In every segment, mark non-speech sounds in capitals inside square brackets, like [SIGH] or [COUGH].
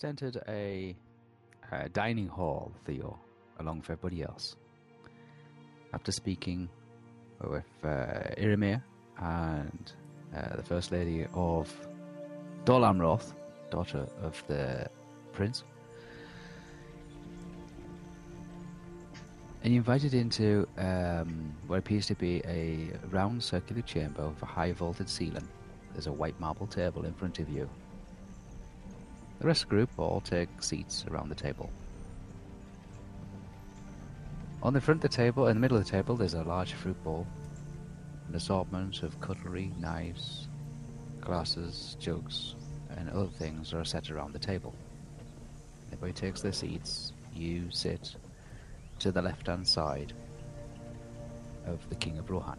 Just entered a, a dining hall, Theo, along with everybody else. After speaking with uh, Irimir and uh, the First Lady of Dol Amroth, daughter of the Prince, and you're invited into um, what appears to be a round circular chamber with a high vaulted ceiling. There's a white marble table in front of you. The rest of the group all take seats around the table. On the front of the table, in the middle of the table, there's a large fruit bowl. An assortment of cutlery, knives, glasses, jugs, and other things are set around the table. Everybody takes their seats. You sit to the left hand side of the King of Rohan.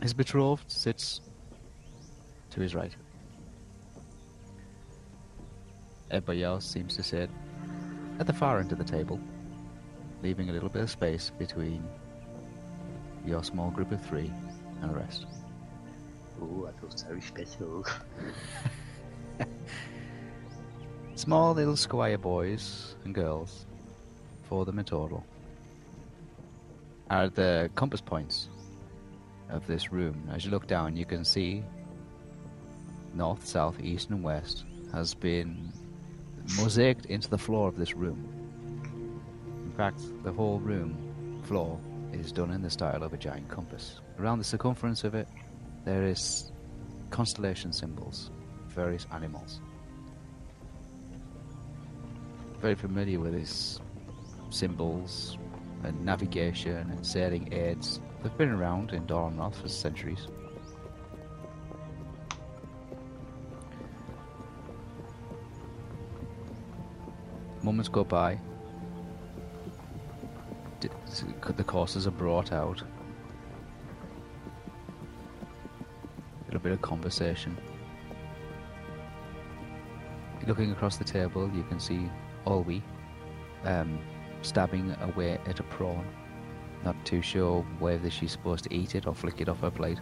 His betrothed sits to his right. Everybody else seems to sit at the far end of the table, leaving a little bit of space between your small group of three and the rest. Oh, I feel so special. [LAUGHS] Small little squire boys and girls, four of them in total, are the compass points of this room. As you look down, you can see north, south, east, and west has been mosaiced into the floor of this room. In fact, the whole room floor is done in the style of a giant compass. Around the circumference of it, there is constellation symbols, various animals. Very familiar with these symbols and navigation and sailing aids. They've been around in Dol Amroth for centuries. Moments go by. The courses are brought out. A little bit of conversation. Looking across the table, you can see Olwe um, stabbing away at a prawn. Not too sure whether she's supposed to eat it or flick it off her plate.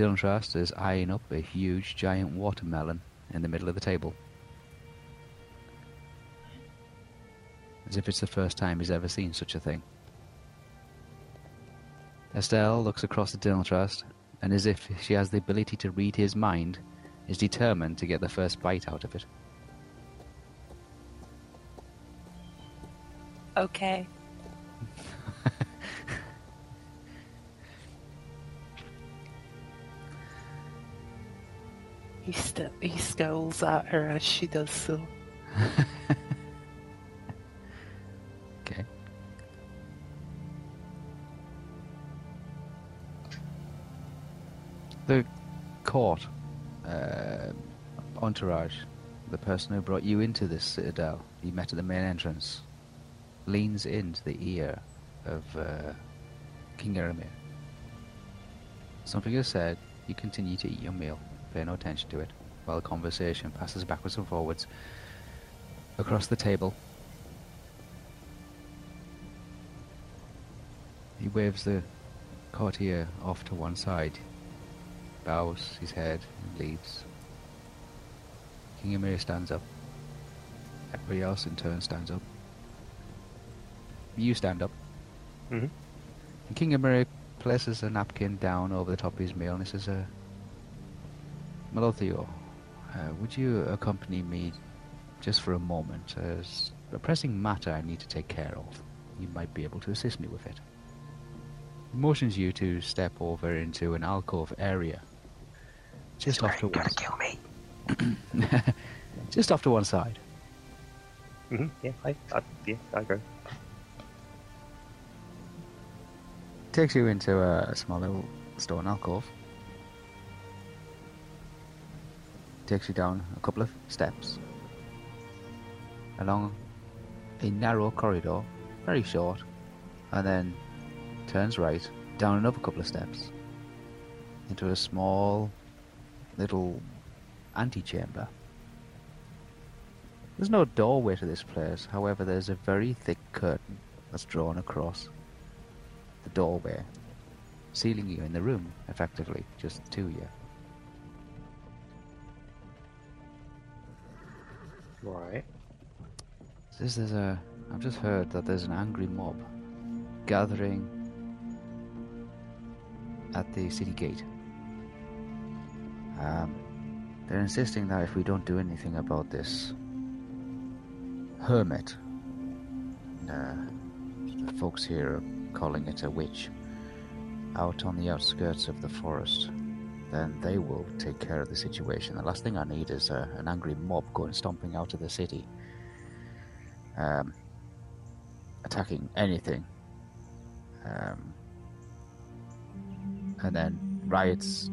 Dylan Trust is eyeing up a huge giant watermelon in the middle of the table. As if it's the first time he's ever seen such a thing. Estelle looks across at Dylan Trust and, as if she has the ability to read his mind, is determined to get the first bite out of it. Okay. He, st- he scowls at her as she does so. [LAUGHS] Okay. The court, uh, entourage, the person who brought you into this citadel, you met at the main entrance, leans into the ear of uh, King Aramir. Something is said, you continue to eat your meal, pay no attention to it, while the conversation passes backwards and forwards across the table. He waves the courtier off to one side, bows his head, and leaves. King Éomer stands up. Everybody else in turn stands up. You stand up. Mhm. And King Éomer places a napkin down over the top of his meal and he says, uh, Melotheo, uh, would you accompany me just for a moment? There's a pressing matter I need to take care of. You might be able to assist me with it. He motions you to step over into an alcove area. Just off to one kill me. [COUGHS] just off to one side. Mm-hmm. Yeah, I, I, yeah, I agree. Takes you into a, a small little stone alcove. Takes you down a couple of steps. Along a narrow corridor, very short, and then turns right down another couple of steps into a small little antechamber. There's no doorway to this place, however, there's a very thick curtain that's drawn across the doorway, sealing you in the room, effectively, just to you. Right. Says there's a. I've just heard that there's an angry mob gathering at the city gate. Um, they're insisting that if we don't do anything about this hermit, uh, the folks here are calling it a witch, out on the outskirts of the forest, then they will take care of the situation. The last thing I need is uh, an angry mob going stomping out of the city, um, attacking anything, um, and then riots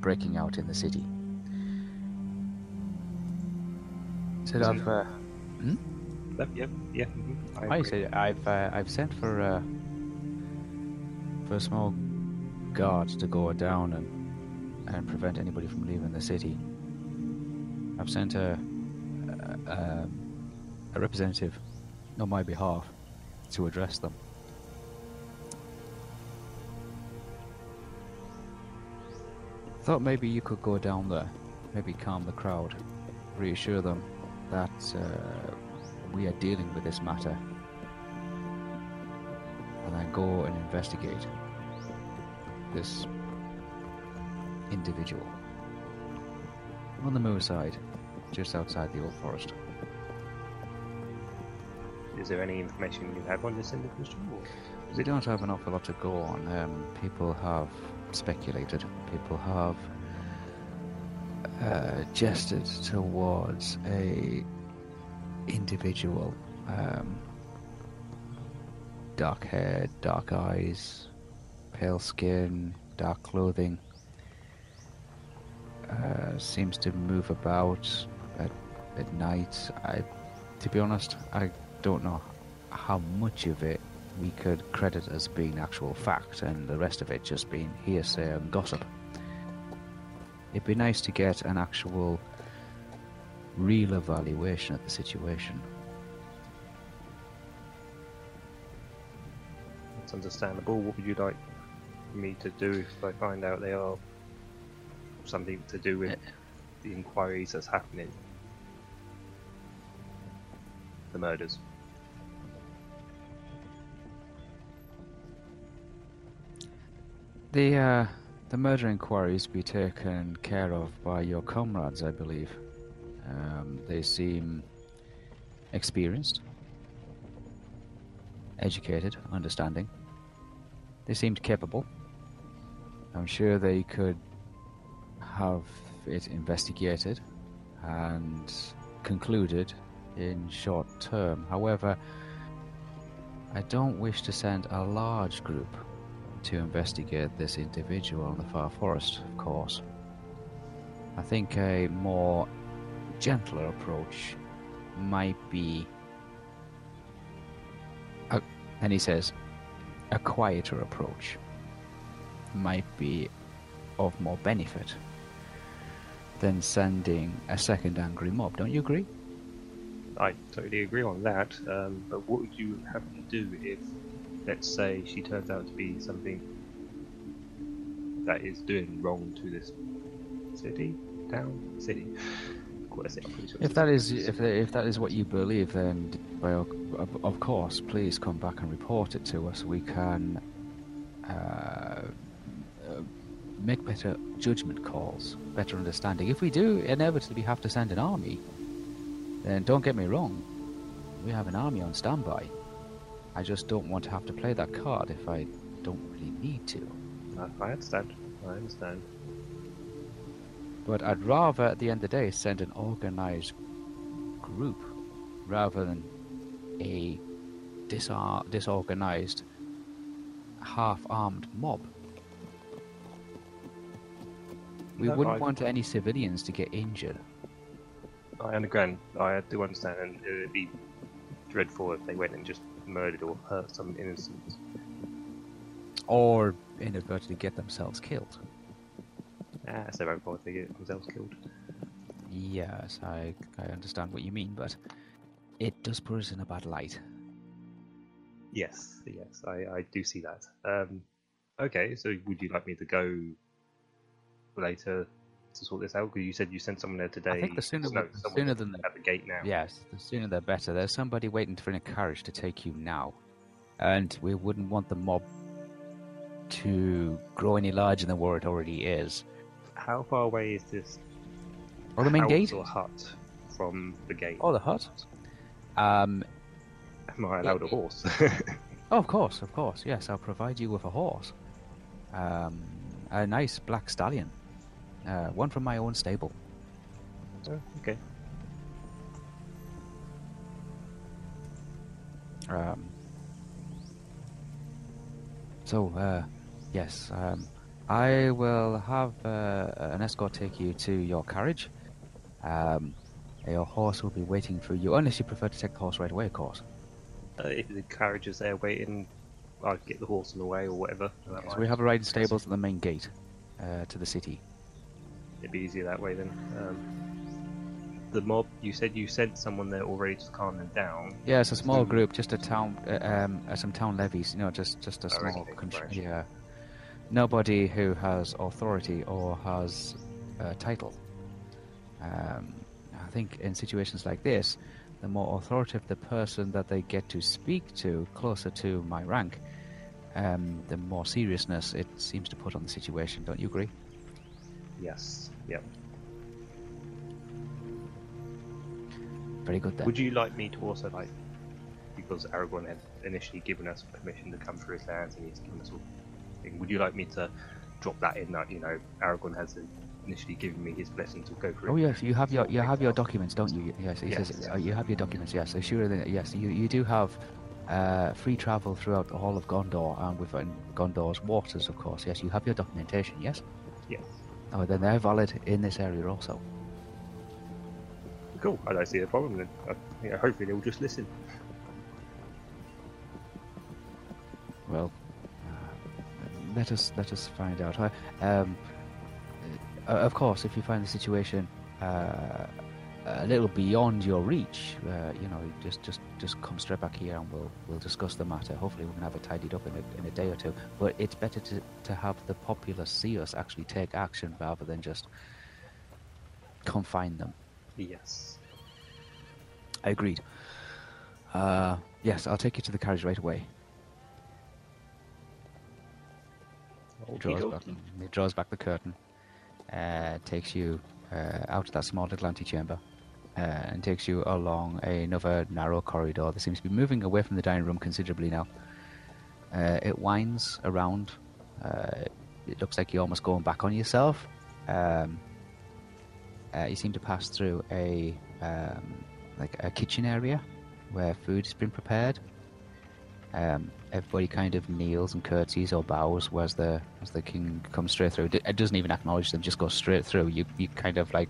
breaking out in the city. Said I've. Uh, Yep, yep, yeah. mhm, I I agree. say I've uh, I've sent for uh, for a small guard to go down and and prevent anybody from leaving the city. I've sent a a, a, a representative on my behalf to address them. Thought maybe you could go down there, maybe calm the crowd, reassure them that uh, we are dealing with this matter, and then go and investigate this individual on the moor side, just outside the old forest. Is there any information you have on this individual? We don't have an awful lot to go on. Um, people have speculated. People have uh, gestured towards a individual, um, dark hair, dark eyes, pale skin, dark clothing. Uh, seems to move about at, at night. I, to be honest, I don't know how much of it we could credit as being actual fact and the rest of it just being hearsay and gossip. It'd be nice to get an actual real evaluation of the situation. It's understandable. What would you like me to do if I find out they are something to do with the inquiries that's happening? The murders. The uh, the murder inquiries be taken care of by your comrades, I believe. Um, they seem experienced, educated, understanding. They seemed capable. I'm sure they could have it investigated and concluded in short term. However, I don't wish to send a large group to investigate this individual in the far forest, of course. I think a more gentler approach might be. Uh, and he says, a quieter approach might be of more benefit than sending a second angry mob. Don't you agree? I totally agree on that. Um, but what would you have to do if, let's say, she turns out to be something that is doing wrong to this city, town, city? What is it? I'm pretty sure If that is if if that is what you believe, then well, of, course, please come back and report it to us. We can uh, make better judgment calls, better understanding. If we do inevitably have to send an army, then don't get me wrong, we have an army on standby. I just don't want to have to play that card if I don't really need to. I- understand. I understand. But I'd rather, at the end of the day, send an organized group rather than a disar- disorganized, half armed mob. We No, wouldn't I- want any civilians to get injured. I understand. I do understand, and it would be dreadful if they went and just murdered or hurt some innocents. Or inadvertently get themselves killed. Ah, it's their own fault if they get themselves killed. Yes, I, I understand what you mean, but it does put us in a bad light. Yes, yes, I, I do see that. Um, okay, so would you like me to go later to sort this out? Because you said you sent someone there today. I think the sooner, no, the sooner than the, at the gate now. Yes, the sooner the better. There's somebody waiting for in a carriage to take you now. And we wouldn't want the mob to grow any larger than where it already is. How far away is this Or the main gate? or hut from the gate? Oh, the hut? Um, Am I allowed a horse? [LAUGHS] oh, of course, of course. Yes, I'll provide you with a horse. Um, a nice black stallion. Uh, one from my own stable. Oh, okay. Um, so, uh, yes, um, I will have uh, an escort take you to your carriage. Um, your horse will be waiting for you, unless you prefer to take the horse right away, of course. Uh, if the carriage is there waiting, I'll get the horse in the way or whatever. So we have a riding stables at the main gate uh, to the city. It'd be easier that way then. Um, the mob, you said you sent someone there already to calm them down. Yeah, it's a small So- group, just a town, uh, um, uh, some town levies. You know, just just a Oh, small, okay, contr- right. yeah. Nobody who has authority or has a title. Um, I think in situations like this, the more authoritative the person that they get to speak to, closer to my rank, um, the more seriousness it seems to put on the situation. Don't you agree? Yes. Yep. Very good then. Would you like me to also like, because Aragorn had initially given us permission to come through his lands and he's given us all thing, would you like me to drop that in that you know Aragorn has initially given me his blessing to go through? Oh yes, you have your you have your documents, don't you? Yes, it Yes, says yes. uh, you have your documents. Yes, so sure. That, yes, you you do have uh, free travel throughout the whole of Gondor and within Gondor's waters, of course. Yes, you have your documentation. Yes. Yes. Oh, then they're valid in this area also. Cool. I don't see a problem then. Uh, know, hopefully they'll just listen. Well, uh, let us let us find out. I, um, uh, of course, if you find the situation uh, a little beyond your reach, uh, you know, just just just come straight back here and we'll we'll discuss the matter. Hopefully, we can have it tidied up in a, in a day or two. But it's better to to have the populace see us actually take action rather than just confine them. Yes. I agreed. Uh, yes, I'll take you to the carriage right away. He draws, back, he draws back the curtain, uh, takes you uh, out of that small little antechamber, uh, and takes you along another narrow corridor that seems to be moving away from the dining room considerably now. Uh, it winds around. Uh, it looks like you're almost going back on yourself. Um, uh, you seem to pass through a um, like a kitchen area where food has been prepared. Um, everybody kind of kneels and curtsies or bows as the as the king comes straight through. It doesn't even acknowledge them; just goes straight through. You you kind of like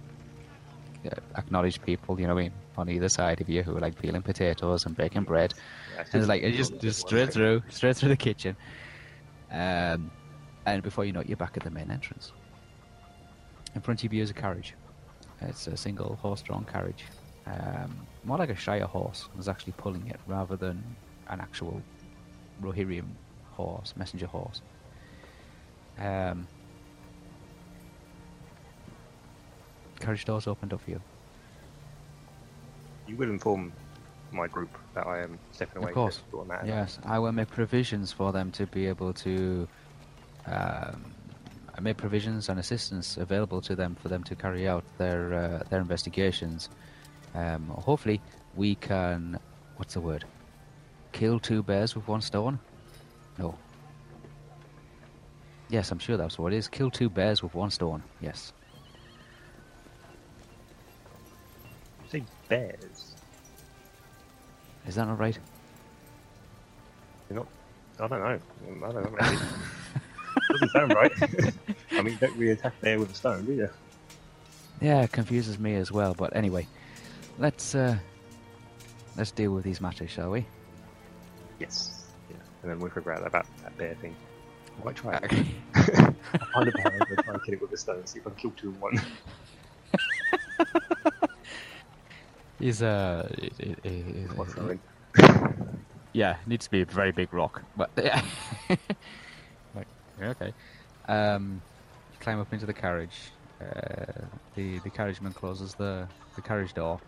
uh, acknowledged people, you know, what I mean, on either side of you who are like peeling potatoes and baking bread. Yeah, it's And it's like it just, just [LAUGHS] straight through, straight through the kitchen. Um, and before you know it, you're back at the main entrance. In front of you is a carriage. It's a single horse-drawn carriage, um, more like a Shire horse was actually pulling it rather than an actual Rohirrim horse, messenger horse. Um, carriage doors opened up for you. You will inform my group that I am stepping away. Of course. on that. Yes, I will make provisions for them to be able to. Um, I made provisions and assistance available to them for them to carry out their uh, their investigations. Um, hopefully, we can. What's the word? Kill two bears with one stone? No. Yes, I'm sure that's what it is. Kill two bears with one stone. Yes. Say bears. Is that not right? You're not. I don't know. I don't know. Maybe. [LAUGHS] Doesn't sound right. [LAUGHS] I mean, don't we attack there with a stone, do you? Yeah, it confuses me as well. But anyway, let's uh, let's deal with these matters, shall we? Yes. Yeah. And then we'll figure out about that bear thing. I might try it. Okay. I'll [LAUGHS] find a bear and try and kill it with a stone. See if I can kill two in one. He's uh, going? [LAUGHS] yeah, needs to be a very big rock. But [LAUGHS] yeah, like, okay. Um, you climb up into the carriage. Uh, the the carriageman closes the the carriage door.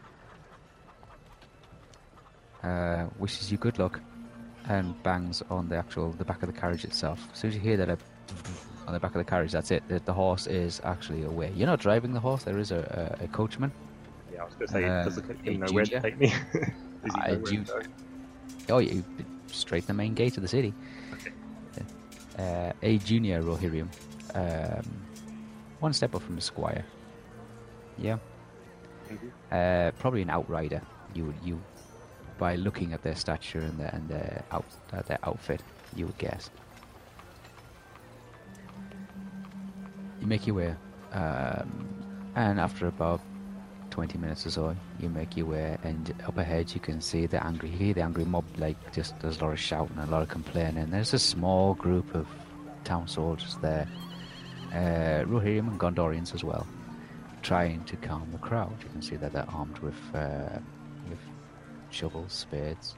Uh, wishes you good luck, and bangs on the actual the back of the carriage itself. As soon as you hear that a [LAUGHS] on the back of the carriage, that's it. The, the horse is actually away. You're not driving the horse. There is a, a, a coachman. Yeah, I was going to say, Uh, does the coach hey, know where to take me? Uh, know where to Ju- go? Oh, you straight the main gate of the city. Okay. Uh, a junior Rohirrim, um, one step up from the squire. Yeah, uh, probably an outrider. You would you, by looking at their stature and their and their out uh, their outfit, you would guess. You make your way, um, and after about 20 minutes or so, you make your way, and up ahead you can see the angry, you hear the angry mob, like, just there's a lot of shouting and a lot of complaining. There's a small group of town soldiers there, uh, Rohirrim and Gondorians as well, trying to calm the crowd. You can see that they're armed with, uh, with shovels, spades.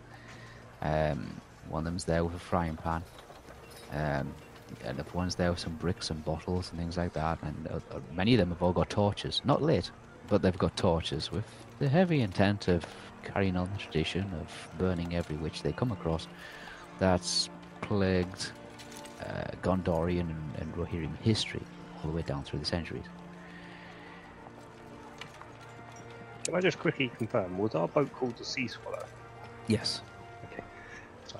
Um, one of them's there with a frying pan. Um, and the one's there with some bricks and bottles and things like that. And uh, uh, many of them have all got torches, not lit, but they've got torches with the heavy intent of carrying on the tradition of burning every witch they come across. That's plagued uh, Gondorian and, and Rohirrim history all the way down through the centuries. Can I just quickly confirm, was our boat called the Sea Swallow? Yes, Okay. So,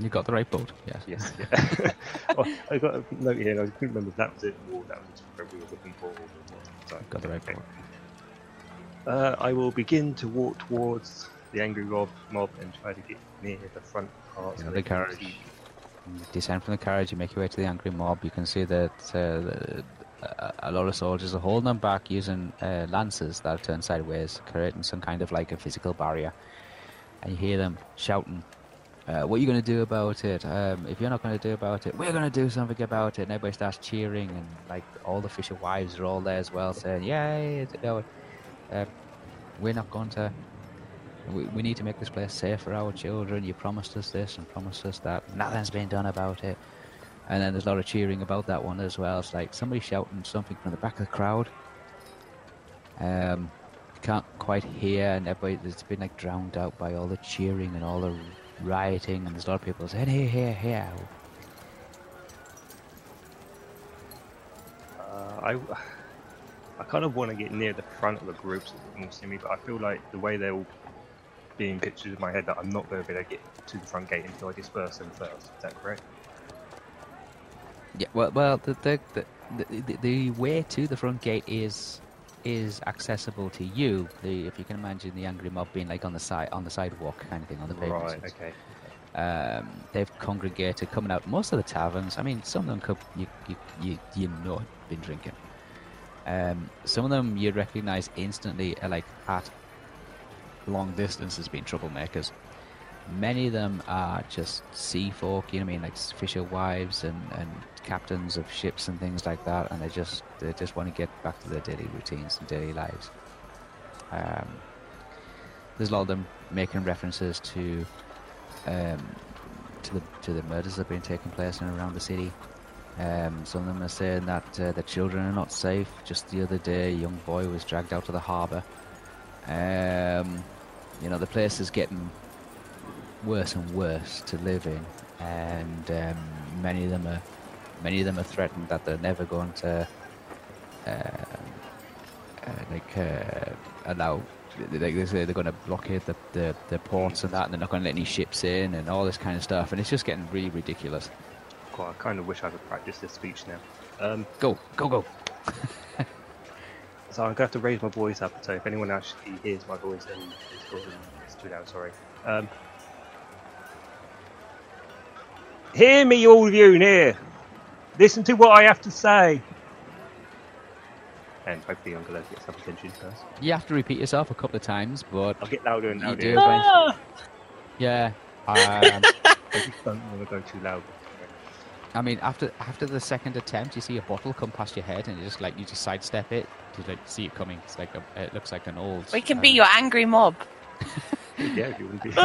you got the right boat. Yes. yes, yeah. [LAUGHS] well, I got a note here, I couldn't remember if that was it or that was where we were looking for. So, Got the right okay. boat. Uh, I will begin to walk towards the angry mob, mob and try to get near the front part so the carriage. see- You descend from the carriage, you make your way to the angry mob. You can see that uh, the, a, a lot of soldiers are holding them back using uh, lances that are turned sideways, creating some kind of like a physical barrier. And you hear them shouting, uh, "What are you going to do about it? Um, if you're not going to do about it, we're going to do something about it." And everybody starts cheering, and like all the fisher wives are all there as well, saying, "Yay! You know, uh, we're not going to." We, we need to make this place safe for our children. You promised us this and promised us that. Nothing's been done about it. And then there's a lot of cheering about that one as well. It's like somebody shouting something from the back of the crowd. Um, can't quite hear, and everybody it's been like drowned out by all the cheering and all the rioting. And there's a lot of people saying, "Here, here, here." Uh, I, I kind of want to get near the front of the group so they can see me, but I feel like the way they're all being pictured in my head that I'm not going to be able to get to the front gate until I disperse them first. Is that correct? Yeah, well, well, the the, the the the the way to the front gate is is accessible to you. The, if you can imagine the angry mob being like on the side on the sidewalk kind of thing on the pavement. Right. Okay. Um, they've congregated coming out most of the taverns. I mean, some of them could you you you, you know been drinking. Um, some of them you'd recognise instantly are like at long distance as being troublemakers. Many of them are just sea folk, you know what I mean, like fisher wives and, and captains of ships and things like that, and they just they just want to get back to their daily routines and daily lives. Um, there's a lot of them making references to um, to the to the murders that have been taking place in around the city. Um, some of them are saying that uh, the children are not safe. Just the other day, a young boy was dragged out of the harbour. Um, you know, the place is getting worse and worse to live in, and um, many of them are many of them are threatened that they're never going to uh, uh, like uh, allow. Like they say they're going to blockade the, the, the ports and that, and they're not going to let any ships in, and all this kind of stuff, and it's just getting really ridiculous. God, I kind of wish I could practice this speech now. Um, Go, go, go! [LAUGHS] so I'm going to have to raise my voice up, so if anyone actually hears my voice, then it's, good, it's too loud, sorry. Um, hear me, all of you in here! Listen to what I have to say! And hopefully I'm going to get some attention first. You have to repeat yourself a couple of times, but I'll get louder and you louder. do eventually. Yeah. Um, [LAUGHS] I just don't want to go too loud. I mean, after after the second attempt, you see a bottle come past your head, and you just like you just sidestep it to like see it coming. It's like a, it looks like an old. We can be um, your angry mob. Yeah, if you want to [LAUGHS] do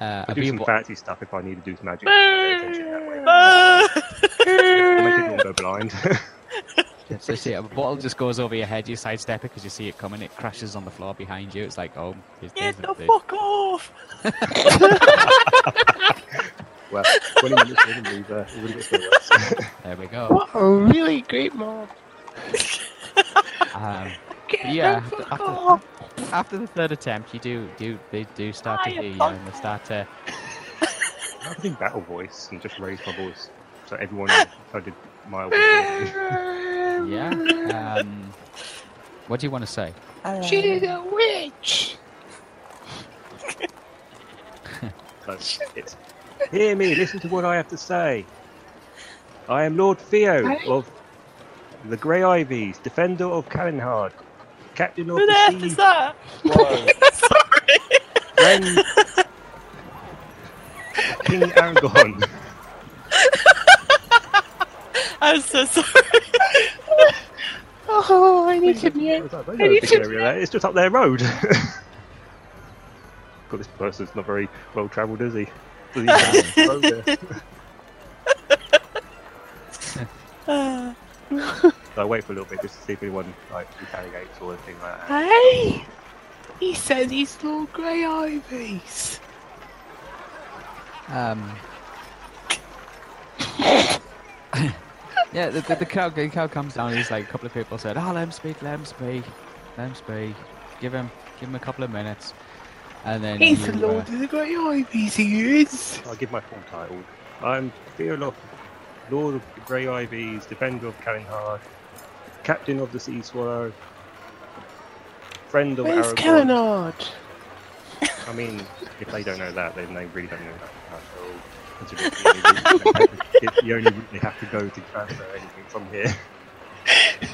Uh, I'll do some bo- fancy stuff if I need to do some magic. to get attention that way. I'll make everyone go blind. [LAUGHS] so see, a bottle just goes over your head. You sidestep it because you see it coming. It crashes on the floor behind you. It's like, oh, here's, Get there's the fuck off! [LAUGHS] well, 20 minutes in and we've uh, already got still worse. There we go. What a really great mob. [LAUGHS] Um, yeah, the fuck after, after the third attempt, you do do they do start to Fire hear you, and they start to I have to do battle voice and just raise my voice so everyone knows I did my voice. yeah. Um, what do you want to say? She's a witch. [LAUGHS] So it's hear me, listen to what I have to say. I am Lord Theo Hey. of the Grey Ivies, defender of Calenhard, captain of Who the the F sea. is that? Sorry. [LAUGHS] King Aragorn. [LAUGHS] I'm so sorry. [LAUGHS] Oh, I need to mute. What's that? I I know a need to- area. It's just up their road. God, this person's not very well travelled, is he? Does he have a road there? [LAUGHS] So I wait for a little bit just to see if anyone like retaliates or anything like that. Hey! He says he's Lord Grey Ivies. Um. yeah, the, the, the crowd the crowd comes down. He's like a couple of people said, "Oh, let him speak, let him speak, let him speak. Give him, give him a couple of minutes." And then He's you, the uh, Lord of the Grey Ivies, he is. I'll give my full title. I'm Theolof, Lord of the Grey Ivies, Defender of Calenhard, Captain of the Sea Swallow, Friend of Where's Aragorn. Kalanard? I mean, if they don't know that, then they really don't know that at all. It's [LAUGHS] the only route they have to- it's the only route they have to go to transfer anything from here.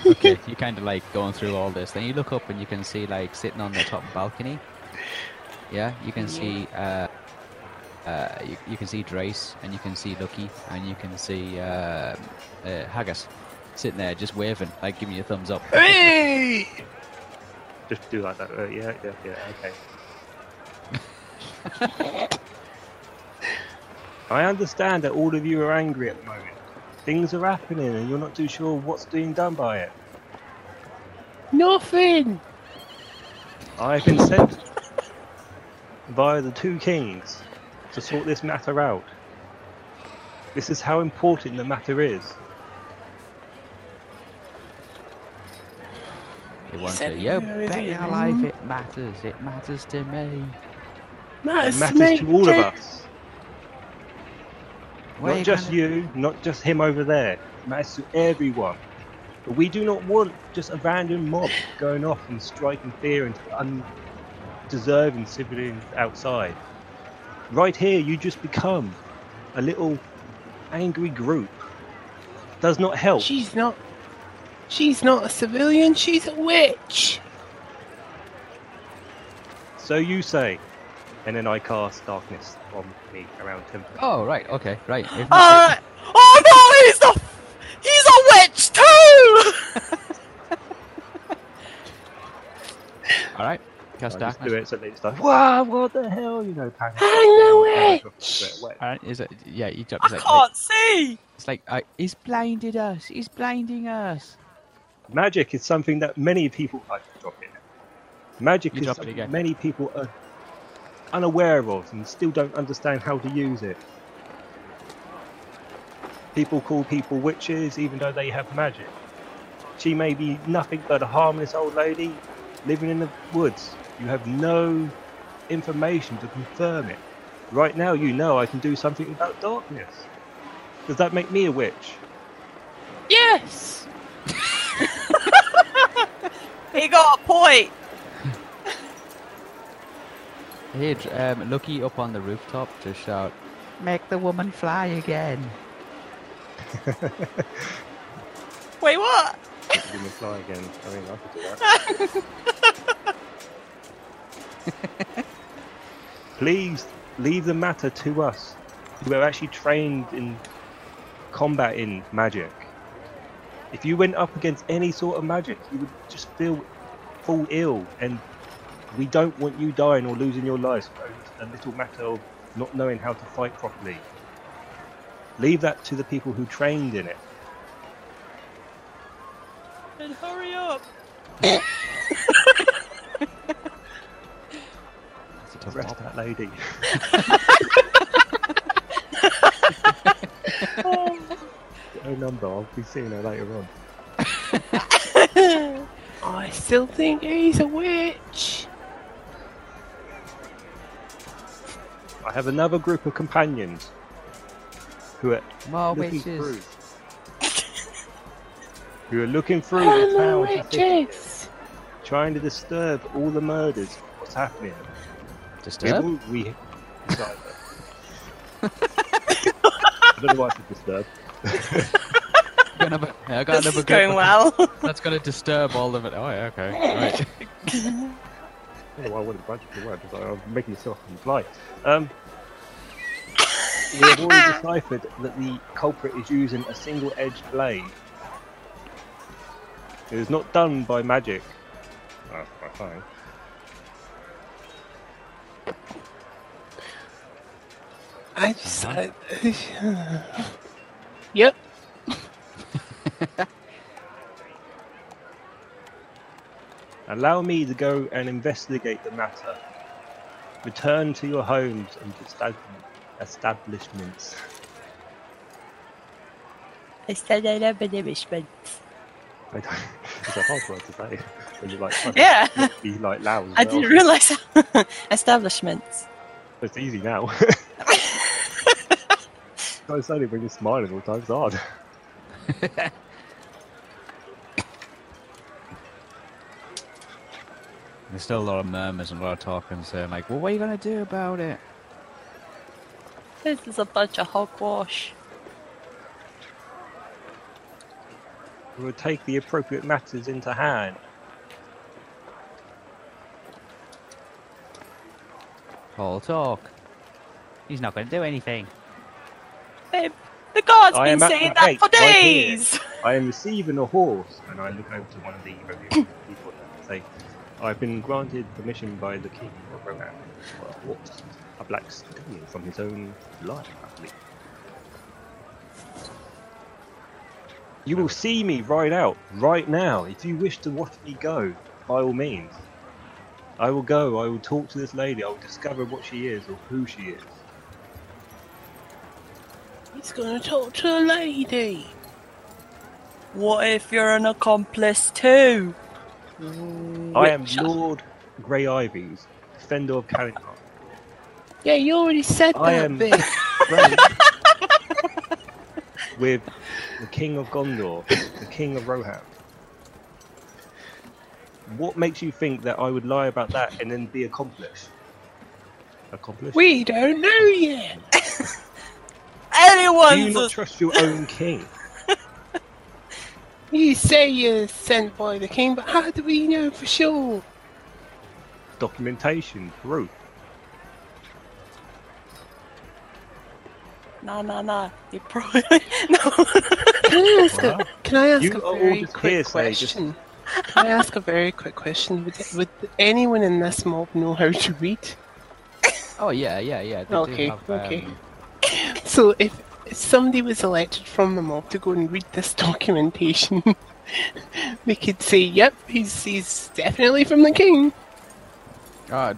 okay, you kind of like going through all this. Then you look up and you can see like sitting on the top balcony. Yeah, you can see uh, uh, you, you can see Drace and you can see Lucky and you can see uh, uh, Haggis sitting there just waving, like giving you a thumbs up. Hey! [LAUGHS] Just do like that. Uh, yeah, yeah, yeah. Okay. [LAUGHS] I understand that all of you are angry at the moment. Things are happening, and you're not too sure what's being done by it. Nothing! I've been sent via the two kings to sort this matter out. This is how important the matter is. You want said to? You bet it your life it matters. It matters to me. That's It matters me. to all of us. Where not just gonna- you, not just him over there. It matters to everyone. But we do not want just a random mob going off and striking fear into undeserving civilians outside. Right here, you just become a little angry group. Does not help. She's not. She's not a civilian, she's a witch. So you say, and then I cast darkness on me around him. Oh, right, okay, right. If Uh, oh no, he's a he's a witch too. [LAUGHS] all right, I cast just do it so it's like, wow, what the hell, you know, panic. I'm a Panic, witch. sweat wet. All right, is it? Yeah, you drop. I It's like, can't see. it's like uh, he's blinded us. He's blinding us. Magic is something that many people I can drop it. Magic You is something again. many people are unaware of and still don't understand how to use it. People call people witches even though they have magic. She may be nothing but a harmless old lady living in the woods. You have no information to confirm it. Right now, you know I can do something about darkness. Does that make me a witch? Yes. [LAUGHS] He got a point. [LAUGHS] Hey, dr- um, Lucky up on the rooftop to shout, "Make the woman fly again." [LAUGHS] Wait, what? You can fly again. I mean, I could do that. [LAUGHS] Please leave the matter to us, We're actually trained in combat in magic. If you went up against any sort of magic, you would just feel fall ill, and we don't want you dying or losing your lives for a little matter of not knowing how to fight properly. Leave that to the people who trained in it. Then hurry up. [LAUGHS] That's a tough Rest job. that lady. Her [LAUGHS] [LAUGHS] oh, number. I'll be seeing her later on. [LAUGHS] I still think he's a witch. I have another group of companions who are More looking witches. through. who are looking through I'm the a town to see- witches. trying to disturb all the murders. What's happening? We, Disturb. all- we Sorry. I don't know why I said disturb. Got another- yeah, I got This is going good- well. That's gonna disturb all of it. Oh, yeah, okay. Right. [LAUGHS] I don't know why I wanted to bunch of the word, but I'm making yourself comply. Um, we have already [LAUGHS] deciphered that the culprit is using a single-edged blade. It is not done by magic. Oh, my I just. I, [LAUGHS] yep. [LAUGHS] Allow me to go and investigate the matter. Return to your homes and estab- establishments. I I never punishment. I [LAUGHS] don't, it's a hard word to say when you're like Yeah. to be like loud. I well. didn't realise establishments. It's easy now. Guys, only when you're smiling all the time. It's hard. [LAUGHS] There's still a lot of murmurs and a lot of talking, saying like, "Well, what are you gonna do about it?" This is a bunch of hogwash. We will take the appropriate matters into hand. All talk. He's not gonna do anything. The guard's I been saying that for right days. I am receiving a horse, and I look over to one of the people and say, I've been granted permission by the king of Rohan for a horse, a black stallion from his own blood, I believe. You will see me ride out right now. If you wish to watch me go, by all means. I will go. I will talk to this lady. I will discover what she is or who she is. He's gonna talk to a lady. What if you're an accomplice too? Mm. I am Lord Grey Ivies, defender of Calentar. Yeah, you already said that I am- [LAUGHS] bit. with the King of Gondor, the King of Rohan. What makes you think that I would lie about that and then be accomplished? Accomplished? We don't know yet. [LAUGHS] Do you Anyone's not trust your own king? [LAUGHS] You say you're sent by the king, but how do we know for sure? Documentation, proof. Nah, nah, nah. You probably [LAUGHS] no. Can I ask a, can I ask You a are all very just quick hearsay, just- question? Can I ask a very quick question? Would, would anyone in this mob know how to read? Oh yeah, yeah, yeah. They Okay, do have, okay. um, So if somebody was elected from the mob to go and read this [LAUGHS] documentation, they could say, "Yep, he's he's definitely from the king." uh,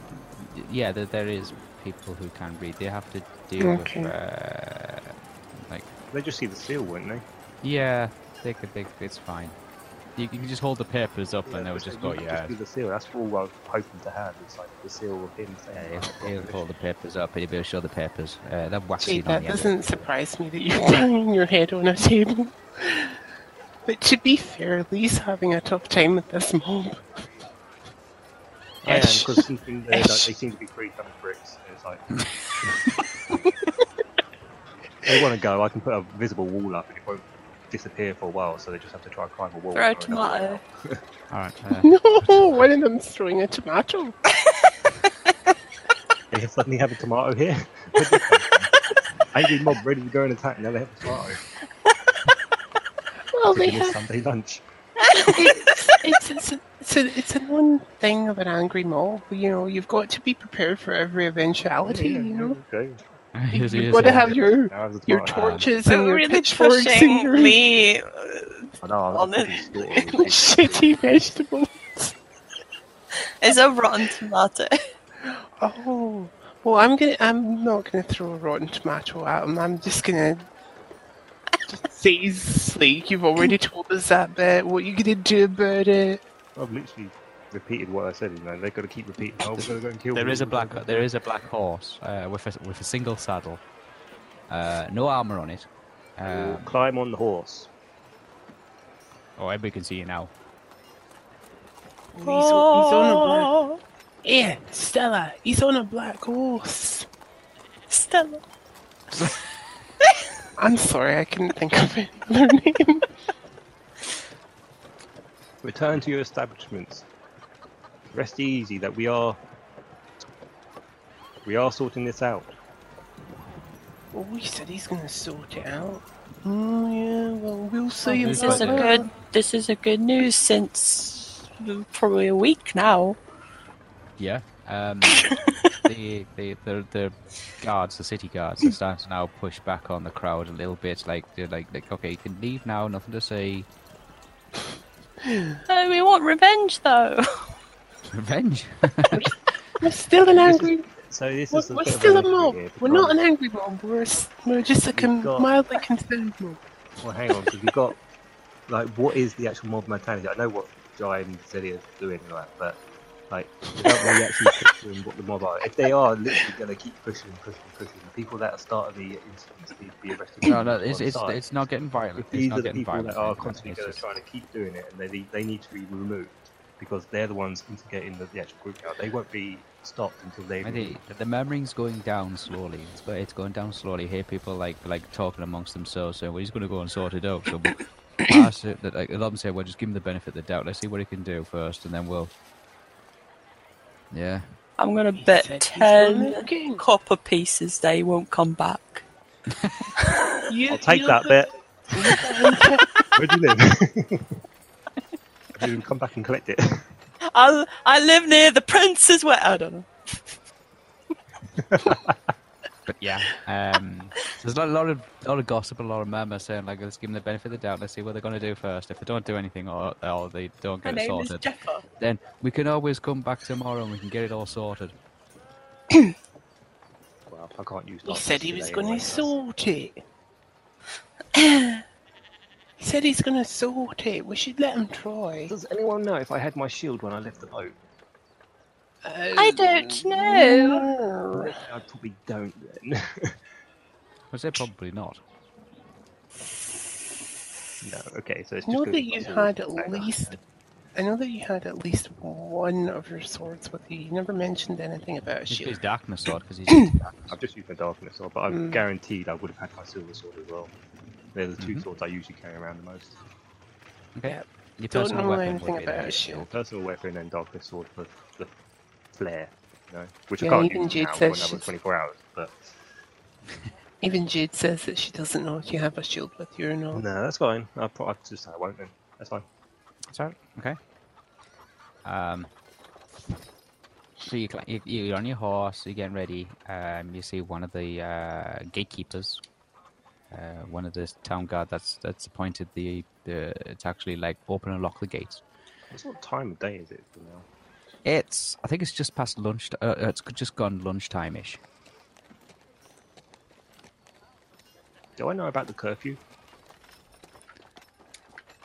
yeah, there, there is people who can read. They have to deal Okay. with uh, like They just see the seal, wouldn't they? yeah, they could. They, it's fine. You, you can just hold the papers up and they'll but just you go, yeah. Just do the seal. That's all I was hoping to have. It's like the seal of him saying. Yeah, "Oh, he'll, he'll hold the papers up and he'll be able to show the papers. Uh, they're Gee, waxing on that doesn't surprise me that you're [LAUGHS] banging your head on a table. But to be fair, Lee's having a tough time with this mob. I am because something they, like, Ish. they seem to be free coming bricks. It's like [LAUGHS] they want to go. I can put a visible wall up and it won't disappear for a while. So they just have to try and climb a wall. Throw a or another way tomato. Alright, uh, [LAUGHS] No, one of them's throwing a tomato. [LAUGHS] They suddenly have a tomato here. Where'd this come from? Angry mob ready to go and attack. Now they have a tomato. Well, they Cooking this have. Sunday lunch. [LAUGHS] It's, it's, it's, a, it's, a, it's a known thing of an angry mob. You know, you've got to be prepared for every eventuality. Yeah, You know, Okay. Here's- you've here's got to a- have your Now I have a your torches and your really pitchforks and your me. I know. I'm on not it. [LAUGHS] shitty vegetables. It's a rotten tomato. [LAUGHS] Oh, well, I'm gonna. I'm not gonna throw a rotten tomato at him. I'm just gonna. Just say, Sleek, you've already told us that bit. What you gonna do about it? I've literally repeated what I said. You know, they've got to keep repeating. Oh, we're going to go and kill. There them, is a black. There is a black horse uh, with a with a single saddle, uh, no armor on it. We'll Um, climb on the horse. oh, everybody can see you now. He's, on- he's on a black. Yeah, Stella. He's on a black horse. Stella. [LAUGHS] I'm sorry, I couldn't think of another name. Return to your establishments. Rest easy that we are. We are sorting this out. Oh, he said he's gonna sort it out. Oh yeah, well we'll see. this This is a about good. This is a good news since probably a week now. Yeah. Um, [LAUGHS] the, the the the guards, the city guards, are starting to now push back on the crowd a little bit. Like they're like, like okay, you can leave now. Nothing to say. Oh, [SIGHS] we want revenge though. [LAUGHS] Revenge. We're still an This is- angry. So this We're, is. we're still a mob. here We're not an angry mob. We're a s we're just a con- got- mildly concerned mob. Well, hang on, because we've got like, what is the actual mob mentality? I know what Jai and Zelia are doing, like, but like, we don't really actually picture what the mob are. If they are literally going to keep pushing pushing pushing, the people that are starting the incidents need to be arrested. no, no, it's it's, it's not getting violent. If It's these not are the people violent. that are constantly it's going to try to keep doing it, and they they need to be removed because they're the ones instigating the, the actual group now. They won't be stopped until they. I think the murmuring's going down slowly. It's, go- it's going down slowly. Hear people like like talking amongst themselves, saying, "Well, he's going to go and sort it out." So, we'll pass it, that, like, a lot of them say, "Well, just give him the benefit of the doubt. Let's see what he can do first, and then we'll." Yeah. I'm gonna He bet ten copper pieces they won't come back. [LAUGHS] You, I'll take that bet. [LAUGHS] Where do you live? [LAUGHS] you come back and collect it. [LAUGHS] I I live near the prince's way. I don't know. But yeah, um, there's a lot, lot of lot of gossip, a lot of murmur saying like, "Let's give them the benefit of the doubt. Let's see what they're going to do first. If they don't do anything, or, or they don't My get it sorted, then we can always come back tomorrow and we can get it all sorted." [CLEARS THROAT] Well, I can't use. He darkness said he was going to so- sort it. [CLEARS THROAT] he said he's going to sort it. We should let him try. Does anyone know if I had my shield when I left the boat? I don't know. I probably don't then. [LAUGHS] I said probably not. no, okay, so it's just I know that you had at least. I know that you had at least one of your swords with you. You never mentioned anything about a It's his darkness sword because he's. [CLEARS THROAT] I've just used my darkness sword, but I'm Mm. guaranteed I would have had my silver sword as well. They're the 2 Mhm. swords I usually carry around the most. Okay. Yep. Your Don't personal know weapon anything would about there. a shield. Personal weapon and darkness sword for the flare, you know, which Yeah, I can't even use Jude now for says another 24 hours. But [LAUGHS] Even Jude says that she doesn't know if you have a shield with you or not. no, that's fine. I probably just I won't then. That's fine. Sorry. Okay. Um. So you, cl- you you're on your horse. You're getting ready. Um. You see one of the uh, gatekeepers. Uh, one of the town guard that's that's appointed the the to actually like open and lock the gates. What sort of time of day is it now? It's I think it's just past lunch. Uh, it's just gone lunchtime ish. Do I know about the curfew?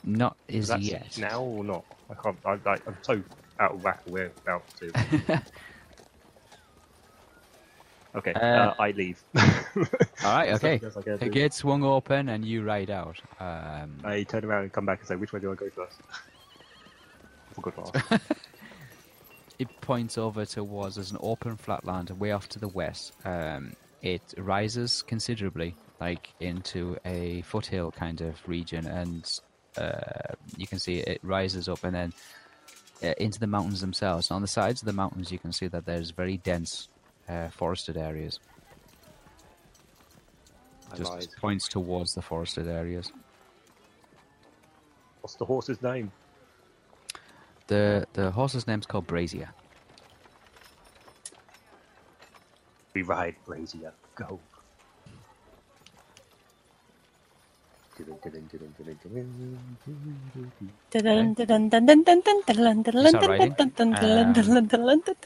Not Is yet. now or not? I can't. I, I'm so out of whack where about to. [LAUGHS] okay, uh, Uh, I leave. [LAUGHS] All right. [LAUGHS] Okay. what- that's what I gotta The gate swung open and you ride out. Um, I turn around and come back and say, which way do I go first? Forgot to ask. it points over towards there's an open flatland way off to the west. Um, it rises considerably, like into a foothill kind of region, and uh, you can see it rises up and then uh, into the mountains themselves. And on the sides of the mountains, you can see that there's very dense uh, forested areas. I Just lied. points towards the forested areas. What's the horse's name? The the horse's name's called Brazier. We ride Brazier. Go.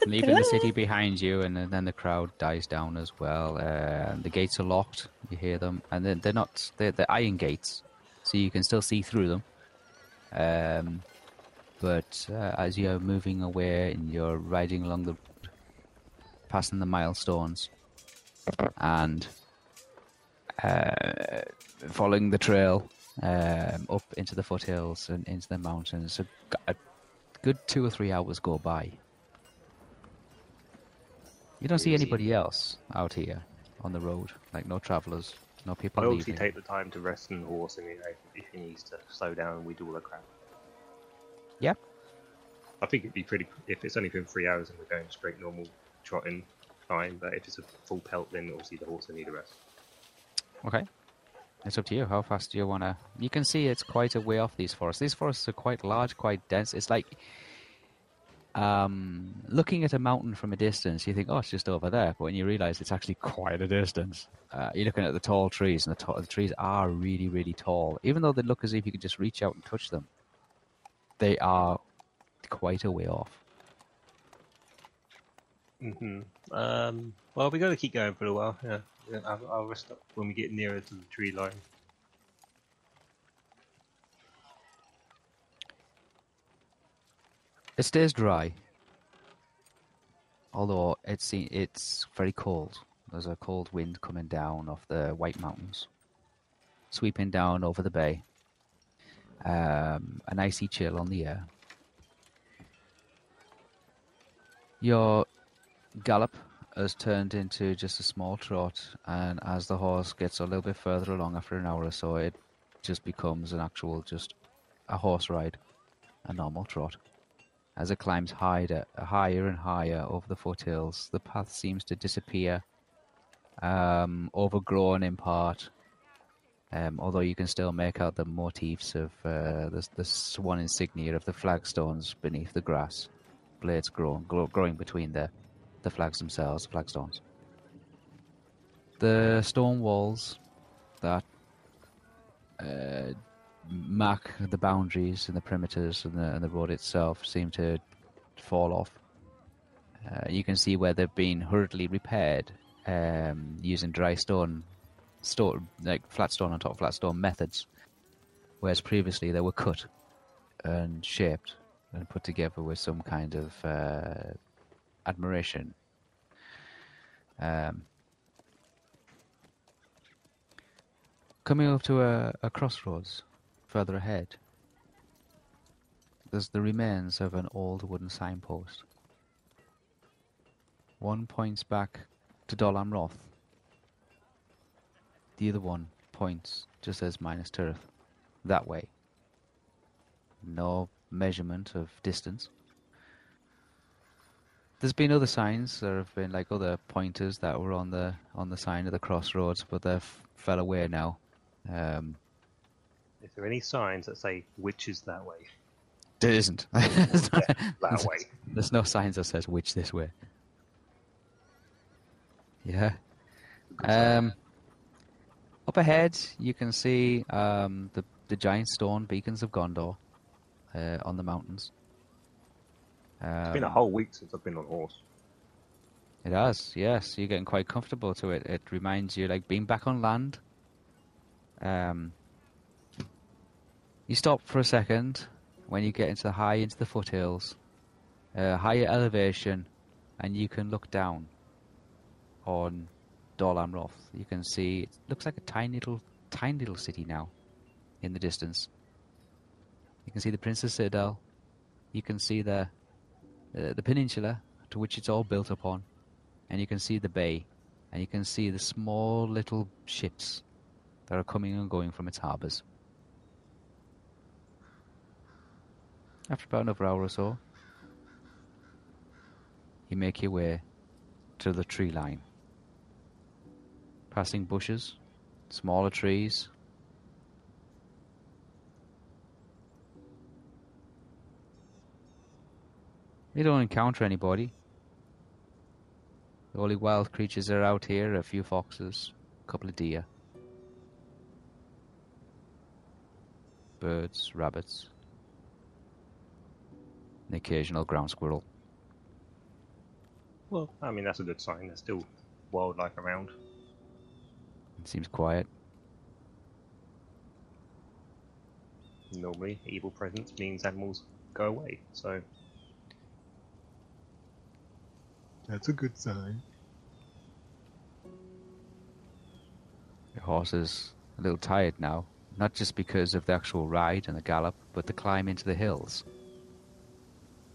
Leaving the city behind you, and then- the crowd dies down as well. Uh, the gates are locked. You hear them, and then they're not they're, they're iron gates, so you can still see through them. Um, but uh, as you're moving away and you're riding along the passing the milestones, and uh, following the trail um, up into the foothills and into the mountains, a, a good two or three hours go by. You don't see anybody else out here on the road, like no travellers, no people I obviously leaving. take the time to rest on the horse, and you know, if he needs to slow down, we do all the crap. Yeah. I think it'd be pretty. If it's only been three hours and we're going straight normal trotting, fine. But if it's a full pelt, then obviously the horse will need a rest. Okay. It's up to you. How fast do you want to? You can see it's quite a way off these forests. These forests are quite large, quite dense. It's like um, looking at a mountain from a distance. You think, oh, it's just over there, but when you realise it's actually quite a distance, uh, you're looking at the tall trees, and the, ta- the trees are really, really tall. Even though they look as if you could just reach out and touch them, they are quite a way off. hmm Um. Well, we got to keep going for a while. Yeah. I'll, I'll rest up when we get nearer to the tree line. It stays dry, although it's it's very cold. There's a cold wind coming down off the White Mountains, sweeping down over the bay. Um, an icy chill on the air. Your gallop has turned into just a small trot, and as the horse gets a little bit further along after an hour or so, it just becomes an actual just a horse ride, a normal trot. As it climbs higher, higher and higher over the foothills, the path seems to disappear, um, overgrown in part. Um, although you can still make out the motifs of uh, the, the swan insignia of the flagstones beneath the grass, blades growing, grow, growing between the, the flags themselves, flagstones. The stone walls that uh, mark the boundaries and the perimeters and the, and the road itself seem to fall off. Uh, you can see where they've been hurriedly repaired um, using dry stone, stone, like flat stone on top of flat stone methods, whereas previously they were cut and shaped and put together with some kind of uh, admiration. Um, coming up to a, a crossroads further ahead, there's the remains of an old wooden signpost. One points back to Dol Amroth. The other one points just as Minas Tirith, that way. no measurement of distance. There's been other signs. There have been like other pointers that were on the on the sign of the crossroads, but they've fell away now. Um, Is there any signs that say which is that way? there isn't. [LAUGHS] There's not- That way. [LAUGHS] There's no signs that says which this way. Yeah. Um, up ahead, you can see um, the the giant stone beacons of Gondor uh, on the mountains. It's been a Um, whole week since I've been on a horse. It has, yes. You're getting quite comfortable to it. It reminds you like being back on land. Um, you stop for a second when you get into the high into the foothills, uh, higher elevation, and you can look down on Dol Amroth. You can see it looks like a tiny little, tiny little city now, in the distance. You can see the Princess Citadel. You can see the uh, the peninsula to which it's all built upon and you can see the bay, and you can see the small little ships that are coming and going from its harbours. After about another hour or so, you make your way to the tree line, passing bushes, smaller trees. You don't encounter anybody. The only wild creatures that are out here are a few foxes, a couple of deer, birds, rabbits, an occasional ground squirrel. Well, I mean that's a good sign. There's still wildlife around. It seems quiet. Normally, evil presence means animals go away. So that's a good sign. Your horse is a little tired now, not just because of the actual ride and the gallop, but the climb into the hills.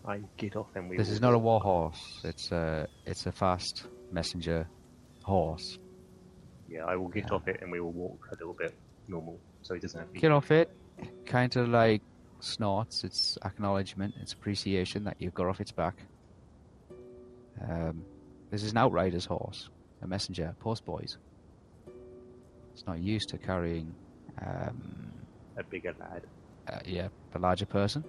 I get off and we. This will is not a war horse. It's a it's a fast messenger horse. Yeah, I will get Yeah. off it and we will walk a little bit normal, so he doesn't have to. Get off it, kind of like snorts. It's acknowledgement, it's appreciation that you've got off its back. Um, this is an outrider's horse, a messenger, postboys. It's not used to carrying, um, a bigger lad. uh, yeah, a larger person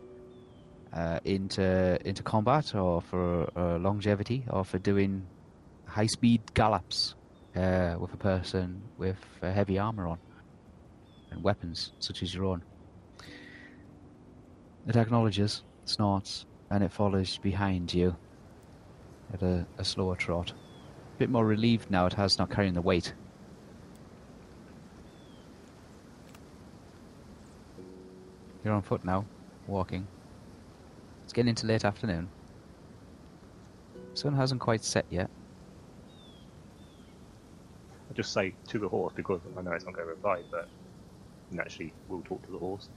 uh, into into combat or for uh, longevity or for doing high speed gallops uh, with a person with uh, heavy armor on and weapons such as your own. It acknowledges, snorts, and it follows behind you at a, a slower trot. A bit more relieved now it has not carrying the weight. You're on foot now, walking. It's getting into late afternoon. Sun hasn't quite set yet. I just say to the horse because I know it's not going to reply, but naturally we'll talk to the horse.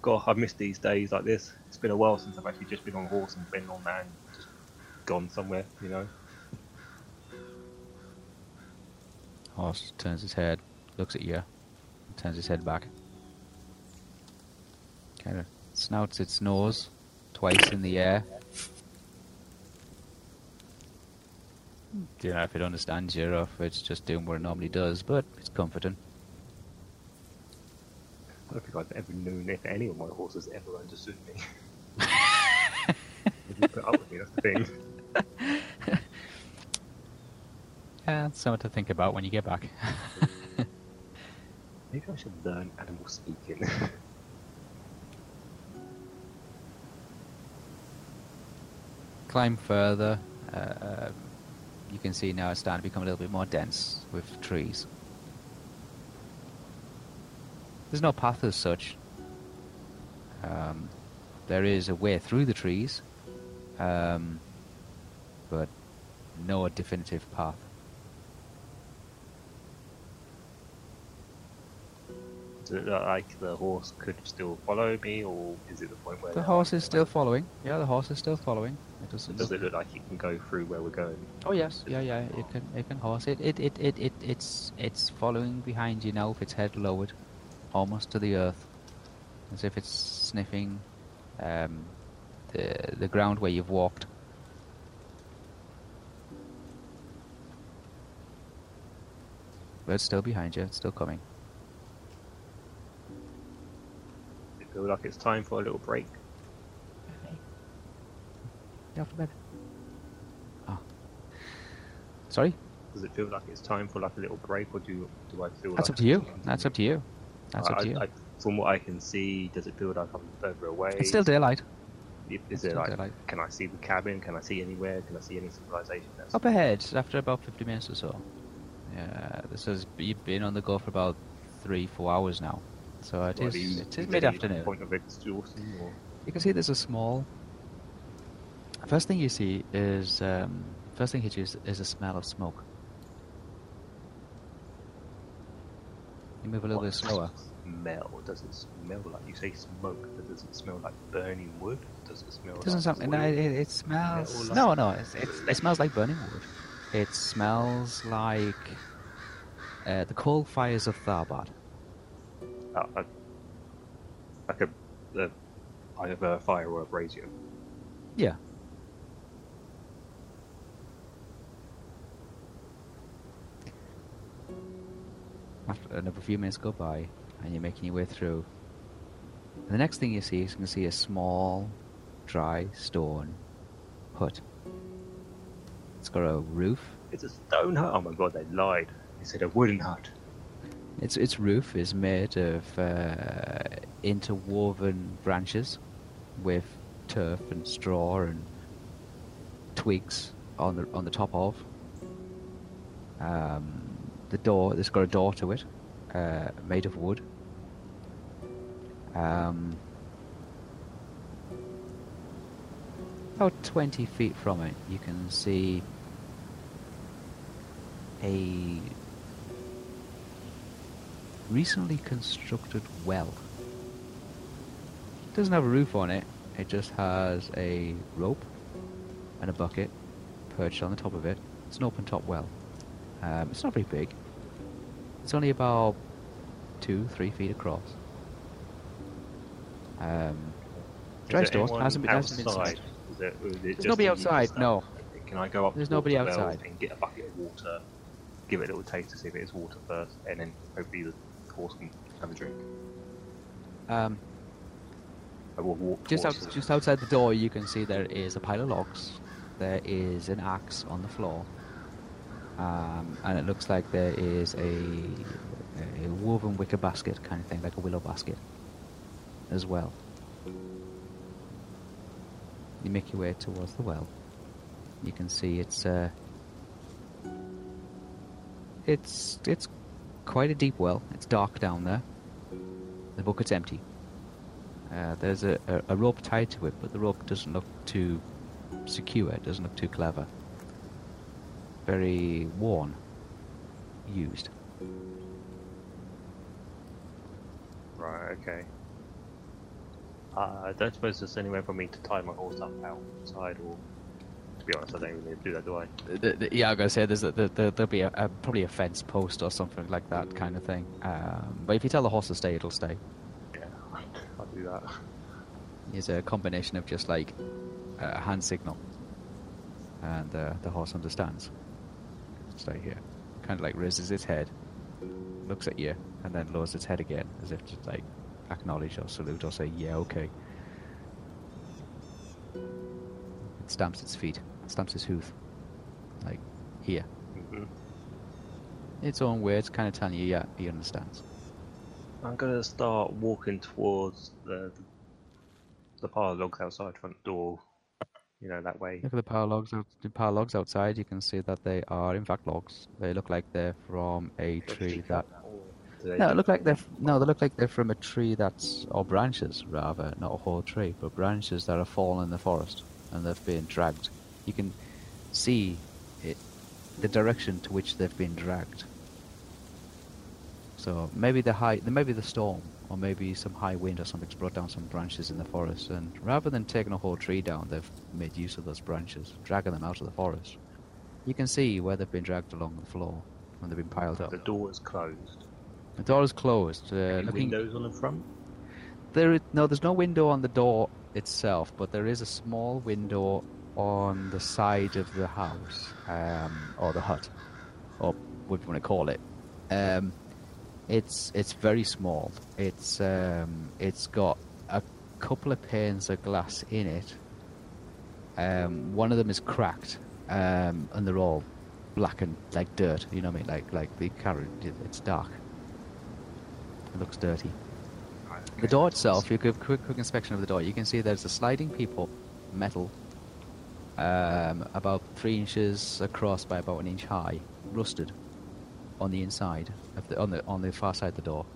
God, I've missed these days like this. It's been a while since I've actually just been on a horse and been on man, just gone somewhere, you know. Horse turns his head, looks at you, turns his head back. Kind of snouts its nose twice in the air. Don't know if it understands you or if it's just doing what it normally does, but it's comforting. I don't think I've ever known if any of my horses ever understood me. [LAUGHS] Put up with me, that's the thing. Yeah, it's something to think about when you get back. [LAUGHS] Maybe I should learn animal speaking. [LAUGHS] Climb further. Uh, you can see now it's starting to become a little bit more dense with trees. There's no path as such. Um, there is a way through the trees, um, but no definitive path. Does it look like the horse could still follow me, or is it the point where The horse is still following. Yeah, the horse is still following. It doesn't Does it look like it can go through where we're going? Oh yes, yeah, yeah. It can, it can horse. It, it, it, it, it, it's, it's following behind you now with its head lowered, almost to the earth. as if it's sniffing um, the the ground where you've walked. But it's still behind you. It's still coming. Does it feel like it's time for a little break? You off to bed. Oh. Sorry. Does it feel like it's time for like a little break, or do do I feel That's like up to you. it's- That's up to you. That's I- up to you. I- from what I can see, does it feel like I'm further away? It's still daylight. Is it's there like, daylight. can I see the cabin? Can I see anywhere? Can I see any civilization? That's Up ahead, after about 50 minutes or so. Yeah, this has you've been on the go for about three, four hours now. So it is, you- it is is mid any afternoon. Point of exhaustion, or You can see there's a small. First thing you see is um, first thing hits you is, is a smell of smoke. You move a little what bit slower. Smell? Does it smell like you say smoke? But does it smell like burning wood? Does it smell? It doesn't like sound. No, it, it smells. No, like- no. It's, it's, it smells like burning wood. It smells like uh, the coal fires of Tharbad. Uh, uh, like a, a either a fire or a brazier. Yeah. After another few minutes go by, and you're making your way through. And the next thing you see is you can see a small, dry stone hut. It's got a roof. It's a stone hut. Oh my god, they lied. They said a wooden hut. Its its roof is made of uh, interwoven branches with turf and straw and twigs on the on the top of. Um, the door, it's got a door to it, uh, made of wood. Um, about twenty feet from it, you can see a recently constructed well. It doesn't have a roof on it, it just has a rope and a bucket perched on the top of it. It's an open top well. Um, it's not very big. It's only about two, three feet across. Um, dry anyone hasn't been, hasn't been. Is there, it There's nobody outside, no. Can I go up? There's to nobody outside. and get a bucket of water, give it a little taste to see if it is water first, and then hopefully the horse can have a drink. Um, I will walk Just out, just outside the door, you can see there is a pile of logs. There is an axe on the floor, um, and it looks like there is a, a woven wicker basket kind of thing, like a willow basket, as well. You make your way towards the well. You can see it's uh, it's it's quite a deep well. It's dark down there. The bucket's empty. Uh, there's a, a, a rope tied to it, but the rope doesn't look too secure, it doesn't look too clever. Very worn, used. Right, okay. Uh, I don't suppose there's anywhere for me to tie my horse up outside, or to be honest, I don't even need to do that, do I? Th- th- yeah, I'm gonna say there's there- there'll be a, a, probably a fence post or something like that kind of thing. Um, but if you tell the horse to stay, it'll stay. Yeah, I'll do that. It's a combination of just like a hand signal, and uh, the horse understands. Stay here. Kind of like raises its head, looks at you, and then lowers its head again, as if to like acknowledge or salute or say, "Yeah, okay." It stamps its feet, stamps his hoof, like here. hmm Its own words, kind of telling you, yeah, he understands. I'm gonna start walking towards the the, pile of logs outside front door. You know that way. Look at the power logs. Out, the power logs outside. You can see that they are in fact logs. They look like they're from a tree that they No, look look like they're f- no, they look like they're from a tree that's or branches rather, not a whole tree, but branches that have fallen in the forest and they've been dragged. You can see it, the direction to which they've been dragged. So maybe the high, maybe the storm, or maybe some high wind or something's brought down some branches in the forest, and rather than taking a whole tree down, they've made use of those branches, dragging them out of the forest. You can see where they've been dragged along the floor when they've been piled up. The door is closed. The door is closed. Uh, Any looking, windows on the front? there is, no, there's no window on the door itself, but there is a small window on the side of the house, um, or the hut, or what you want to call it. Um, it's it's very small. It's um, it's got a couple of panes of glass in it. Um, one of them is cracked, um, and they're all black and like dirt. You know what I mean? Like like the carrot. It's dark. It looks dirty. The door itself, you give a quick, quick inspection of the door. You can see there's a sliding peephole, metal, um, about three inches across by about an inch high, rusted, on the inside of the on the on the far side of the door.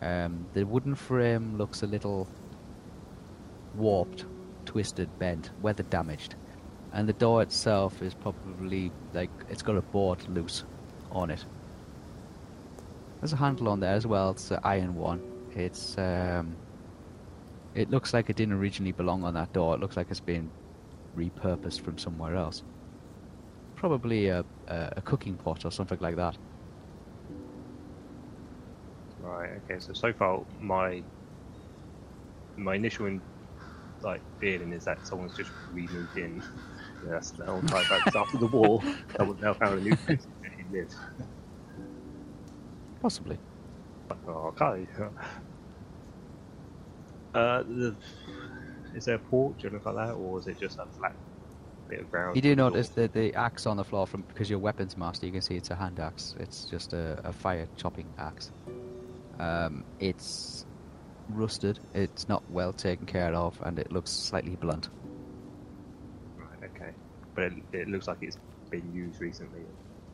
Um, the wooden frame looks a little warped, twisted, bent, weather damaged, and the door itself is probably like it's got a board loose on it. There's a handle on there as well. It's an iron one. It's um, it looks like it didn't originally belong on that door. It looks like it's been repurposed from somewhere else. Probably a, a, a cooking pot or something like that. Right. Okay. So so far, my my initial in, like feeling is that someone's just re-moved in. [LAUGHS] Yeah, that's the whole time back after the war. Someone's now found a new place where he lives. Possibly. Oh, okay. Uh, the, is there a porch or anything like that, or is it just a flat bit of ground? You do with a door? notice that the axe on the floor, from because you're weapons master, you can see it's a hand axe. It's just a, a fire chopping axe. Um, it's rusted. It's not well taken care of, and it looks slightly blunt. Right. Okay. But it, it looks like it's been used recently.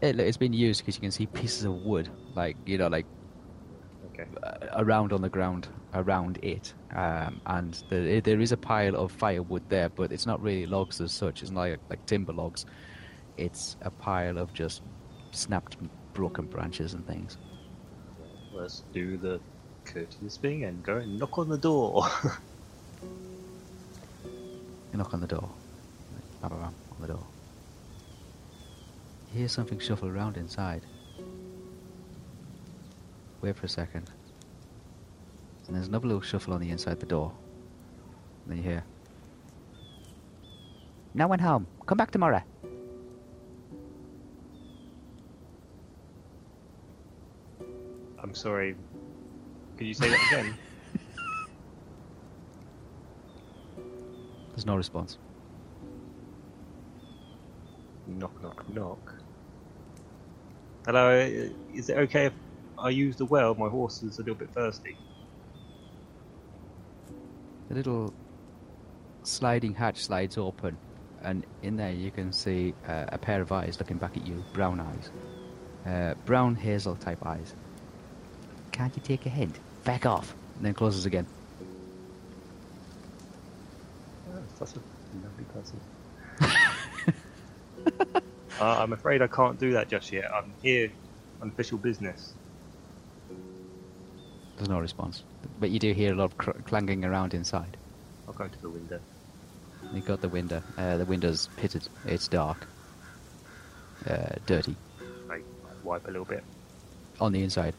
It, it's been used because you can see pieces of wood, like you know, like Okay. uh, around on the ground around it, um, and the, there is a pile of firewood there, but it's not really logs as such. It's not like, like timber logs. It's a pile of just snapped, broken branches and things. Let's do the courteous thing and go and knock on the door. You [LAUGHS] knock on the door. Bam, bam, bam, on the door. You hear something shuffle around inside. Wait for a second. And there's another little shuffle on the inside the door. And then you hear. No one home. Come back tomorrow. I'm sorry. Could you say that again? [LAUGHS] There's no response. knock, knock, knock. Hello. uh, Is it okay if I use the well? My horse is a little bit thirsty. The little sliding hatch slides open, and in there you can see uh, a pair of eyes looking back at you, brown eyes. Uh, brown hazel type eyes. Can't you take a hint? Back off! And then closes again. Oh, such a lovely person. [LAUGHS] uh, I'm afraid I can't do that just yet. I'm here on official business. There's no response. But you do hear a lot of cr- clanging around inside. I'll go to the window. You got the window. Uh, the window's pitted. It's dark. Uh, dirty. I wipe a little bit. On the inside.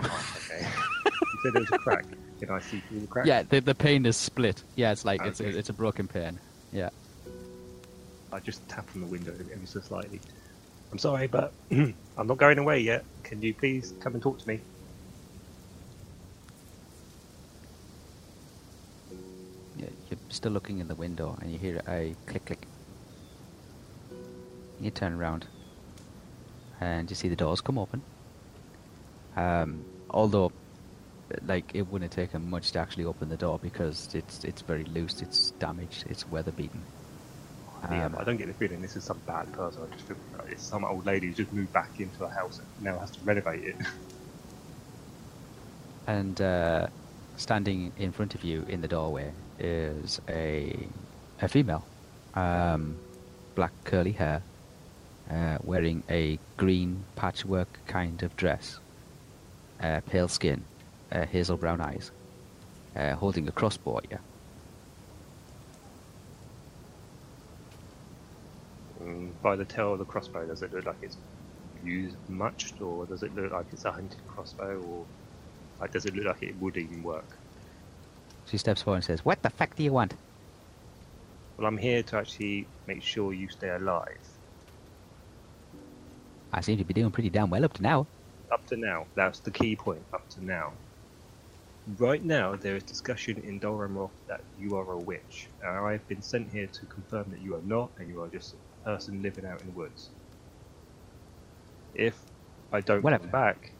Oh, okay. [LAUGHS] you said there was a crack. Can I see through the crack? Yeah, the, the pane is split. Yeah, it's like, it's, a, it's a broken pane. Yeah. I just tap on the window ever so slightly. I'm sorry, but [CLEARS THROAT] I'm not going away yet. Can you please come and talk to me? Still looking in the window and you hear a click click. You turn around and you see the doors come open. Um, although, like, it wouldn't take them much to actually open the door because it's it's very loose, it's damaged, it's weather beaten. yeah, Um, but I don't get the feeling this is some bad person. I just feel like it's some old lady who's just moved back into a house and now has to renovate it. [LAUGHS] And uh, standing in front of you in the doorway is a a female, um, black curly hair, uh, wearing a green patchwork kind of dress, uh, pale skin, uh, hazel brown eyes, uh, holding a crossbow at you. Mm, By the tail of the crossbow, does it look like it's used much, or does it look like it's a hunting crossbow, or like, does it look like it would even work? She steps forward and says, What the fuck do you want? Well, I'm here to actually make sure you stay alive. I seem to be doing pretty damn well up to now. Up to now, that's the key point. Up to now. Right now, there is discussion in Dol Amroth that you are a witch, and I've been sent here to confirm that you are not, and you are just a person living out in the woods. If I don't Whatever. come back,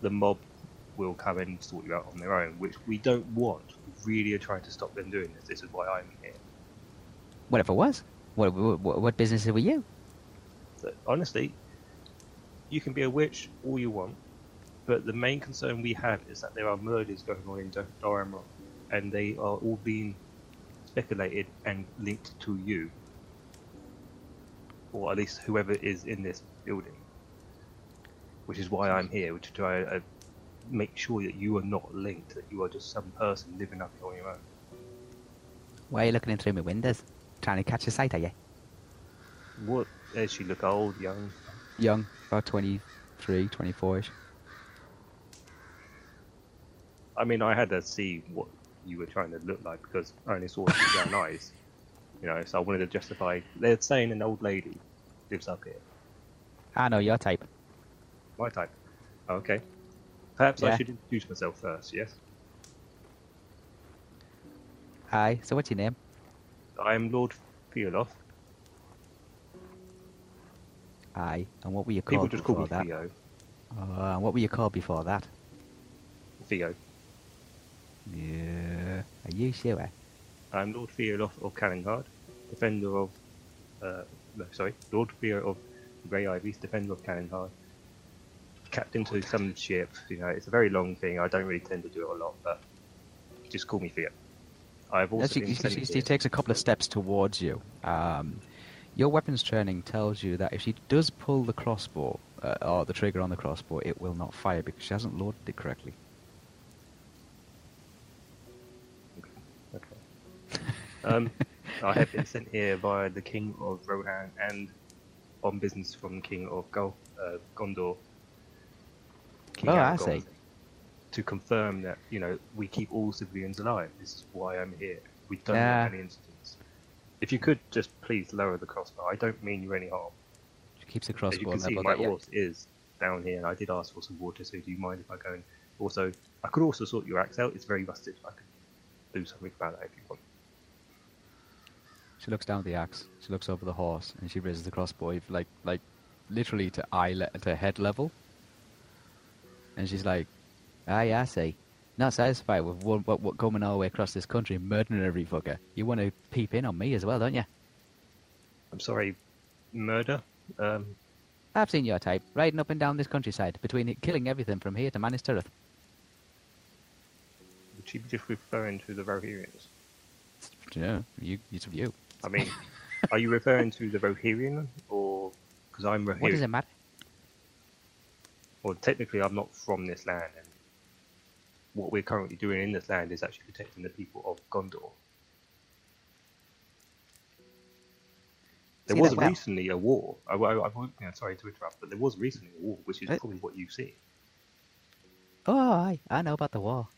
the mob will come and sort you out on their own, which we don't want. Really are trying to stop them doing this. This is why I'm here. Whatever it was. What, what, what business were you? So, honestly, you can be a witch all you want, but the main concern we have is that there are murders going on in Dol Amroth, and they are all being speculated and linked to you, or at least whoever is in this building. Which is why I'm here, to try uh, make sure that you are not linked, that you are just some person living up here on your own. Why are you looking in through my windows? Trying to catch a sight, are you? What? Does she look old, young? Young, about 23, 24 ish. I mean, I had to see what you were trying to look like because I only saw brown eyes. You know, so I wanted to justify. They're saying an old lady lives up here. I know your type. My type. Okay. Perhaps I should introduce myself first. Yes. Hi, so what's your name? I am Lord Fiolof. Aye, and what were you called People just call me that? Theo. Uh, and what were you called before that? Theo. Yeah. Are you sure? I am Lord Fiolof of Canninghard, defender of. Uh, no, sorry, Lord Theo of Grey Ivies, defender of Canninghard. Captain to some ship. You know, it's a very long thing. I don't really tend to do it a lot, but just call me Theo. I've also She, been she, sent she, she takes a couple of steps towards you. Um, your weapons training tells you that if she does pull the crossbow, uh, or the trigger on the crossbow, it will not fire because she hasn't loaded it correctly. Okay. Um, I have been sent here by the King of Rohan and on business from the King of Gol- uh, Gondor. King Oh, I see. To confirm that you know we keep all civilians alive. This is why I'm here. We don't have any incidents. If you could just please lower the crossbow. I don't mean you any harm. She keeps the As you crossbow can see, my yeah, horse is down here, and I did ask for some water. So do you mind if I go and also? I could also sort your axe out. It's very rusted. I could do something about that if you want. She looks down at the axe. She looks over the horse, and she raises the crossbow, like, like, literally to eye le- to head level. And she's like, "Aye, I see. Not satisfied with what, what, what coming all the way across this country, murdering every fucker. You want to peep in on me as well, don't you? I'm sorry, murder. Um, I've seen your type, riding up and down this countryside, between it, killing everything from here to Minas Tirith. would she be just referring to the Rohirrians? Yeah, you, it's you. I mean, are you referring to the Rohirrian or because I'm What does it matter? Well, technically, I'm not from this land, and what we're currently doing in this land is actually protecting the people of Gondor. There See was well? recently a war. I, I, I won't, sorry to interrupt, but there was recently a war, which is Uh, probably what you see. Oh, aye, I know about the war.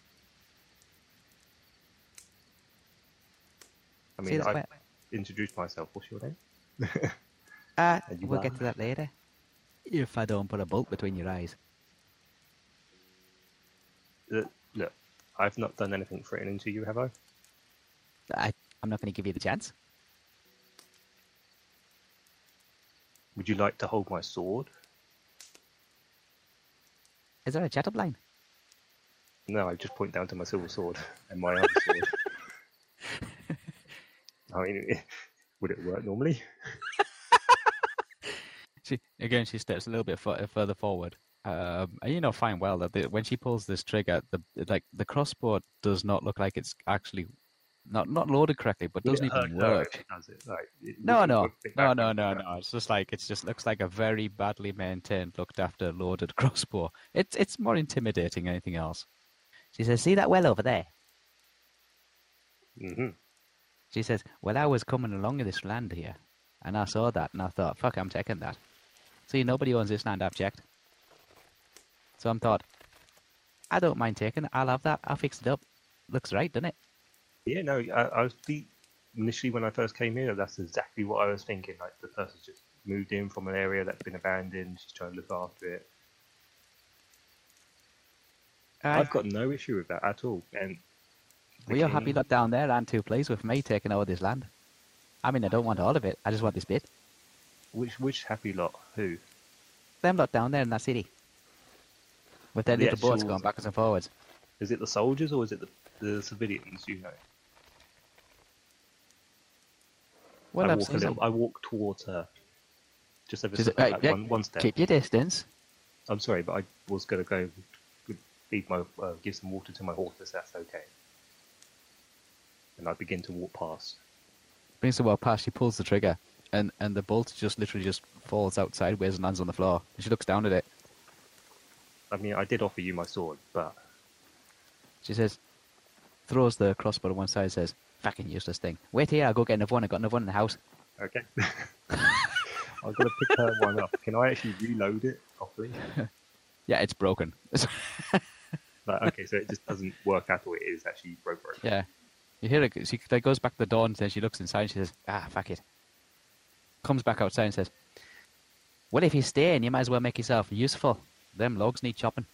I mean, I introduced myself. What's your name? Uh, [LAUGHS] we'll get to that later. If I don't put a bolt between your eyes. Look, look, I've not done anything threatening to you, have I? I, I'm not going to give you the chance. Would you like to hold my sword? Is there a chat up line? No, I just point down to my silver sword [LAUGHS] and my other sword. [LAUGHS] I mean, [LAUGHS] would it work normally? She again. She steps a little bit fu- further forward, um, and you know fine well that the, when she pulls this trigger, the like the crossbow does not look like it's actually not not loaded correctly, but doesn't it hurt even if work. it does it? Like, it No, no, no, no, no, no. It's just like it's just looks like a very badly maintained, looked after loaded [LAUGHS] crossbow. It's it's more intimidating than anything else. She says, "See that well over there?" Mhm. She says, Well, I was coming along in this land here, and I saw that, and I thought, fuck, I'm taking that. See, nobody owns this land I've checked. So I'm thought, I don't mind taking it, I'll have that, I'll fix it up. Looks right, doesn't it? Yeah, no, I, I was the, initially when I first came here. That's exactly what I was thinking. Like the person's just moved in from an area that's been abandoned. She's trying to look after it. I've got no issue with that at all. And we are happy lot down there and too pleased with me taking over this land. I mean, I don't want all of it. I just want this bit. Which which happy lot? Who? Them lot down there in that city. With their The little boats actual- going backwards and forwards. Is it the soldiers or is it the, the civilians? You know. Well, I I've walk a seen little. I walk towards her. Just ever Just, uh, like yeah, one, one step. Keep your distance. I'm sorry, but I was going to go feed my uh, give some water to my horse. If that's okay. And I begin to walk past. Brings the well past, she pulls the trigger, and, and the bolt just literally just falls out sideways and lands on the floor. And she looks down at it. I mean, I did offer you my sword, but She says, throws the crossbow to one side and says, fucking useless thing. Wait here, I'll go get another one. I got another one in the house. okay. [LAUGHS] I've got to pick her one up. Can I actually reload it properly? [LAUGHS] Yeah, it's broken. [LAUGHS] Like, okay, so it just doesn't work at all. It is actually broke broke. yeah. You hear it, she like, goes back to the door and then she looks inside and she says, ah, fuck it. Comes back outside and says, well, if you're staying, you might as well make yourself useful. Them logs need chopping.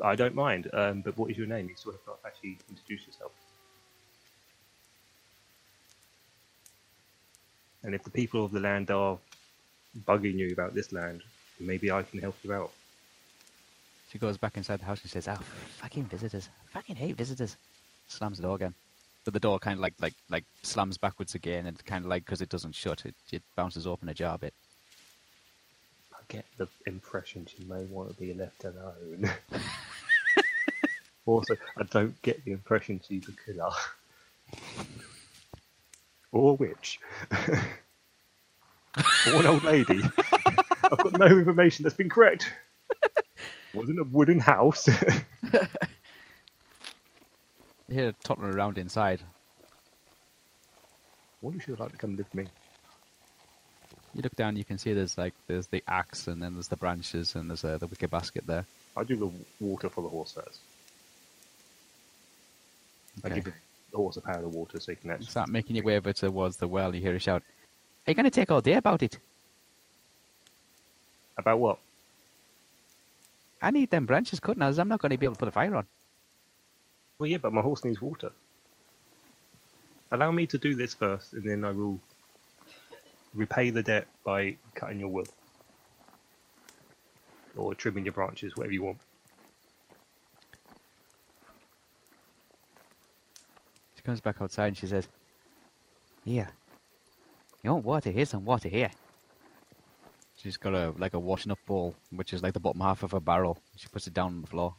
I don't mind. Um, but what is your name? You sort of got to actually introduce yourself. And if the people of the land are bugging you about this land, maybe I can help you out. She goes back inside the house and says, "Oh, fucking visitors! Fucking hate visitors!" Slams the door again, but the door kind of like like like slams backwards again, and kind of like because it doesn't shut, it it bounces open a jar bit. I get the impression she may want to be left alone. [LAUGHS] also, I don't get the impression she's a killer. or a witch. [LAUGHS] or an old lady. I've got no information that's been correct. Wasn't a wooden house. [LAUGHS] You hear tottering around inside. Wonder if would like to come with me. You look down, you can see there's like there's the axe, and then there's the branches, and there's uh, the wicker basket there. I do the water for the horse first. I Okay. give the horse a pail of water so he can actually. Start making your way over towards the well. You hear a shout. Are you going to take all day about it? About what? I need them branches cut now. as I'm not going to be able to put a fire on. Well, yeah, but my horse needs water. Allow me to do this first, and then I will repay the debt by cutting your wood or trimming your branches, whatever you want. She comes back outside and she says, Here. You want water? Here's some water here. She's got a like a washing up bowl, which is like the bottom half of a barrel. She puts it down on the floor.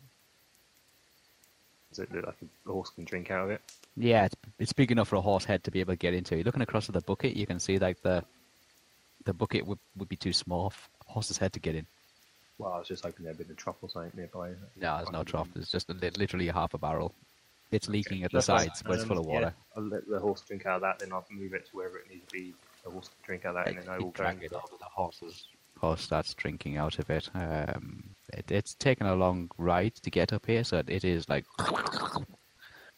Does it look like a horse can drink out of it? Yeah, it's, it's big enough for a horse head to be able to get into. You're looking across at the bucket, you can see like the the bucket would, would be too small for a horse's head to get in. Well, I was just hoping there'd been a trough or something nearby. No, there's no trough. There's just a, literally a half a barrel. It's leaking at the That's sides, but it's full of water. Yeah, I'll let the horse drink out of that, then I'll move it to wherever it needs to be. The horse can drink out of that, and then I will go. drag it over the horse's horse starts drinking out of it. Um, it it's taken a long ride to get up here, so it is like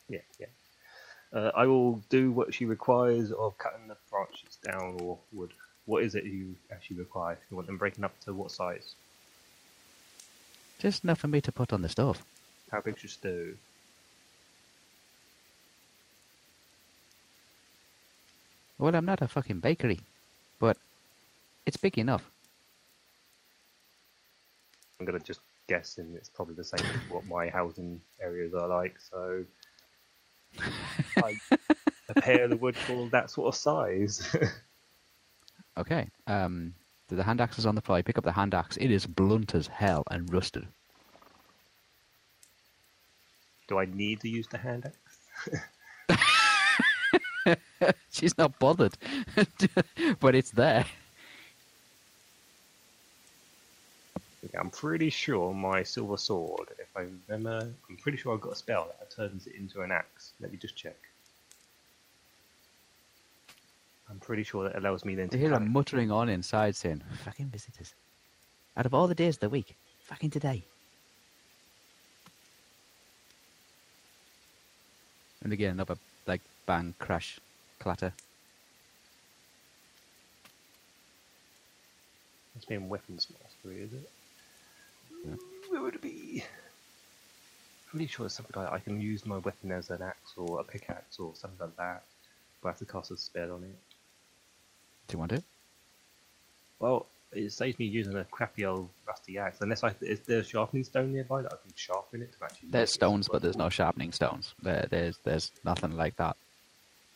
Yeah, yeah. Uh, I will do what she requires of cutting the branches down or wood. What is it you actually require? You want them breaking up to what size? just enough for me to put on the stove. How big's your stove? Well, I'm not a fucking bakery, but it's big enough. I'm gonna just guess, and it's probably the same as what my housing areas are like. So [LAUGHS] I prepare the wood for that sort of size. [LAUGHS] Okay. Um, the hand axe is on the. You pick up the hand axe. It is blunt as hell and rusted. do I need to use the hand axe? [LAUGHS] She's not bothered, but it's there. Okay, I'm pretty sure my silver sword, if I remember, I'm pretty sure I've got a spell that turns it into an axe. Let me just check. I'm pretty sure that allows me then to You hear it. muttering on inside, saying, "Fucking visitors! Out of all the days of the week, fucking today." And again, another like bang, crash, clatter. It's been weapons mastery, is it? Yeah. Where would it be? Pretty sure it's something like I can use my weapon as an axe or a pickaxe or something like that. But I have to cast a spell on it. Do you want it? Well, it saves me using a crappy old rusty axe. Unless I is there a sharpening stone nearby that I can sharpen it to actually. There's make it stones, but there's no sharpening stones. There, there's, there's nothing like that.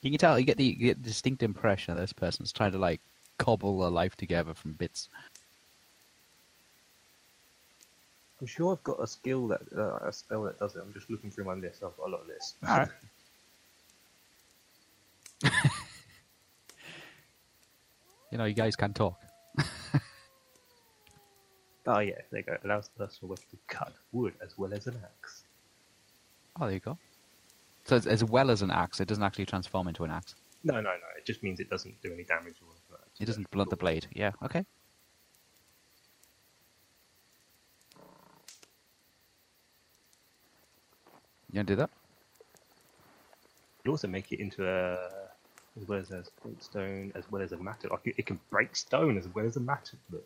You can tell, you get the, you get the distinct impression that this person's trying to like cobble a life together from bits. I'm sure I've got a skill that uh, a spell that does it. I'm just looking through my list. I've got a lot of lists. All right. [LAUGHS] You know, you guys can talk. [LAUGHS] oh yeah, there you go. Allows the personal weapon to cut wood as well as an axe. Oh, there you go. So it's, as well as an axe, it doesn't actually transform into an axe. No, no, no. It just means it doesn't do any damage or anything. It doesn't blunt the blade. Yeah, okay. You gonna do that? It also make it into a as well as a stone as well as a matter. Like it, it can break stone as well as a matter. But,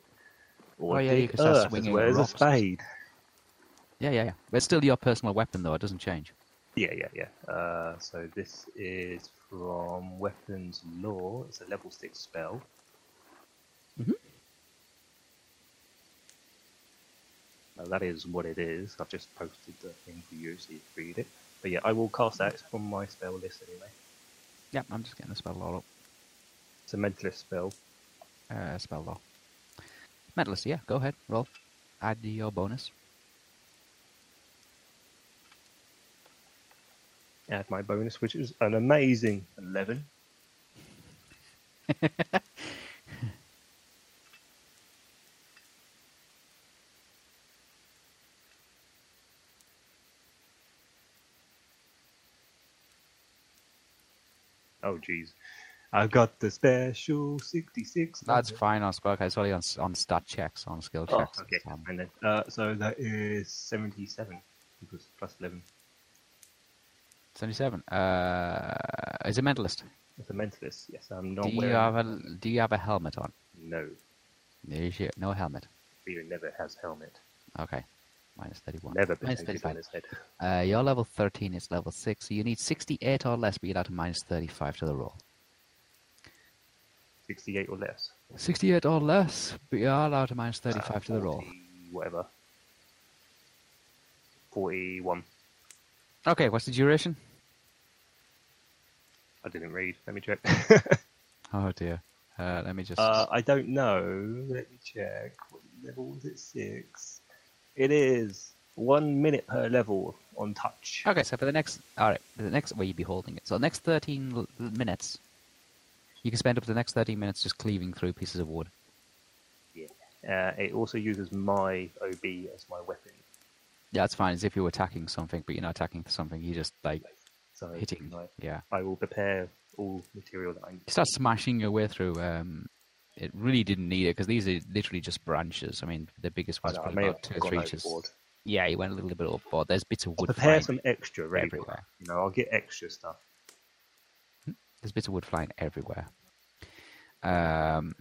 or Oh, yeah, you can start earth as swinging well as a spade. Yeah, yeah, yeah. But it's still your personal weapon, though. It doesn't change. Yeah, yeah, yeah. Uh, so this is from Weapons Law. It's a level six spell. Now, that is what it is. I've just posted the thing for you so you can read it. But yeah, I will cast that. From my spell list anyway. Yep, I'm just getting the spell all up. It's a mentalist spell. Uh, spell law. Mentalist, yeah, go ahead, roll. Add your bonus. Add my bonus, which is an amazing eleven. [LAUGHS] Oh jeez, I've got the special sixty-six. That's number. fine on spell. It's only on, on stat checks, on skill Oh, checks. okay. Um, And then, uh, so that is seventy-seven because plus eleven. 77. Uh, is a mentalist. It's a mentalist. Yes, I'm not Do you wearing. have a Do you have a helmet on? No, your, no helmet. Theo never has helmet. Okay. Minus 31. Never Minus painted 35. on. Uh, you're level 13, is level 6, so you need 68 or less, but you'll add a minus 35 to the roll. Sixty-eight or less. 68 or less, but you are allowed a minus 35 to the roll. Whatever. Forty-one. Okay, what's the duration? I didn't read. Let me check. [LAUGHS] Oh dear. Uh, let me just. uh, I don't know. Let me check. What level was it? Six. It is one minute per level on touch. Okay, so for the next, all right, for the next, well, you'd be holding it. So the next 13 l- l- minutes, you can spend up to the next 13 minutes just cleaving through pieces of wood. Uh, it also uses my OB as my weapon. Yeah, that's fine. As if you were attacking something, but you're not attacking something. You just like So hitting. I, Yeah, I will prepare all material that I need. you start smashing your way through. Um, it really didn't need it because these are literally just branches. I mean, the biggest one's probably about two or three. Yeah, you went a little bit overboard. There's bits of I'll wood prepare flying some extra ready. everywhere. You know, I'll get extra stuff. There's bits of wood flying everywhere. Um,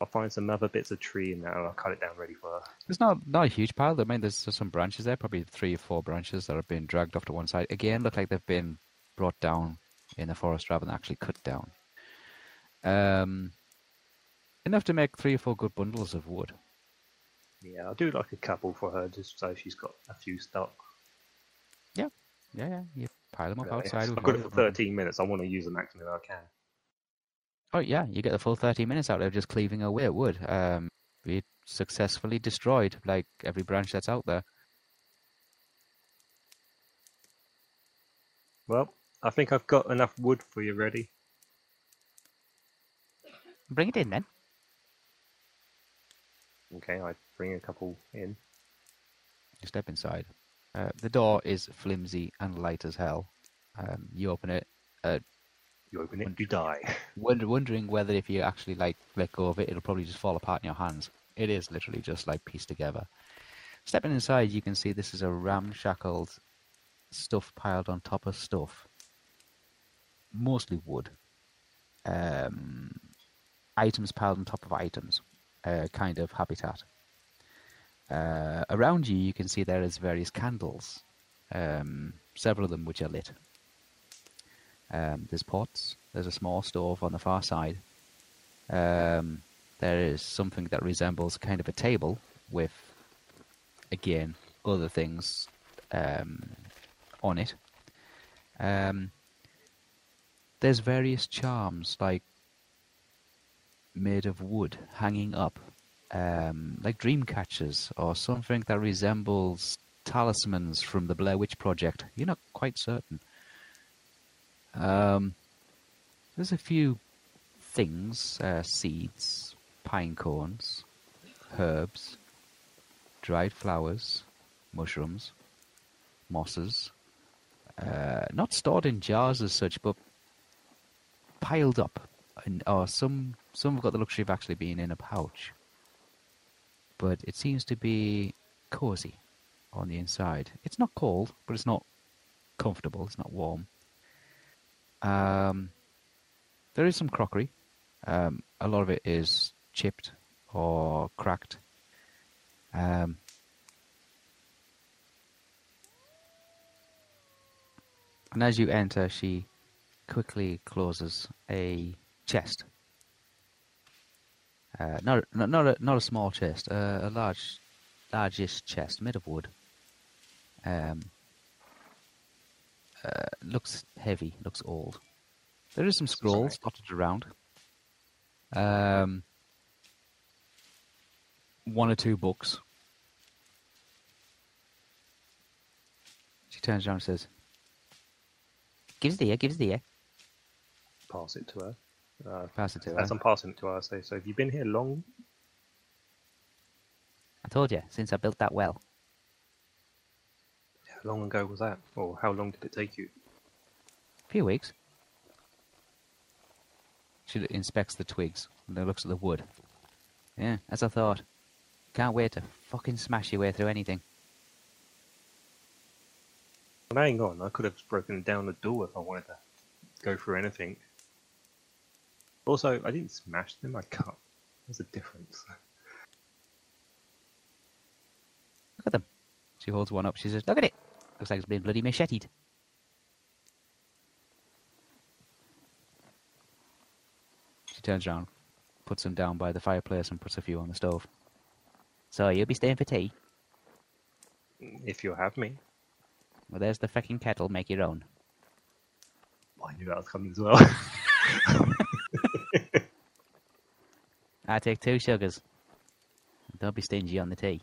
I'll find some other bits of tree and I'll cut it down ready for her. There's not not a huge pile. I mean, there's just some branches there, probably three or four branches that have been dragged off to one side. Again, look like they've been brought down in the forest rather than actually cut down. Um, enough to make three or four good bundles of wood. Yeah, I'll do like a couple for her just so she's got a few stock. Yeah, yeah, yeah. you pile them up Yeah, outside. I've got it for 13 minutes. I want to use the maximum I can. Oh yeah, you get the full 13 minutes out of just cleaving away at wood. Um, it successfully destroyed like every branch that's out there. Well, I think I've got enough wood for you ready. Bring it in then. Okay, I bring a couple in. You step inside. Uh, the door is flimsy and light as hell. Um, you open it, uh, You open it, and you die. [LAUGHS] wonder, wondering whether if you actually like let go of it, it'll probably just fall apart in your hands. It is literally just like pieced together. Stepping inside, you can see this is a ramshackled stuff piled on top of stuff, mostly wood. Um, items piled on top of items, uh, kind of habitat. Uh, around you, you can see there is various candles, um, several of them which are lit. Um, there's pots. There's a small stove on the far side. Um, there is something that resembles kind of a table with, again, other things um, on it. Um, there's various charms, like made of wood, hanging up, um, like dream catchers or something that resembles talismans from the Blair Witch Project. You're not quite certain. Um, there's a few things, uh, seeds, pine cones, herbs, dried flowers, mushrooms, mosses, uh, not stored in jars as such, but piled up, and, or some some have got the luxury of actually being in a pouch. But it seems to be cozy on the inside. It's not cold, but it's not comfortable. It's not warm. Um, there is some crockery. Um, a lot of it is chipped or cracked. Um, and as you enter, she quickly closes a chest. Uh, not, not not a not a small chest, uh, a large, largish chest made of wood. Um, uh, looks heavy, looks old. There is some scrolls dotted around. Um, one or two books. She turns around and says, "Give us the air, give us the air." Pass it to her. Uh, Pass it to as her. I'm passing it to her, I say, "So have you been here long?" I told you since I built that well. How long ago was that, or how long did it take you? A few weeks. She inspects the twigs and then looks at the wood. Yeah, as I thought. Can't wait to fucking smash your way through anything. Well, hang on, I could have broken down the door if I wanted to go through anything. Also, I didn't smash them, I cut. There's a difference. Look at them. She holds one up. She says, Look at it. Looks like it's been bloody macheted. She turns around, puts them down by the fireplace, and puts a few on the stove. So, you'll be staying for tea? If you'll have me. Well, there's the fucking kettle. Make your own. I knew that was coming as well. [LAUGHS] [LAUGHS] I take two sugars. Don't be stingy on the tea.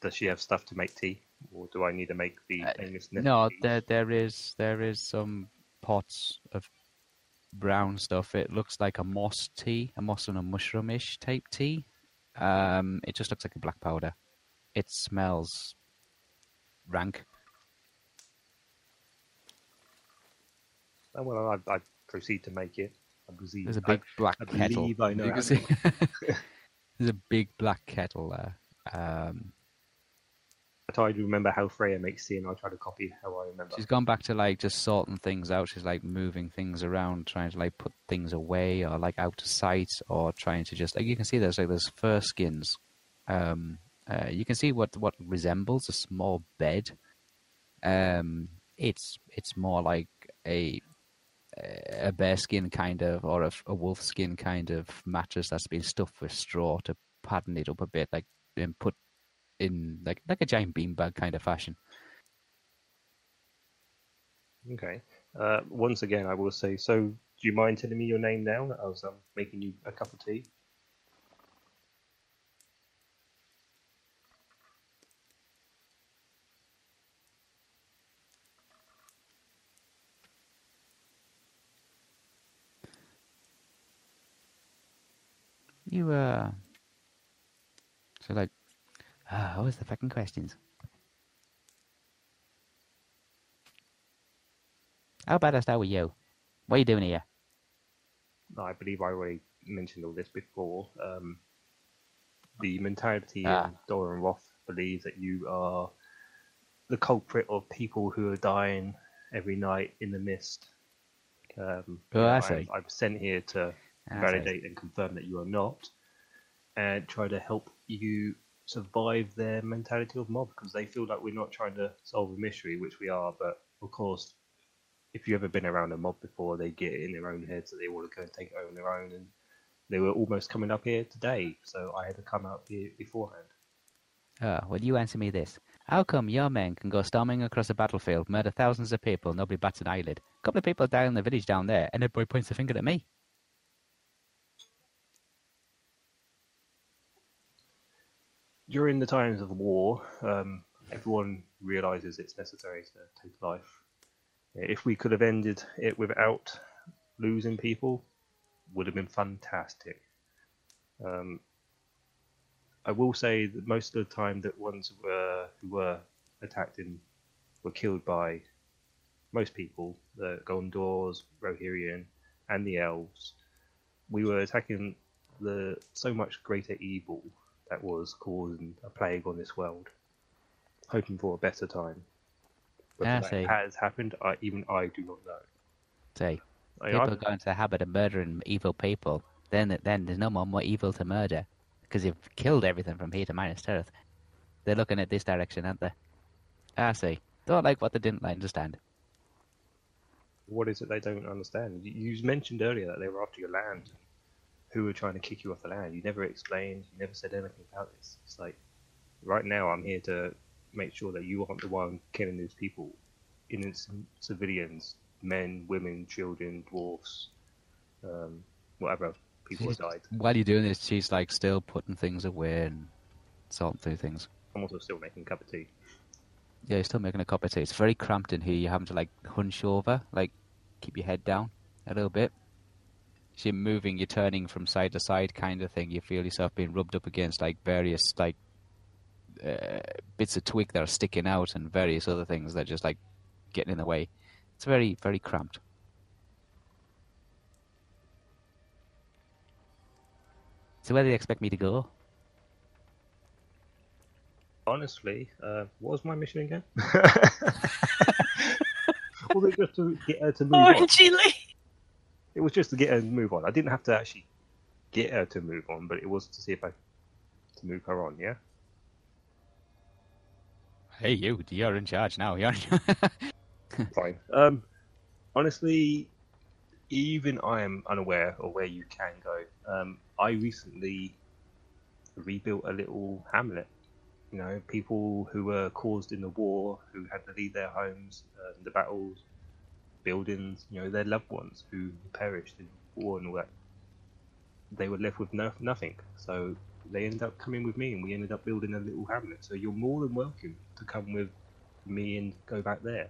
Does she have stuff to make tea? Or do I need to make the Uh, No, tea? there there is there is some pots of brown stuff. It looks like a moss tea, a moss and a mushroomish type tea. Um, it just looks like a black powder. It smells rank. Oh, well, I, I proceed to make it. I believe, There's a I- big black I kettle. I know You how can to see- [LAUGHS] There's a big black kettle there. Um, I try to remember how Freya makes tea, and I try to copy how I remember. She's gone back to like just sorting things out. She's like moving things around, trying to like put things away or like out of sight, or trying to just like you can see there's like there's fur skins. Um, uh, you can see what what resembles a small bed. Um, it's it's more like a a bear skin kind of or a, a wolf skin kind of mattress that's been stuffed with straw to pattern it up a bit, like and put in like like a giant beanbag kind of fashion. Okay. Uh, once again, I will say. So, do you mind telling me your name now? I was um, making you a cup of tea. You, uh. So, like. Ah, was the fucking questions. How about I start with you? What are you doing here? I believe I already mentioned all this before. Um, the mentality Ah. in Dol Amroth believes that you are the culprit of people who are dying every night in the mist. Um, Oh, I see. I'm sent here to I. Ah, validate and confirm that you are not, and try to help you survive their mentality of mob because they feel like we're not trying to solve a mystery, which we are. But of course, if you've ever been around a mob before, they get it in their own heads that they want to go and take it on their own, and they were almost coming up here today, so I had to come up here beforehand. Oh, well, you answer me this. How come your men can go storming across a battlefield, murder thousands of people, nobody bats an eyelid? A couple of people die in the village down there, and everybody points a finger at me. During the times of war, um, everyone realizes it's necessary to take life. If we could have ended it without losing people, would have been fantastic. Um, I will say that most of the time that ones were, who were attacked and were killed by most people, the Gondors, Rohirrim, and the elves, we were attacking the so much greater evil that was causing a plague on this world, hoping for a better time. Whether Ah, that see. has happened, I, even I do not know. Say, I, people I, go into the habit of murdering evil people, then then there's no more, more evil to murder, because you've killed everything from here to Minas Tirith. They're looking at this direction, aren't they? I see. Don't like what they didn't understand. what is it they don't understand? You, you mentioned earlier that they were after your land, and who were trying to kick you off the land. You never explained. You never said anything about this. It's like right now I'm here to make sure that you aren't the one killing these people, innocent civilians, men, women, children, dwarfs, um, whatever people have died. While you're doing this, she's like still putting things away and sorting through things. I'm also still making a cup of tea. Yeah, you're still making a cup of tea. It's very cramped in here. You're having to like hunch over, like keep your head down a little bit. So you're moving, you're turning from side to side, kind of thing. You feel yourself being rubbed up against like various like uh, bits of twig that are sticking out and various other things that are just like getting in the way. It's very, very cramped. So where do you expect me to go? Honestly, uh, what was my mission again? [LAUGHS] [LAUGHS] was it just to get her to move on? Orangey Lee. It was just to get her to move on. I didn't have to actually get her to move on, but it was to see if I to move her on. Yeah. Hey, you! You're in charge now. You're. [LAUGHS] Fine. Um, honestly, even I am unaware of where you can go. Um, I recently rebuilt a little hamlet. You know, people who were caused in the war, who had to leave their homes, uh, the battles, buildings. You know, their loved ones who perished in war and all that. They were left with no, nothing. So they ended up coming with me, and we ended up building a little hamlet. So you're more than welcome to come with me and go back there.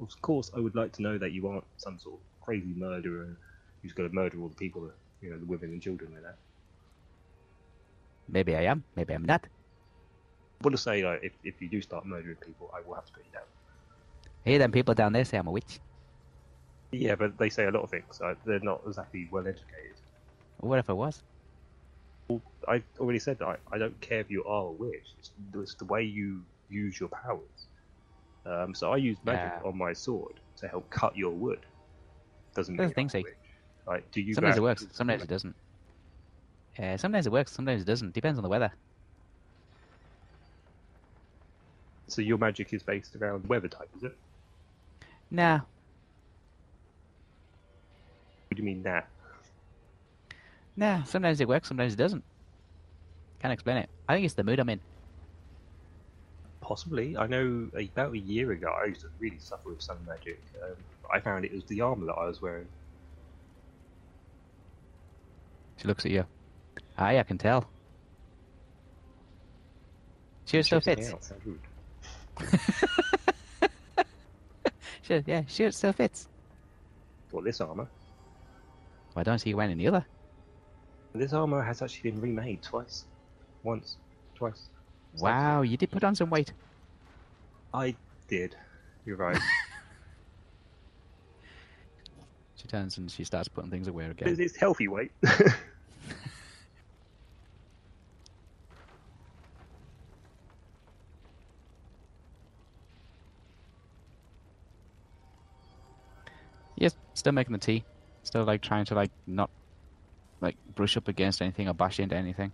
Of course, I would like to know that you aren't some sort of crazy murderer who's going to murder all the people, you know, the women and children and that. maybe I am. Maybe I'm not. I want to say, like, if, if you do start murdering people, I will have to put you down. Hey, them people down there say I'm a witch. Yeah, but they say a lot of things. Uh, they're not exactly well educated. What if I was? I already said that I, I don't care if you are a witch. It's, it's the way you use your powers. Um, so I use magic Yeah. on my sword to help cut your wood. Doesn't mean the you're thing, see. Like, do you Sometimes it out works. Sometimes it doesn't. Uh, sometimes it works. Sometimes it doesn't. Depends on the weather. So your magic is based around weather type, is it? Nah. What do you mean that? Nah. Sometimes it works. Sometimes it doesn't. Can't explain it. I think it's the mood I'm in. Possibly. I know about a year ago I used to really suffer with sun magic. Um, I found it was the armor that I was wearing. She looks at you. Aye, I can tell. She still Checks me fits. [LAUGHS] She, yeah, she still fits. Well, this armor. I don't see you wearing any other. This armor has actually been remade twice. Once, twice. Wow, you did put on some weight. I did. You're right. [LAUGHS] she turns and she starts putting things away again. It's healthy weight. [LAUGHS] yes, still making the tea. Still like trying to like not like brush up against anything or bash into anything.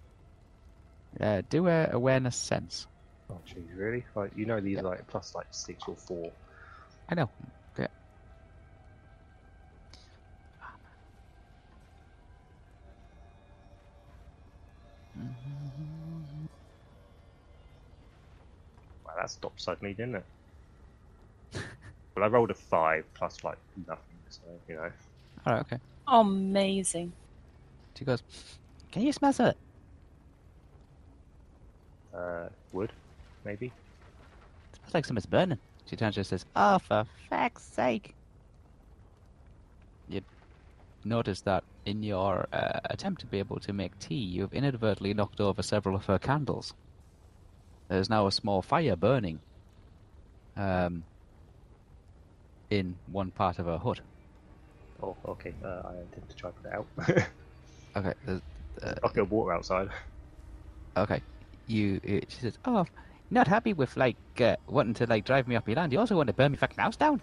Uh, do a awareness sense. Oh jeez, really? Like you know these are like plus like six or four. I know. Yeah. Wow, that stopped suddenly, didn't it? [LAUGHS] well, I rolled a five plus like nothing, so you know. All right. Okay. Amazing. She goes. Can you smell it? Uh, wood, maybe. It smells like something's burning. She turns to and says, Oh, for feck's sake. You notice that in your uh, attempt to be able to make tea, you've inadvertently knocked over several of her candles. There's now a small fire burning um, in one part of her hut. Oh, okay. Uh, I intend to try to put it out. [LAUGHS] Okay, [LAUGHS] there's- uh, I'll get water outside. okay. You, uh, she says, "Oh, not happy with like uh, wanting to like drive me off my land. You also want to burn me fucking house down."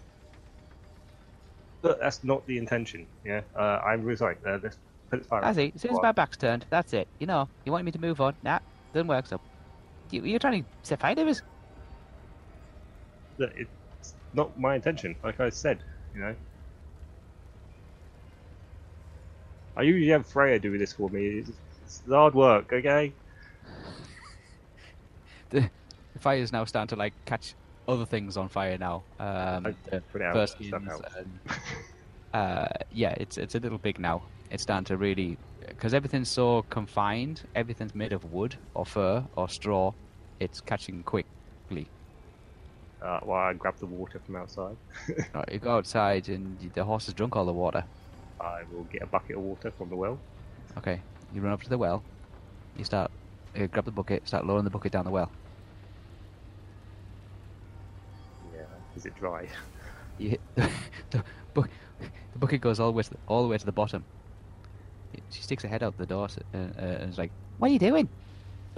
But that's not the intention. Yeah. Uh, I'm really sorry. Uh, let's put it fire. I see. As soon as my back's turned, that's it. You know, you want me to move on? Nah, doesn't work. So, you, you're trying to set fire to us? look, It's not my intention. Like I said, you know. I usually have Freya do this for me. It's, it's hard work, okay? The, the fire is now starting to like catch other things on fire now. Um, I the put it out. first and, [LAUGHS] uh, yeah, it's it's a little big now. It's starting to really because everything's so confined. Everything's made of wood or fur or straw. It's catching quickly. Uh, well, I grab the water from outside. [LAUGHS] Right, you go outside and the horse has drunk all the water. I will get a bucket of water from the well. Okay, you run up to the well. You start uh, grab the bucket, start lowering the bucket down the well. Yeah. Is it dry? You hit the, [LAUGHS] the, bu- the bucket goes all the way to the, all the way to the bottom. She sticks her head out the door s- uh, uh, and is like, "What are you doing?"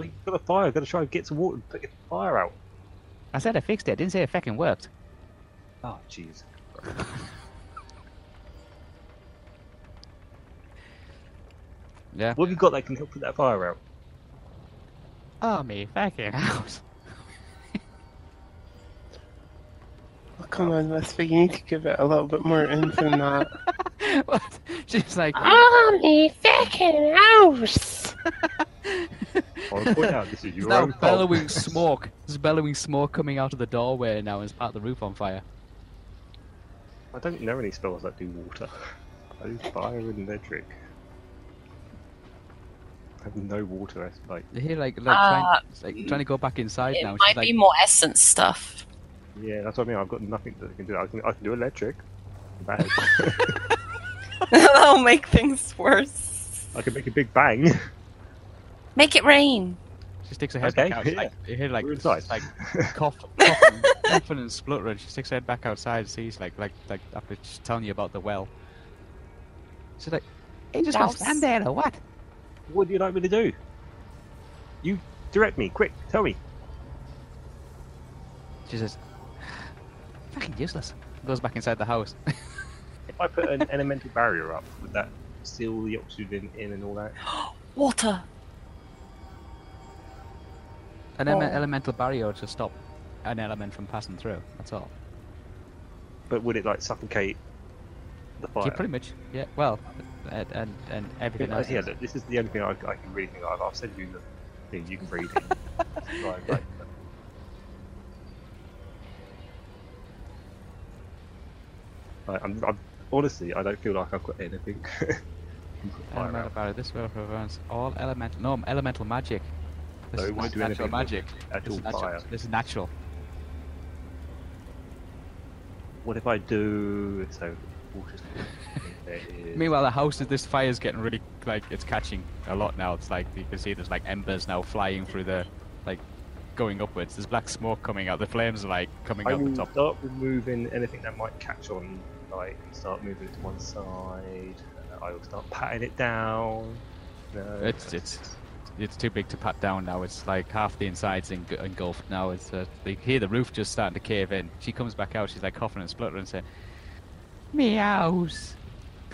You've got a fire. I've got to try and get some water and put the fire out. I said I fixed it. I didn't say it fucking worked. Oh, jeez. [LAUGHS] Yeah. What have you got that can help put that fire out? Oh me fucking house. [LAUGHS] Oh, come on, Westby, you need to give it a little bit more in than that. [LAUGHS] what? She's like, [LAUGHS] Oh, me fucking house! I want to point out this is There's your now own fault. bellowing smoke. There's bellowing smoke coming out of the doorway now and it's part of the roof on fire. I don't know any spells that do water. I do fire and electric. I have no water. That's like, You hear like, like, Uh, trying, like trying to go back inside It now. might She's like, be more essence stuff. yeah, that's what I mean. I've got nothing that I can do. I can, I can do electric. [LAUGHS] [LAUGHS] That'll make things worse. I can make a big bang. Make it rain. she sticks her head Okay, back out. yeah. Like, you hear like, We're like [LAUGHS] cough, coughing, coughing and spluttering. She sticks her head back outside. And sees like, like, like after she's telling you about the well. She's like, "You just gonna Douse. stand there or what?" What do you like me to do? You direct me, quick. Tell me. She says, "Fucking useless." Goes back inside the house. [LAUGHS] If I put an elemental barrier up, would that seal the oxygen in and all that? [GASPS] Water. An Oh. elemental barrier to stop an element from passing through. That's all. But would it like suffocate the fire? Yeah, pretty much. Yeah. Well, and and, and everything Yeah, else. yeah, look, this is the only thing I, I can really think of. I'll send you the thing you can read it. [LAUGHS] right, right. Right, I'm, I'm honestly, I don't feel like I've got anything. [LAUGHS] to put fire Elemental barrier. This will prevents all elemental. No, elemental magic. This No, it is won't do natural anything magic. is natural. fire. This is natural. What if I do so? [LAUGHS] is. Meanwhile, the house is this fire is getting really like it's catching a lot now. It's like you can see there's like embers now flying through the like going upwards. There's black smoke coming out. The flames are like coming I out the will top. start removing anything that might catch on, like start moving it to one side. Uh, I will start patting it down. No, It's it's it's too big to pat down now. It's like half the inside's eng- engulfed now. It's uh, you hear the roof just starting to cave in. She comes back out. She's like coughing and spluttering, saying, Meows.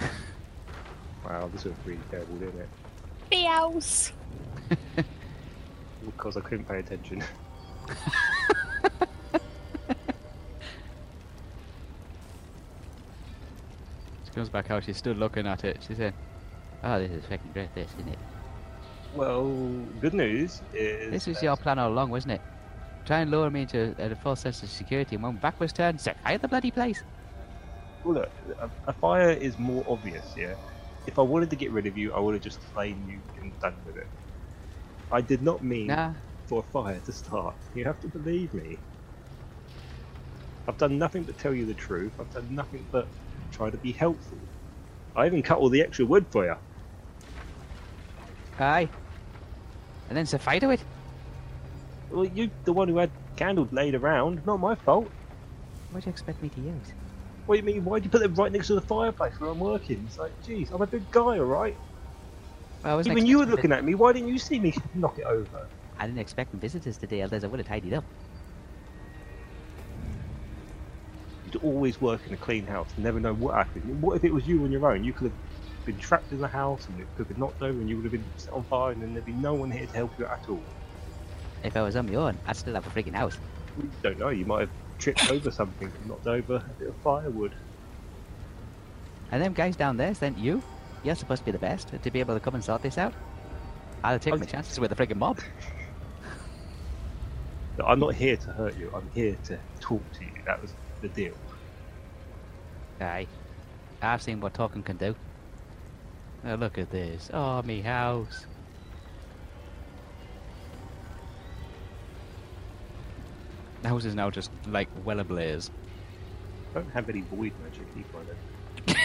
[LAUGHS] Wow, this was really terrible, didn't it? Meows. [LAUGHS] Because I couldn't pay attention. [LAUGHS] She comes back out. She's still looking at it. She said, "Oh, this is fucking great, this, isn't it? Well, good news is. This was that- your plan all along, wasn't it? Try and lure me into a, a false sense of security, and when I'm backwards turn, set fire the bloody place. Well, look, a, a fire is more obvious, yeah? If I wanted to get rid of you, I would have just claimed you and done with it. I did not mean Nah, for a fire to start. You have to believe me. I've done nothing but tell you the truth. I've done nothing but try to be helpful. I even cut all the extra wood for you. aye. And then fire to it. Well, you're the one who had candles laid around. Not my fault. What do you expect me to use? What do you mean? Why'd you put them right next to the fireplace where I'm working? It's like, geez, I'm a big guy, alright? Well, I Even you were looking at me. Why didn't you see me [LAUGHS] knock it over? I didn't expect visitors today, otherwise I would have tidied up. You'd always work in a clean house. Never know what happened. What if it was you on your own? You could have been trapped in the house and it could have been knocked over and you would have been set on fire and then there'd be no one here to help you at all. If I was on my own, I'd still have a freaking house. You don't know. You might have tripped over something and knocked over a bit of firewood. And them guys down there sent you? You're supposed to be the best to be able to come and sort this out. I'll take I my chances with the friggin' mob. [LAUGHS] But I'm not here to hurt you. I'm here to talk to you. That was the deal. Aye. I've seen what talking can do. Now look at this. Oh, me house. The house is now just like well ablaze. I don't have any void magic either. I don't.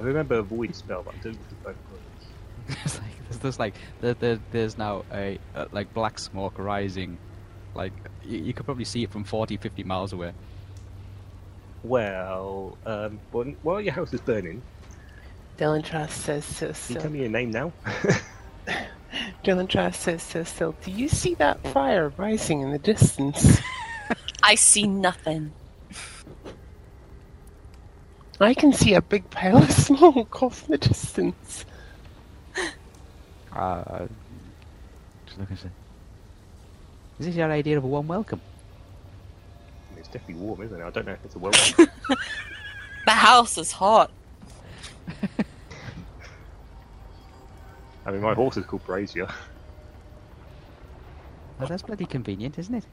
I remember a void spell, but I don't think I've got it. it's like there's, there's like there, there, there's now a uh, like black smoke rising. Like you, you could probably see it from 40, 50 miles away. Well, um, while, while your house is burning, Dylan Trask says to can you tell me your name now? [LAUGHS] Dylan Trask says to Sil, do you see that fire rising in the distance? [LAUGHS] I see nothing. I can see a big pile of [LAUGHS] smoke off in the distance. Uh, just looking at Is this your idea of a warm welcome? it's definitely warm, isn't it? I don't know if it's a welcome. [LAUGHS] The house is hot. I mean, my horse is called Brazier. [LAUGHS] Well, that's bloody convenient, isn't it?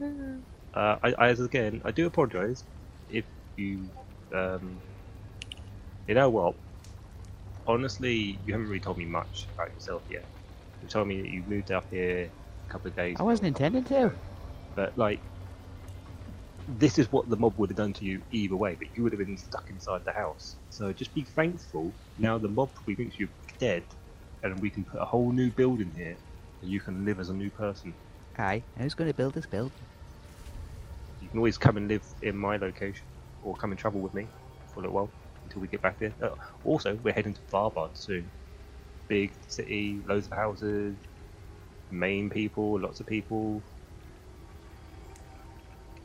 [LAUGHS] Uh, I, I, again, I do apologise if you, um, you know what? Honestly, you haven't really told me much about yourself yet. You told me that you moved up here a couple of days. I wasn't intending to. but like, this is what the mob would have done to you either way. But you would have been stuck inside the house. So just be thankful. Now the mob probably thinks you're dead, and we can put a whole new building here, and you can live as a new person. Aye, who's going to build this build? You can always come and live in my location, or come and travel with me for a little while until we get back there. Uh, also, we're heading to Farbard soon. Big city, loads of houses, main people, lots of people.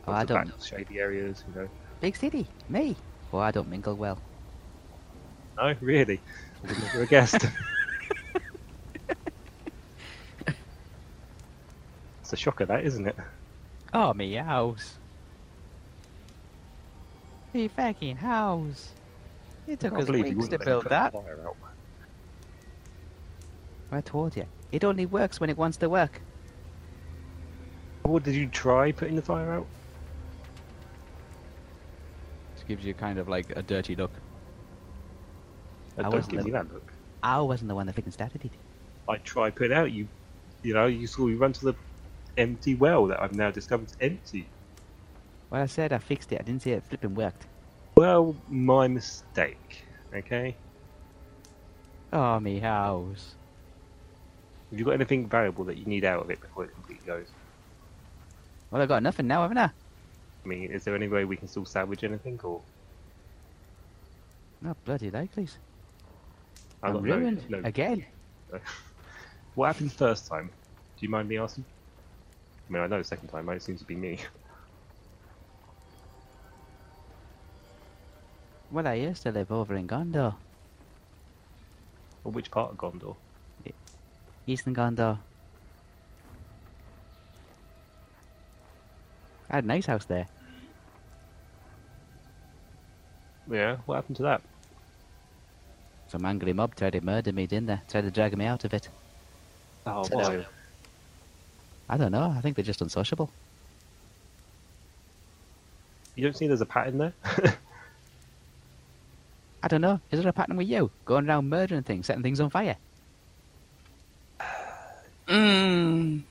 Lots I don't back shady areas, you know. Big city, me. Well, I don't mingle well. No, really. Never a guest. [LAUGHS] it's a shocker, that isn't it? Oh, me house. Me fucking house. It took us weeks to build that. the fire out. I told you. It only works when it wants to work. Or did you try putting the fire out? Just gives you kind of like a dirty look. I don't wasn't give me the- that look. I wasn't the one that freaking started it. I tried putting it out. You, you know, you saw me run to the empty well that I've now discovered is empty. Well, I said I fixed it. I didn't say it flipping worked. Well, my mistake. Okay. Oh, me house. Have you got anything valuable that you need out of it before it completely goes? Well, I've got nothing now, haven't I? I mean, is there any way we can still salvage anything, or...? Not bloody likely. I'm, I'm ruined, no, no. again. [LAUGHS] what happened first time? Do you mind me asking? I mean, I know second time, right? It seems to be me. [LAUGHS] Well, I used to live over in Gondor. Well, which part of Gondor? Eastern Gondor. I had a nice house there. Yeah, what happened to that? Some angry mob tried to murder me, didn't they? Tried to drag me out of it. Oh, So- uh, why? I don't know. I think they're just unsociable. You don't see there's a pattern there? [LAUGHS] I don't know. Is there a pattern with you? Going around murdering things, setting things on fire? Mmm.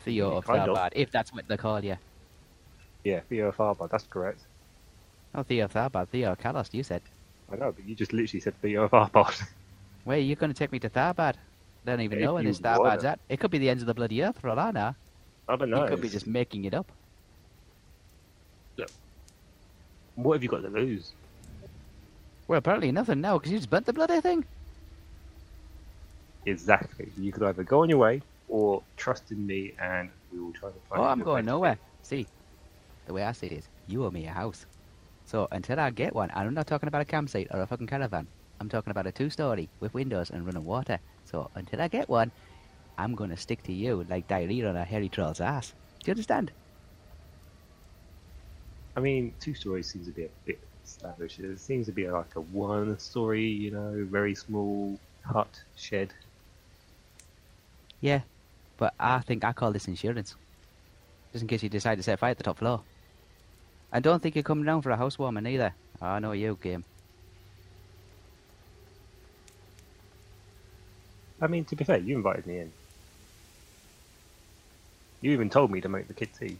Theo Yeah, of kind of. Tharbad, if that's what they call you. Yeah, Theo Farbar, that's correct. Oh, Theo of Tharbad, Theo of Kalos, you said. I know, but you just literally said Theo Farbar. [LAUGHS] Wait, you're going to take me to Tharbad? I don't even If know when you this Tharbad's at. It could be the end of the bloody earth for all I know. I don't know. You could be just making it up. What have you got to lose? Well, apparently nothing now, because you just burnt the bloody thing. Exactly. You could either go on your way or trust in me and we will try to find Oh, I'm going nowhere. See, the way I see it is, you owe me a house. So until I get one, and I'm not talking about a campsite or a fucking caravan. I'm talking about a two-story with windows and running water. So until I get one, I'm going to stick to you like diarrhea on a hairy troll's ass. Do you understand? I mean, two stories seems to be a bit lavish. It seems to be like a one story, you know, very small hut, shed. Yeah, but I think I call this insurance. Just in case you decide to set fire at the top floor. And don't think you're coming down for a housewarming either. I know you, game. I mean, to be fair, you invited me in. You even told me to make the kid tea.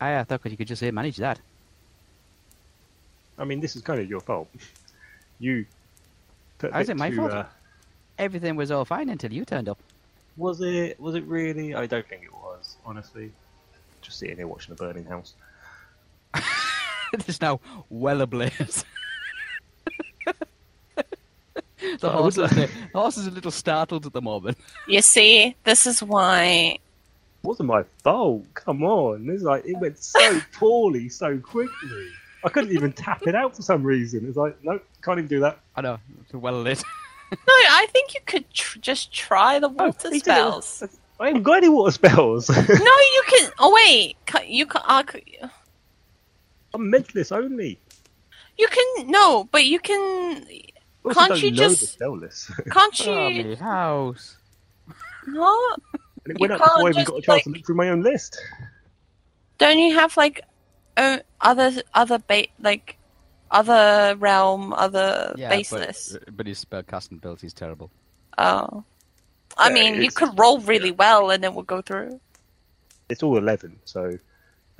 I, I thought you could just say manage that. I mean, this is kind of your fault. [LAUGHS] You put a How is bit it my fault? uh, Everything was all fine until you turned up. was it? Was it really? I don't think it was. Honestly, just sitting here watching a burning house. [LAUGHS] it's now well ablaze. [LAUGHS] the, I horse would is, the horse is a little startled at the moment. [LAUGHS] You see, this is why. wasn't my fault. Come on, it's like it went so poorly so quickly. I couldn't even tap it out for some reason. It's like, nope, can't even do that. I know, it's well lit. No, I think you could tr- just try the oh, water he said it was- spells. I haven't got any water spells. [LAUGHS] no, you can. Oh wait, you can. Uh, c- I'm mentalist only. you can. No, but you can. Also Can't don't you know just- the spell list. [LAUGHS] Can't you? me house. No, and it You went up before I can't even just, got a chance like- to look through my own list. don't you have like uh, other other ba- like other realm, other base list? But, but his spell casting ability is terrible. Oh, I Yeah, mean, you could roll really well and it will go through. It's all 11, so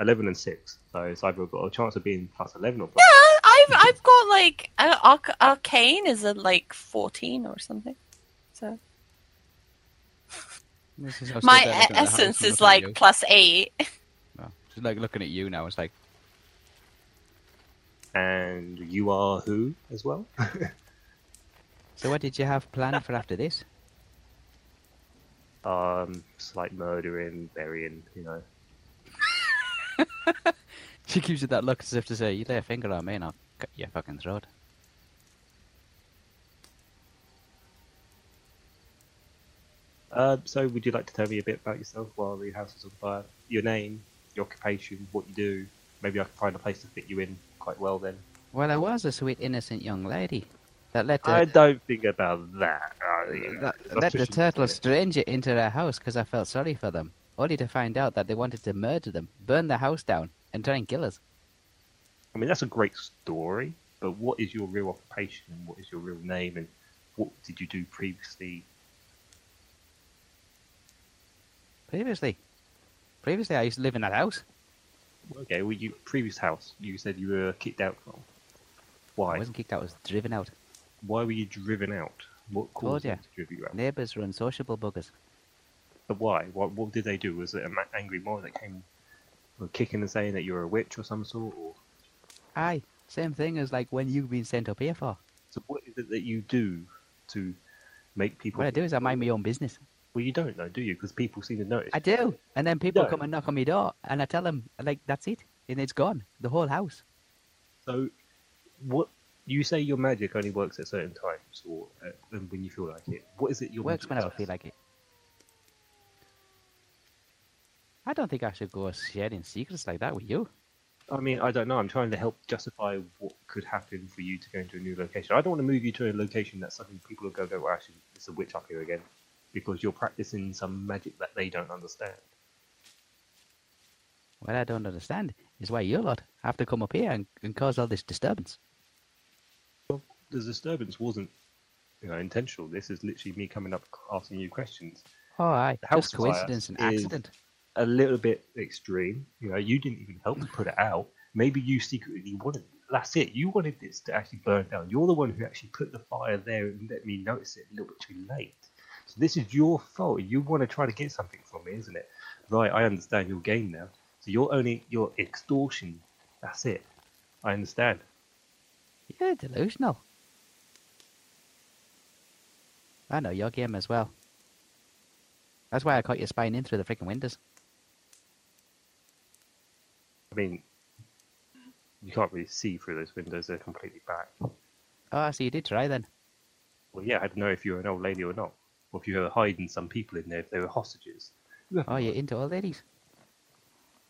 11 and 6. So it's either got a chance of being plus 11 or plus. Yeah, I've I've got like uh, arc- arcane is a like fourteen or something. So [LAUGHS] This is my e- looking at the house essence is like you. plus eight. [LAUGHS] No, just like looking at you now, it's like, And you are who as well? [LAUGHS] so what did you have planned for after this? Um, slight murdering, burying, you know. [LAUGHS] She gives you that look as if to say, you lay a finger on me and I'll cut your fucking throat. Uh, so would you like to tell me a bit about yourself while the house is on fire? Your name, your occupation, what you do. Maybe I can find a place to fit you in quite well then. Well, I was a sweet, innocent young lady that let I don't think about that. Uh, that, let the turtle stranger into their house because I felt sorry for them, only to find out that they wanted to murder them, burn the house down, and try and kill us. I mean, that's a great story, but what is your real occupation and what is your real name and what did you do previously? Previously, previously I used to live in that house. Okay, well, you previous house you said you were kicked out from. Why? I wasn't kicked out; I was driven out. Why were you driven out? What caused them to drive you out? Neighbours were unsociable buggers. But why? What, what did they do? Was it an angry mob that came kicking and saying that you're a witch or some sort? Or Aye, same thing as like when you've been sent up here for. so what is it that you do to make people? What I do is I mind my own business. Well, you don't though, do you? Because people seem to notice. I do, and then people come and knock on my door, and I tell them like that's it, and it's gone, the whole house. So, what you say your magic only works at certain times, or uh, when you feel like it. What is it your Works whenever I feel like it. I don't think I should go sharing secrets like that with you. I mean, I don't know. I'm trying to help justify what could happen for you to go into a new location. I don't want to move you to a location that suddenly people will go, go, well, actually, it's a witch up here again, because you're practicing some magic that they don't understand. What I don't understand is why you lot have to come up here and, and cause all this disturbance. The disturbance wasn't, you know, intentional. This is literally me coming up asking you questions. Oh, aye, The just coincidence and accident. A little bit extreme. You know, you didn't even help me put it out. Maybe you secretly wanted. That's it. You wanted this to actually burn down. You're the one who actually put the fire there and let me notice it a little bit too late. So this is your fault. You want to try to get something from me, isn't it? Right. I understand your game now. So you're only your extortion. That's it. I understand. You're delusional. I know your game as well. That's why I caught you spying in through the freaking windows. I mean, you can't really see through those windows. They're completely back. Oh, so you did try then. Well, yeah, I don't know if you're an old lady or not, or if you were hiding some people in there if they were hostages. [LAUGHS] Oh, you're into old ladies?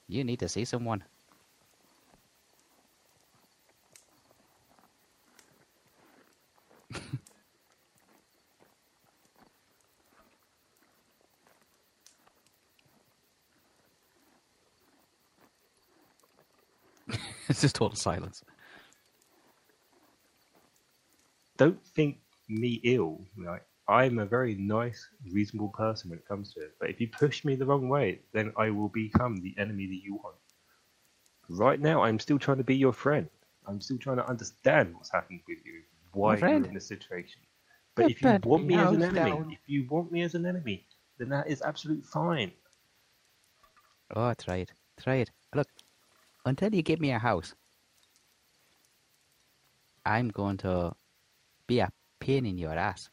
You need to see someone. [LAUGHS] [LAUGHS] it's just total silence. Don't think me ill. Like I'm a very nice, reasonable person when it comes to it. But if you push me the wrong way, then I will become the enemy that you want. Right now, I'm still trying to be your friend. I'm still trying to understand what's happened with you, why you're friend? in this situation. But You if you want me me as an enemy, down. if you want me as an enemy, then that is absolutely fine. Oh, try it. Try it. Look, until you give me a house, I'm going to be a pain in your ass.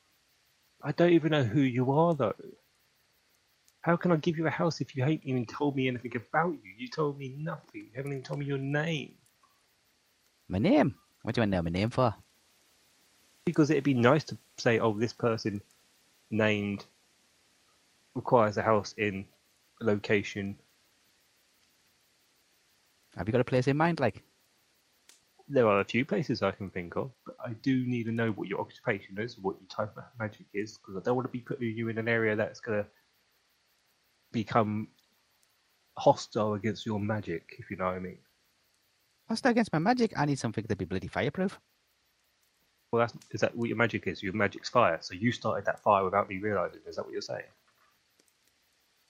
I don't even know who you are, though. How can I give you a house if you haven't even told me anything about you? You told me nothing. You haven't even told me your name. My name? What do you want to know my name for? Because it'd be nice to say, oh, this person named requires a house in location. Have you got a place in mind, like? There are a few places I can think of, but I do need to know what your occupation is, what your type of magic is, because I don't want to be putting you in an area that's going to become hostile against your magic, if you know what I mean. Hostile against my magic, I need something to be bloody fireproof. Well, that's, is that what your magic is? Your magic's fire. So you started that fire without me realizing. Is that what you're saying?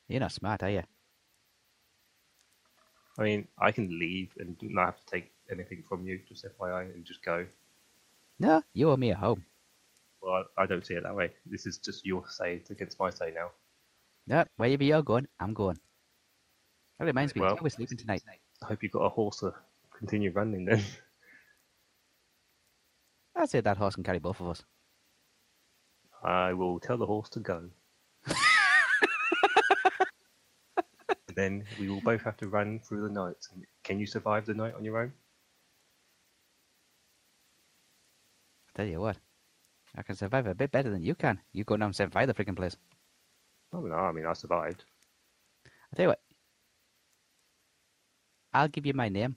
You're not smart, are you? I mean, I can leave and not have to take anything from you, just FYI, and just go. No, you owe me a home. Well, I, I don't see it that way. This is just your say against my say now. No, wherever you're going, I'm going. That reminds me, Well- was sleeping tonight. I hope you've got a horse to continue running then. I'd say that horse can carry both of us. I will tell the horse to go. Then we will both have to run through the night. Can you survive the night on your own? I tell you what, I can survive a bit better than you can. You go down and to the freaking place. Oh no, I mean I survived. I tell you what, I'll give you my name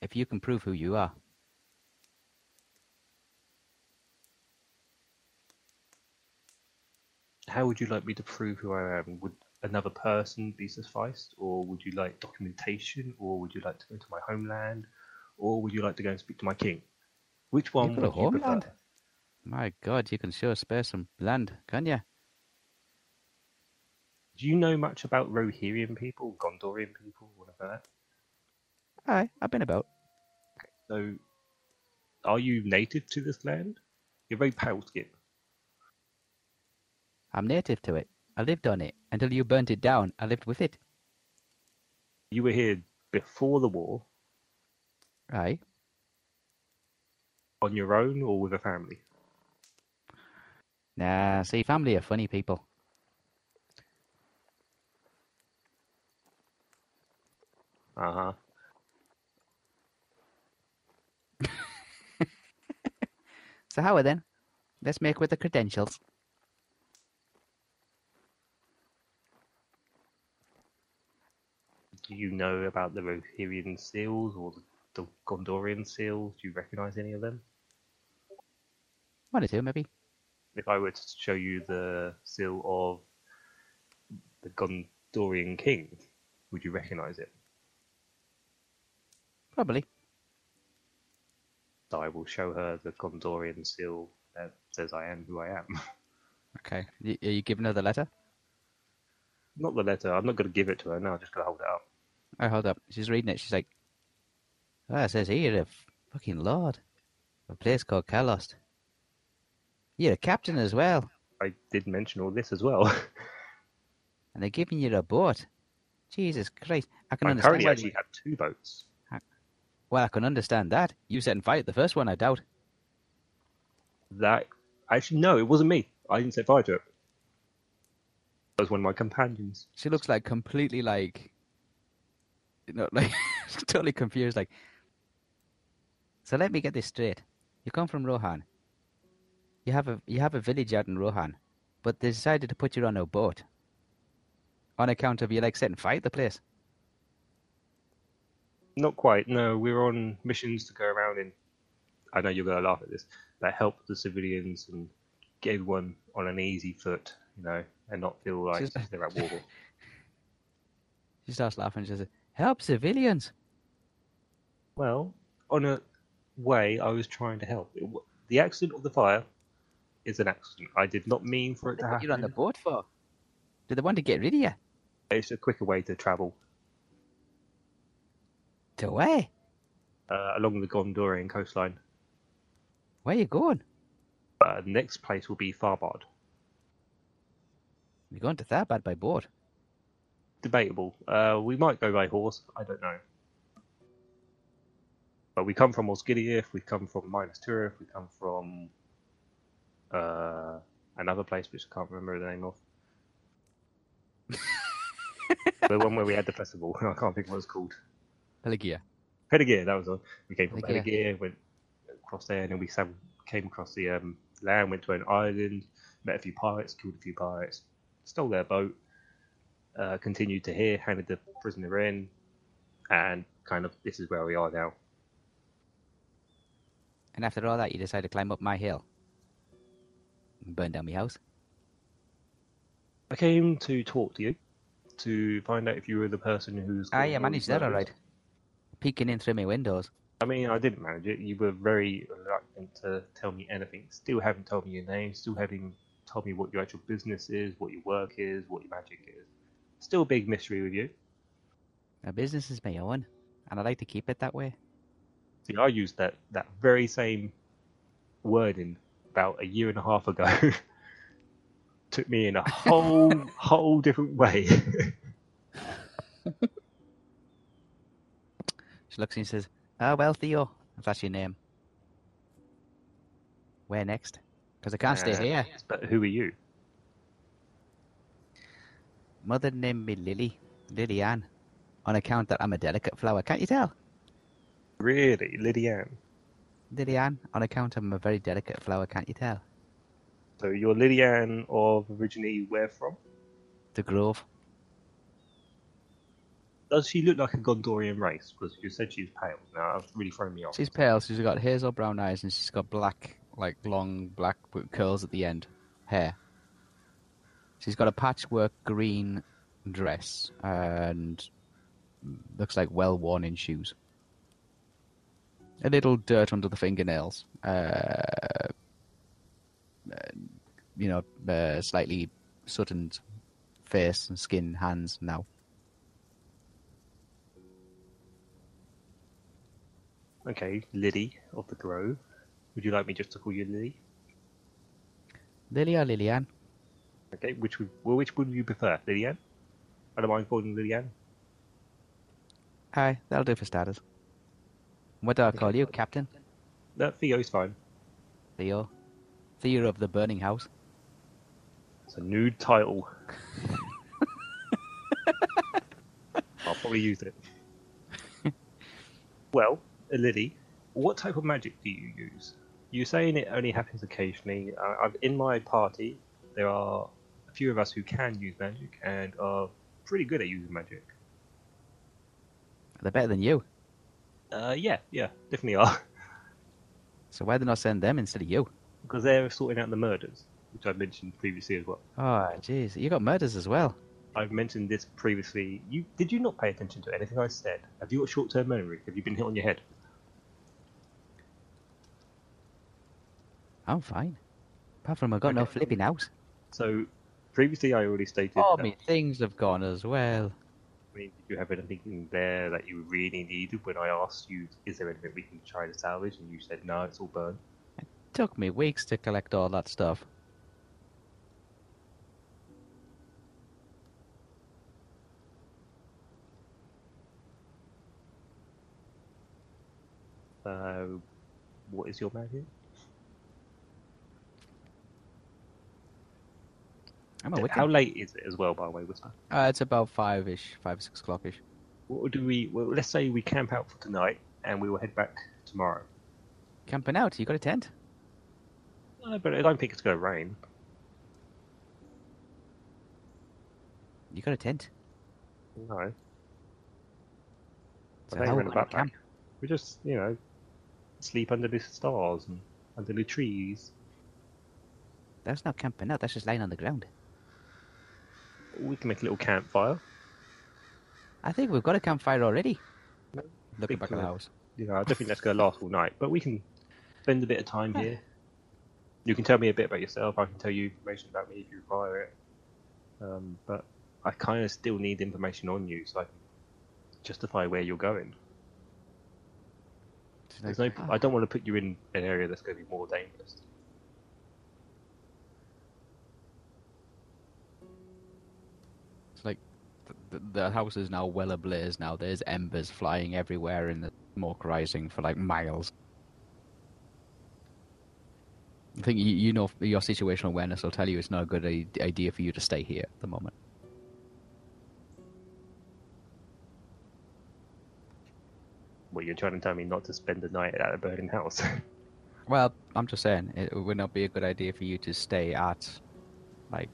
if you can prove who you are. How would you like me to prove who I am? Would another person be sufficed, or would you like documentation, or would you like to go to my homeland, or would you like to go and speak to my king? Which one would you prefer? My God, you can sure spare some land, can you? Do you know much about Rohirrian people, Gondorian people, whatever that? Aye, I've been about. So, are you native to this land? You're very pale skin. I'm native to it. I lived on it until you burnt it down. I lived with it. You were here before the war, Aye. on your own or with a family. Nah, see, family are funny people. Uh huh. [LAUGHS] So Howard then, let's make with the credentials. Do you know about the Rohirrian seals or the, the Gondorian seals? Do you recognise any of them? One or two, maybe. If I were to show you the seal of the Gondorian king, would you recognise it? Probably. So I will show her the Gondorian seal that says I am who I am. Okay. Are you giving her the letter? not the letter. I'm not going to give it to her now. I'm just going to hold it up. Oh, hold up. She's reading it. She's like, oh, it says here, a fucking lord. A place called Kalost. You're a captain as well. I did mention all this as well. [LAUGHS] And they're giving you a boat. Jesus Christ. I can I understand currently actually had two boats. Well, I can understand that. You set and fight the first one, I doubt. That actually no, it wasn't me. I didn't set fire to it. That was one of my companions. She looks like completely like, you know, [LAUGHS] like totally confused. Like, so let me get this straight. You come from Rohan. You have a you have a village out in Rohan, but they decided to put you on a boat. On account of you like setting fire to the place. Not quite. No, we were on missions to go around and I know you're going to laugh at this, but help the civilians and get everyone on an easy foot, you know, and not feel like Just- they're at war. [LAUGHS] She starts laughing. She says, "Help civilians." well, on a way, I was trying to help. It, the accident of the fire is an accident. I did not mean for it to What happen. you're on the boat for? Do they want to get rid of you? It's a quicker way to travel To where? uh, along the Gondorian coastline. Where are you going? Uh, the next place will be Farbard. You're going to Tharbad by boat. Debatable. Uh, we might go by horse. I don't know. But we come from Osgiliath, we come from Minas Tirith, we come from uh, another place which I can't remember the name of. [LAUGHS] the one where we had the festival. [LAUGHS] I can't think what it's called. Pelargir. Pelargir, that was on. We came from Pelargir, went across there, and then we sam- came across the um, land, went to an island, met a few pirates, killed a few pirates, stole their boat, uh, continued to here, handed the prisoner in, and kind of this is where we are now. And after all that, you decide to climb up my hill. And burn down my house. I came to talk to you to find out if you were the person who's. Ah, yeah, managed that all right. Peeking in through my windows. I mean, I didn't manage it. You were very reluctant to tell me anything. Still haven't told me your name. Still haven't told me what your actual business is, what your work is, what your magic is. Still a big mystery with you. My business is my own, and I like to keep it that way. See, I used that, that very same wording about a year and a half ago. [LAUGHS] Took me in a whole [LAUGHS] whole different way. She looks and says, Ah, well, Theo, if that's your name. Where next? Because I can't stay Uh, here. But who are you? Mother named me Lily, Lily Ann, on account that I'm a delicate flower. Can't you tell? Really? Lily Ann, on account I'm a very delicate flower. Can't you tell? So you're Lydianne of originally where from? The Grove. Does she look like a Gondorian race? Because you said she's pale. Now that's really thrown me off. She's pale. She's got hazel brown eyes, and she's got black, like long black curls at the end, hair. She's got a patchwork green dress and looks like well worn in shoes. A little dirt under the fingernails. Uh, you know, uh, slightly sootened face and skin, hands now. Okay, Liddy of the Grove. Would you like me just to call you Lily? Lily or Lillian? Okay, which would well, which would you prefer, Lillian? I don't mind calling you Lillian. Aye, that'll do for starters. What do I call you, Captain? No, Theo's fine. Theo. Theo of the Burning House. It's a nude title. [LAUGHS] I'll probably use it. [LAUGHS] well, uh, Lily, what type of magic do you use? You're saying it only happens occasionally. I've, in my party, there are a few of us who can use magic and are pretty good at using magic. They're better than you. Uh, yeah, yeah, definitely are. [LAUGHS] So why did not send them instead of you? because they're sorting out the murders, which I mentioned previously as well. Oh, jeez. You got murders as well. I've mentioned this previously. You did you not pay attention to anything I said? Have you got short-term memory? Have you been hit on your head? I'm fine. Apart from I've got no Okay. flipping out. So previously, I already stated. Oh, me things have gone as well. I mean, did you have anything in there that you really needed when I asked you, is there anything we can try to salvage? And you said, no, it's all burned. It took me weeks to collect all that stuff. Uh, what is your magic? I'm a wicked. How late is it as well, by the way, Whisper? Uh, it's about five-ish, five six o'clock-ish. What do we, well, let's say we camp out for tonight and we will head back tomorrow. Camping out. You got a tent? No, but I don't think it's going to rain. You got a tent? No. So how we camp? We just, you know, sleep under the stars and under the trees. That's not camping out. That's just lying on the ground. We can make a little campfire. I think we've got a campfire already. No, Looking back at the house. Know, I don't think that's going to last all night, but we can spend a bit of time here. You can tell me a bit about yourself. I can tell you information about me if you require it. Um, but I kind of still need information on you so I can justify where you're going. There's no, I don't want to put you in an area that's going to be more dangerous. The, house is now well ablaze now. There's embers flying everywhere and the smoke rising for like miles. I think you, you know your situational awareness will tell you it's not a good idea for you to stay here at the moment. Well, you're trying to tell me not to spend the night at a burning house? [LAUGHS] Well, I'm just saying it would not be a good idea for you to stay at, like,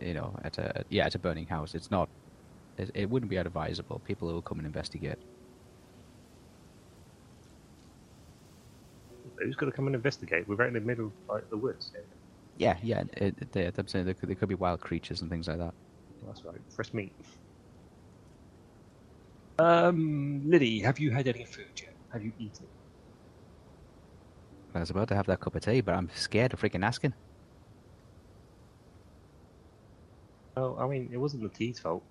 you know, at a yeah at a burning house. It's not. It, it wouldn't be advisable. People will come and investigate. Who's going to come and investigate? We're right in the middle of like, the woods. Yeah, yeah. It, it, they, I'm saying there could, there could be wild creatures and things like that. That's right. Fresh meat. Um, Liddy, have you had any food yet? Have you eaten? I was about to have that cup of tea, but I'm scared of freaking asking. Oh, I mean, it wasn't the tea's fault.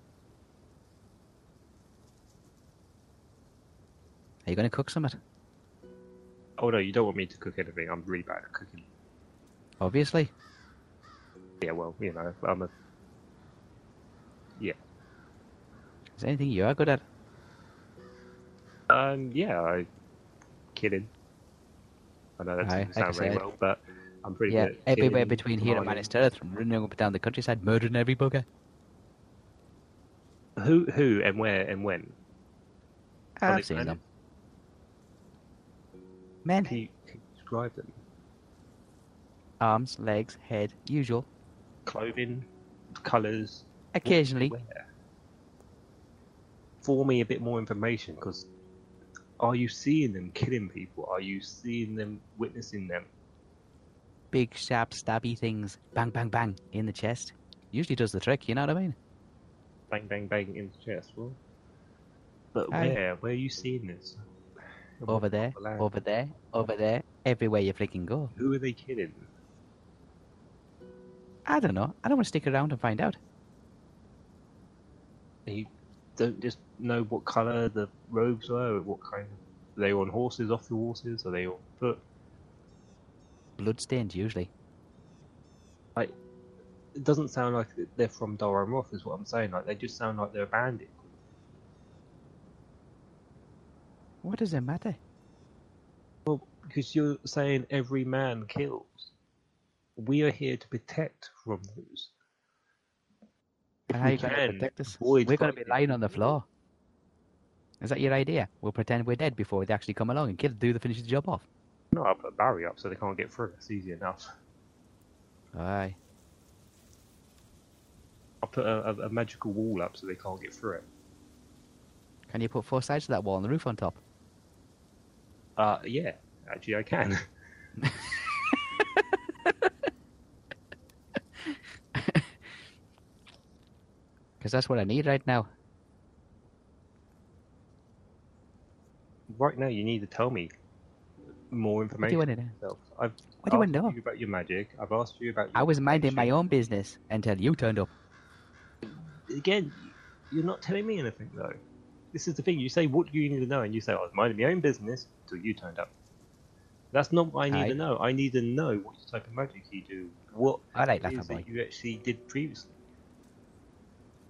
Are you going to cook some something? Oh no, you don't want me to cook anything. I'm really bad at cooking. Obviously. Yeah, well, you know, I'm a. Yeah. Is there anything you are good at? Um, yeah, I. Kidding. I know that doesn't sound very well, but I'm pretty Yeah, good at everywhere between here and. Manchester, running up and down the countryside, murdering every bugger. Who, who, and where, and when? I've seen them. Men, Can you, can describe them? arms, legs, head, usual. Clothing, colours. Occasionally. For me, a bit more information, because are you seeing them killing people? Are you seeing them witnessing them? big, sharp, stabby things. Bang, bang, bang in the chest. Usually does the trick, you know what I mean? Bang, bang, bang in the chest. Well, but Aye. where? Where are you seeing this? Over there, the over there, over there, everywhere you freaking go. Who are they killing? I don't know. I don't want to stick around and find out. You don't just know what colour the robes were, or what kind of. Are they on horses, off the horses? Are they on foot? Bloodstained, usually. Like, it doesn't sound like they're from Dol Amroth, is what I'm saying. Like, they just sound like they're a bandit. What does it matter? Well, because you're saying every man kills. We are here to protect from those. If And how you going to protect us? We're going to be lying on the floor. Is that your idea? We'll pretend we're dead before they actually come along and kill, do the finish the job off. No, I'll put a barrier up so they can't get through. It's easy enough. Aye. I'll put a, a, a magical wall up so they can't get through it. Can you put four sides to that wall and the roof on top? Uh, yeah, actually I can. [LAUGHS] Because that's what I need right now. right now, you need to tell me more What do you information. want to know? I've What do you wanna know? you about your magic. I've asked you about. I was minding my own business until you turned up. Again, you're not telling me anything though. This is the thing. You say what do you need to know, and you say oh, I was minding my own business until you turned up. That's not what I need Aye. to know. I need to know what type of magic you do. What All right, it laugh is boy. that you actually did previously.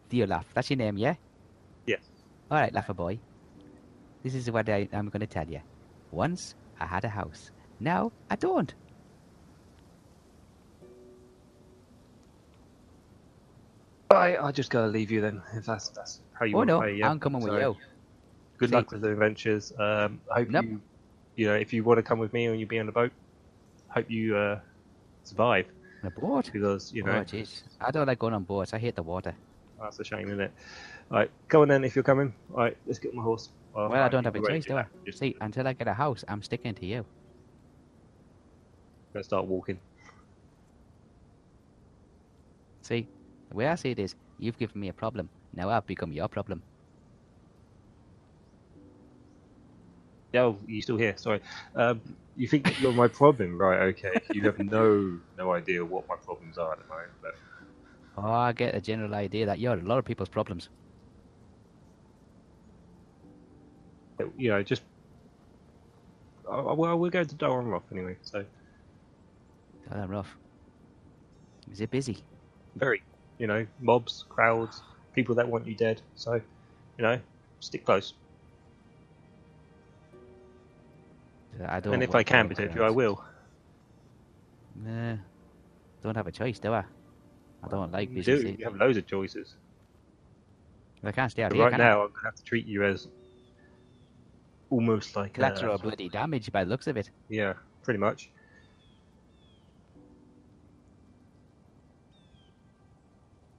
Do you laugh. That's your name, yeah? Yes. All right, laugher boy. This is what I, I'm going to tell you. Once I had a house. Now I don't. I I just gotta leave you then. If that's that's how you oh want to no, play. Yeah. I'm coming with you. Good See- luck with the adventures. Um, I hope Nope. you, you know, if you want to come with me and you be on the boat, hope you uh, survive On a boat? because you know, oh, jeez. I don't like going on boats. I hate the water. that's a shame, isn't it? All right, come on then if you're coming. All right, let's get my horse. Well, I don't have a choice, do I? Just See, until I get a house, I'm sticking to you. gonna start walking. See, the way I see it is, you've given me a problem. Now I've become your problem. Oh, you still here? Sorry. Um, you think you're my problem, right? Okay. You have no no idea what my problems are at the moment, but Oh, I get a general idea that you're a lot of people's problems. you know, just. Well, we're going to Rock anyway, so I'm rough. Is it busy? very, you know, mobs, crowds, people that want you dead. So, you know, stick close. I don't. and if I can protect you, I will. Nah, don't have a choice, do I? I don't like you do. You have loads of choices. I can't stay out here. right now, I'm gonna have to treat you as almost like collateral uh, bloody damage by the looks of it. Yeah, pretty much.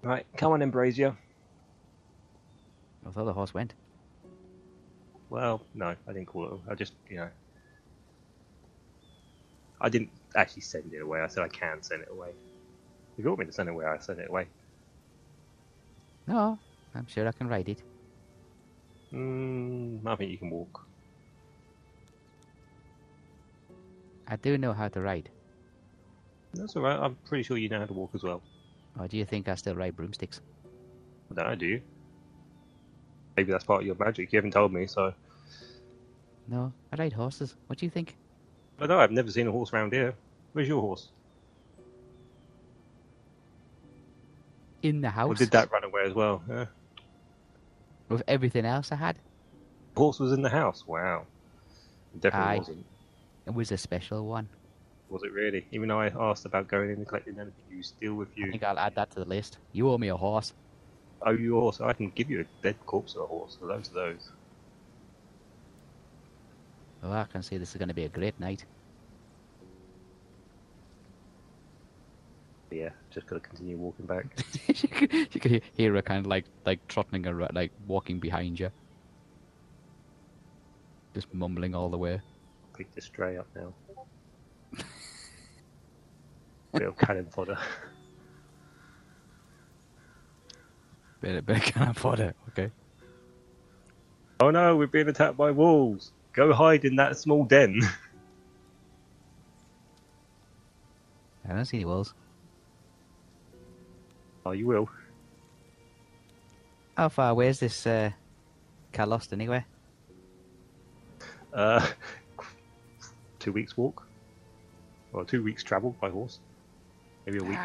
Right, come on, then, Brazier. I thought the horse went. Well, no, I didn't call it. I just, you know, I didn't actually send it away. I said I can send it away. If you want me to send it away, I send it away. No, I'm sure I can ride it. Mm, I think you can walk. I do know how to ride. That's all right. I'm pretty sure you know how to walk as well. Or do you think I still ride broomsticks? No, I do. Maybe that's part of your magic. You haven't told me, so. No, I ride horses. What do you think? But no, I've never seen a horse around here. Where's your horse? In the house. Or did that run away as well? Yeah. With everything else I had. Horse was in the house. Wow. It definitely Aye. wasn't. It was a special one. Was it really? Even though I asked about going in and collecting anything, you still with you I think I'll add that to the list. You owe me a horse. Oh, you horse. I can give you a dead corpse of a horse. Loads of those. Oh, I can see this is going to be a great night. Yeah, just gotta continue walking back. you [LAUGHS] could, you could hear her kind of like like trotting around, like walking behind you, just mumbling all the way. Pick the stray up now. [LAUGHS] Of cannon fodder. [LAUGHS] Bit, bit of kind of fodder. Okay. Oh no, we're being attacked by wolves. Go hide in that small den. [LAUGHS] I don't see any wolves. oh, you will. How far away is this uh, Calost anyway? Uh, [LAUGHS] two weeks walk. Well, two weeks travel by horse. Maybe a week.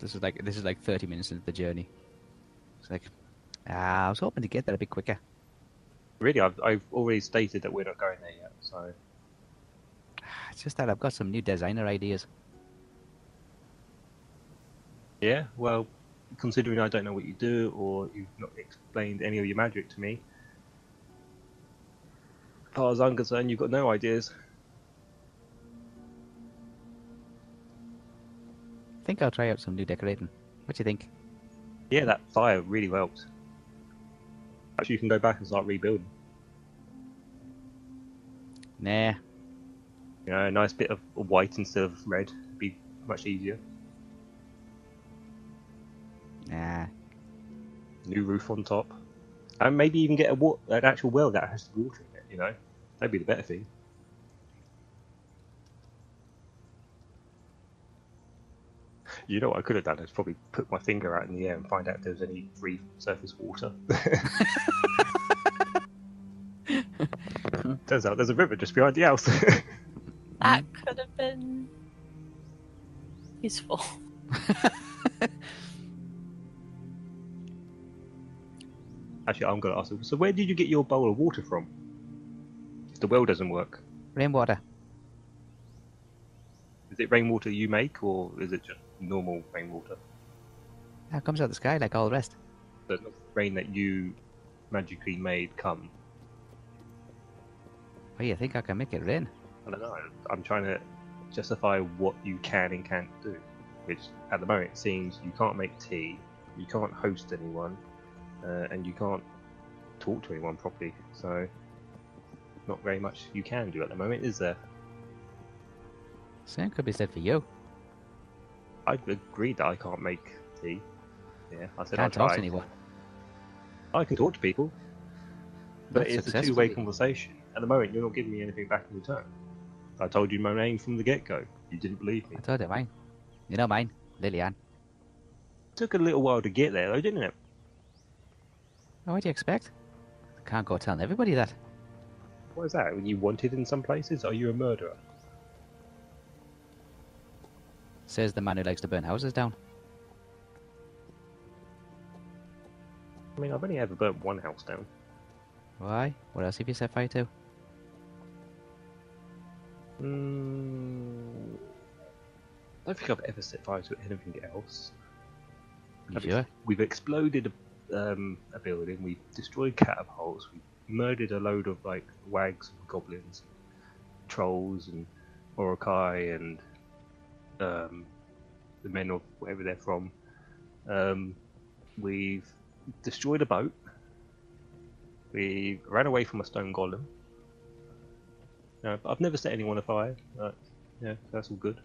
This is like this is like thirty minutes into the journey. It's like, uh, I was hoping to get that a bit quicker. Really, I've, I've already stated that we're not going there yet, so. [SIGHS] It's just that I've got some new designer ideas. Yeah, well, considering I don't know what you do or you've not explained any of your magic to me, as far as I'm concerned, you've got no ideas. I think I'll try out some new decorating. What do you think? Yeah, that fire really helped. Actually, you can go back and start rebuilding. Nah. You know, a nice bit of white instead of red would be much easier. Nah. New roof on top, and maybe even get a wa- an actual well that has water in it. You know, that'd be the better thing. You know what I could have done is probably put my finger out in the air and find out if there was any free surface water. [LAUGHS] Turns out there's a river just behind the house. [LAUGHS] That could have been useful. [LAUGHS] Actually, I'm going to ask you. So, where did you get your bowl of water from? If the well doesn't work, Rainwater. is it rainwater you make, or is it just normal rainwater? That comes out of the sky like all the rest. The rain that you magically made come. Oh, you think I can make it rain? I don't know. I'm trying to justify what you can and can't do, which at the moment it seems you can't make tea, you can't host anyone, uh, and you can't talk to anyone properly. So, not very much you can do at the moment, is there? Same could be said for you. I agreed that I can't make tea. Yeah, I said I Can't I'll talk to anyone. I can talk to people, but Not it's a two-way conversation. At the moment, you're not giving me anything back in return. I told you my name from the get-go. You didn't believe me. I told you mine. You know mine, Lillian. took a little while to get there, though, didn't it? Oh, what do you expect? I can't go telling everybody that. What is that? When you wanted in some places? Are you a murderer? Says the man who likes to burn houses down. I mean, I've only ever burnt one house down. Why? What else have you set fire to? Mm, I don't think I've ever set fire to anything else. You I've ex- We've exploded a, um, a building. We've destroyed catapults. We've murdered a load of like wargs and goblins, trolls and Uruk-hai and um, the men of wherever they're from. Um, we've destroyed a boat. We ran away from a stone golem. No, I've never set anyone afire. Uh, yeah, that's all good.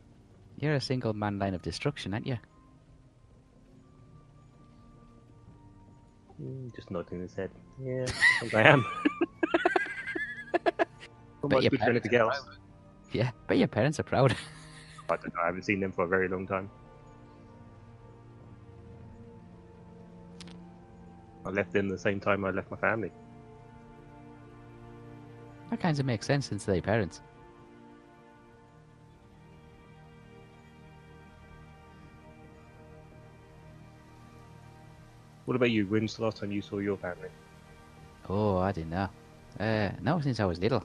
You're a single man line of destruction, aren't you? Mm, Just nodding his head. Yeah, I I am. [LAUGHS] Bet your parents are else. Yeah, but your parents are proud. [LAUGHS] I don't know. I haven't seen them for a very long time. I left them the same time I left my family. that kind of makes sense since they're parents. What about you? When's the last time you saw your family? Oh, I didn't know. Uh, no, since I was little.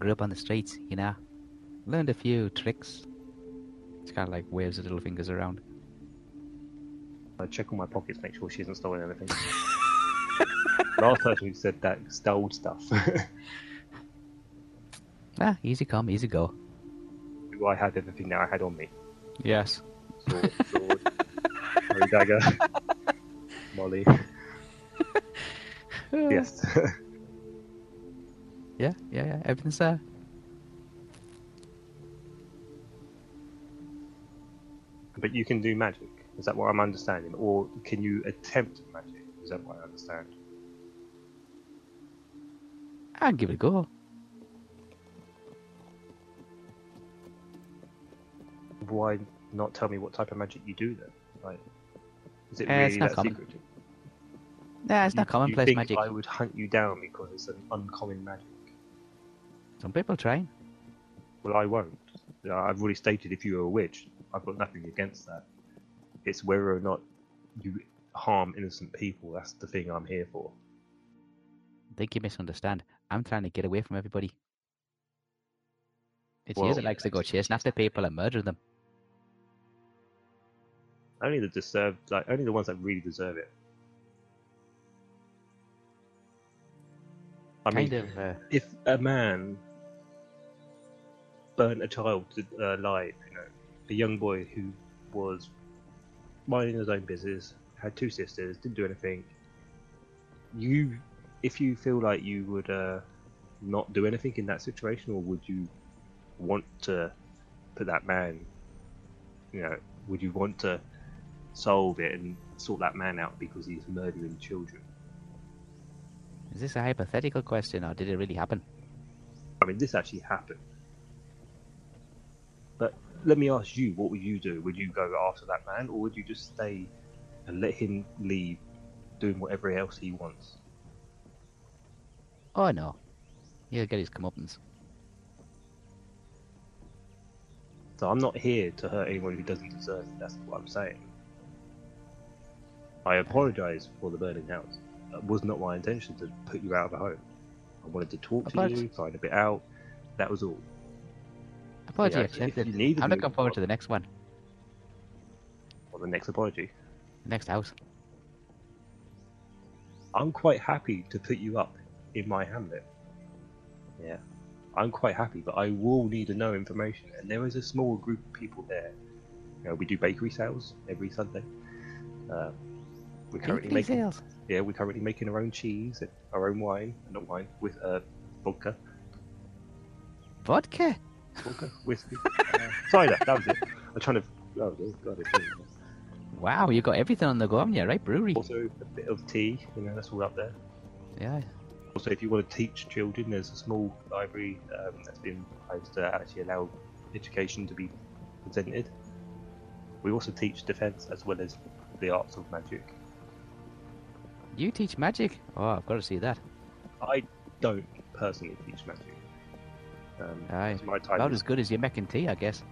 Grew up on the streets, you know. Learned a few tricks. It's kind of like waves the little fingers around. I check all my pockets, make sure she hasn't stolen anything. [LAUGHS] Last person who said that stole stuff. [LAUGHS] Ah, easy come, easy go. I had everything that I had on me. Yes. Sword, sword, [LAUGHS] dagger, Molly. yes. Yeah, yeah, yeah. Everything's there. But you can do magic. Is that what I'm understanding? Or can you attempt magic? Is that what I understand? I'd give it a go. Why not tell me what type of magic you do then? Like, is it Uh, it's really not that common. secretive? Nah, it's You- not commonplace you think magic. I would hunt you down because it's an uncommon magic. Some people train. Well, I won't. I've already stated if you're a witch, I've got nothing against that. It's whether or not you harm innocent people. That's the thing I'm here for. I think you misunderstand. I'm trying to get away from everybody. It's you Well- that likes to go chasing after people and murder them. Only the deserve, like only the ones that really deserve it. I mean, kind of. Uh, if a man burnt a child to, uh, alive, you know, a young boy who was minding his own business, had two sisters, didn't do anything, you, if you feel like you would uh, not do anything in that situation, or would you want to put that man, you know, would you want to solve it and sort that man out because he's murdering children? is this a hypothetical question or did it really happen? I mean, this actually happened. But let me ask you, what would you do? Would you go after that man, or would you just stay and let him leave, doing whatever else he wants? Oh no. He'll get his comeuppance. So I'm not here to hurt anyone who doesn't deserve it. That's what I'm saying. I apologise for the burning house. It was not my intention to put you out of the home. I wanted to talk to you, find a bit out. That was all. Apology Yeah, accepted. I'm looking forward to the next one. For the next apology. The next house. I'm quite happy to put you up in my hamlet. Yeah, I'm quite happy, but I will need to know information. And there is a small group of people there. You know, we do bakery sales every Sunday. Uh, we're currently Bakery making sales. yeah, we're currently making our own cheese and our own wine, and not wine, with uh, vodka, Vodka. Vodka, whiskey, uh, cider. That was it. I'm trying to. Oh, God, Wow, you got everything on the go, haven't you? Right, brewery. also a bit of tea. You know, that's all up there. Yeah. Also, if you want to teach children, there's a small library um, that's been proposed to actually allow education to be presented. We also teach defence as well as the arts of magic. You teach magic? Oh, I've got to see that. I don't personally teach magic. Um, Aye. it's my time. About is- as good as your making tea, I guess.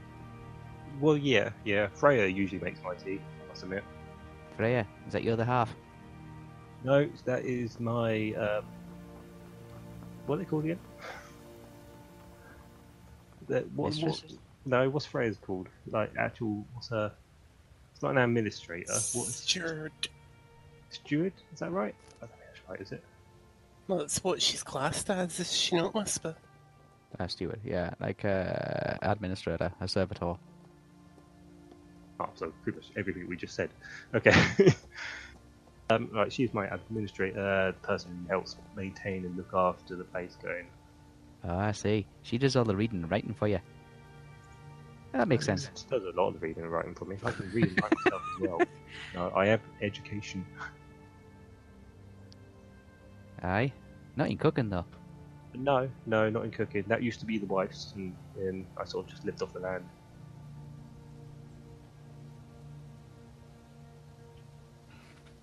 Well, yeah, yeah. Freya usually makes my tea. I must admit. Freya, is that your other half? No, that is my um, what are they called again? [LAUGHS] The, what, what, no, what's Freya's called? Like actual, what's her? It's not an administrator. What is Steward. steward? Is that right? I don't think that's right. Is it? Well, that's what she's classed as, is she not, Whisper? Ah, steward, yeah. Like uh, administrator, a servitor. Oh, so pretty much everything we just said. Okay. [LAUGHS] um, right, she's my administrator, the person who helps maintain and look after the place going. Oh, I see. She does all the reading and writing for you. That makes sense. She does a lot of reading and writing for me. I can read and write myself as well. [LAUGHS] No, I have education. Aye. Not in cooking, though. No, no, not in cooking. That used to be the wife's, and, and I sort of just lived off the land.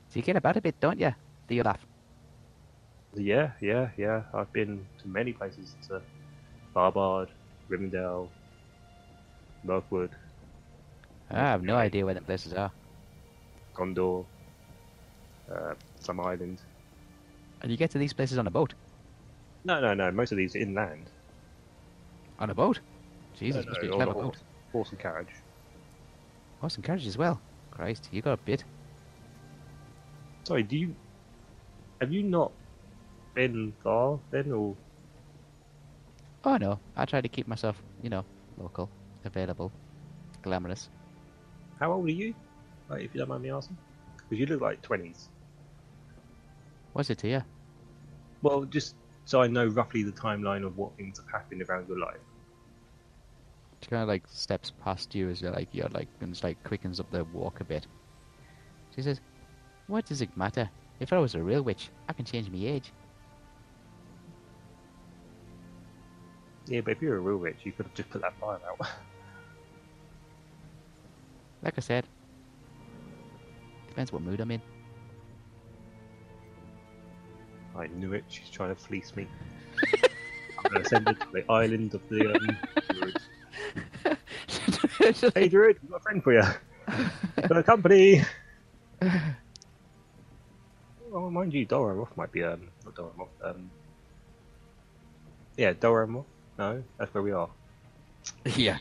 So you get about a bit, don't you? Do you laugh? Yeah, yeah, yeah. I've been to many places to Barbard, Rivendell, Mirkwood, I have no idea where the places are. Gondor, uh, some island. And you get to these places on a boat? No, no, no. Most of these are inland. On a boat? Jesus, No, must be a on a clever boat. horse, horse and carriage. Horse and carriage as well. Christ, you got a bit. Sorry, do you have you not been far then, or Oh no, I try to keep myself, you know, local, available, glamorous. how old are you? Like, if you don't mind me asking, because you look like twenties. What's it to you? Well, just so I know roughly the timeline of what things have happened around your life. She kind of like steps past you as you're like, you're like, and it's like quickens up the walk a bit. She says, What does it matter? If I was a real witch, I can change my age. Yeah, but if you're a real witch, you could have just put that fire out. [LAUGHS] Like I said, depends what mood I'm in. I knew it. She's trying to fleece me. [LAUGHS] I'm gonna send her to the island of the um, druids. [LAUGHS] Hey, druid, we've got a friend for you. [LAUGHS] For the company. Well, mind you, Dol Amroth might be um, not Dol Amroth. Um, yeah. No, that's where we are. yeah.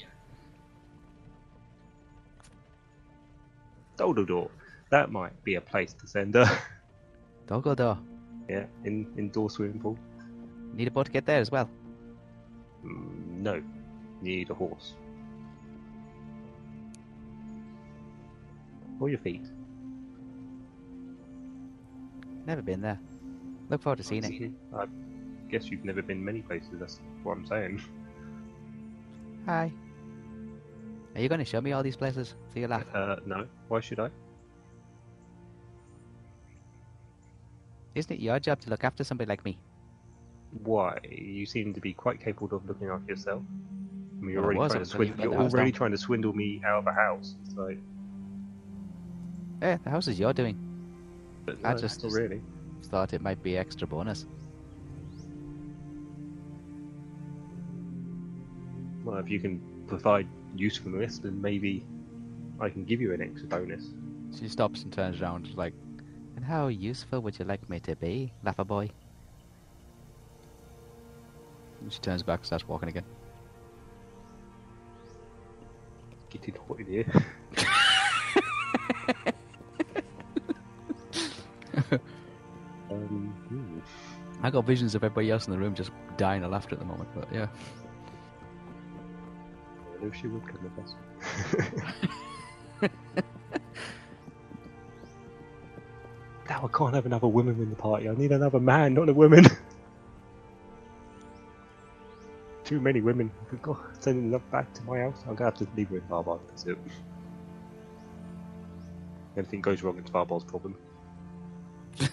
Doldledor. That might be a place to send her. Doggo door. Yeah, in indoor swimming pool. Need a boat to get there as well. Mm, no, need a horse. Or your feet. Never been there. Look forward to seeing it. I guess you've never been many places. That's what I'm saying. Hi. Are you going to show me all these places? See you laugh. Uh, no. Why should I? Isn't it your job to look after somebody like me? Why? You seem to be quite capable of looking after yourself. I mean, you're Well, already, was trying to, swindle, you're already trying to swindle me out of a house. It's like, Eh, the house is your doing. but I no, just- really. Thought it might be extra bonus. Well, if you can provide usefulness, then maybe I can give you an extra bonus. She stops and turns around like, and how useful would you like me to be, Laffer boy? She turns back and starts walking again. Get it what here. um, hmm. I got visions of everybody else in the room just dying of laughter at the moment, but yeah. I know she would come with us. [LAUGHS] now I can't have another woman in the party. I need another man, not a woman. [LAUGHS] Too many women. God, sending them back to my house. I'm gonna have to leave her in Farbar. That's it. Anything goes wrong, it's Farbar's problem. [LAUGHS]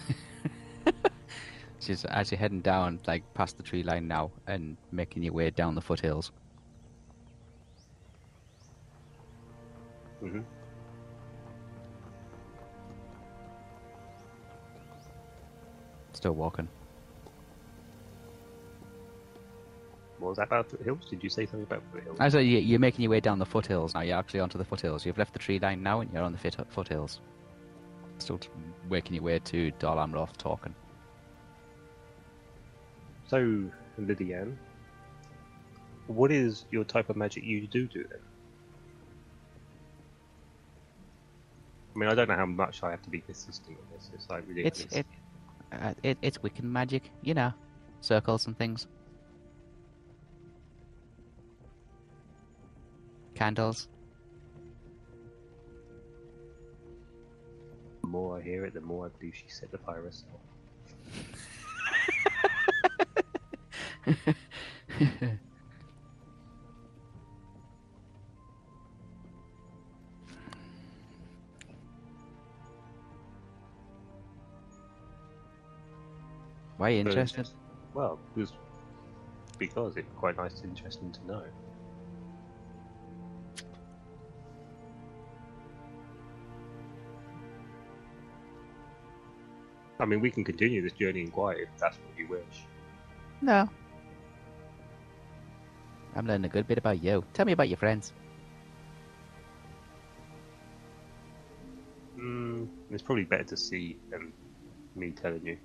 She's actually heading down, like past the tree line now, and making your way down the foothills. Mm-hmm. Still walking. What was that about foothills? Did you say something about foothills? As you- you're making your way down the foothills now. You're actually onto the foothills. You've left the tree line now, and you're on the fit- foothills. Still making your way to Dol Amroth talking. So, Lydian, what is your type of magic you do do then? I mean, I don't know how much I have to be consistent with this. It's like ridiculous. It's it, uh, it it's Wiccan magic, you know, circles and things. Candles. The more I hear it, the more I believe she set the fire herself. [LAUGHS] Why are you But- interested? Well, just because it's quite nice and interesting to know. I mean, we can continue this journey in quiet if that's what you wish. No. I'm learning a good bit about you. Tell me about your friends. Mm, it's probably better to see than me telling you.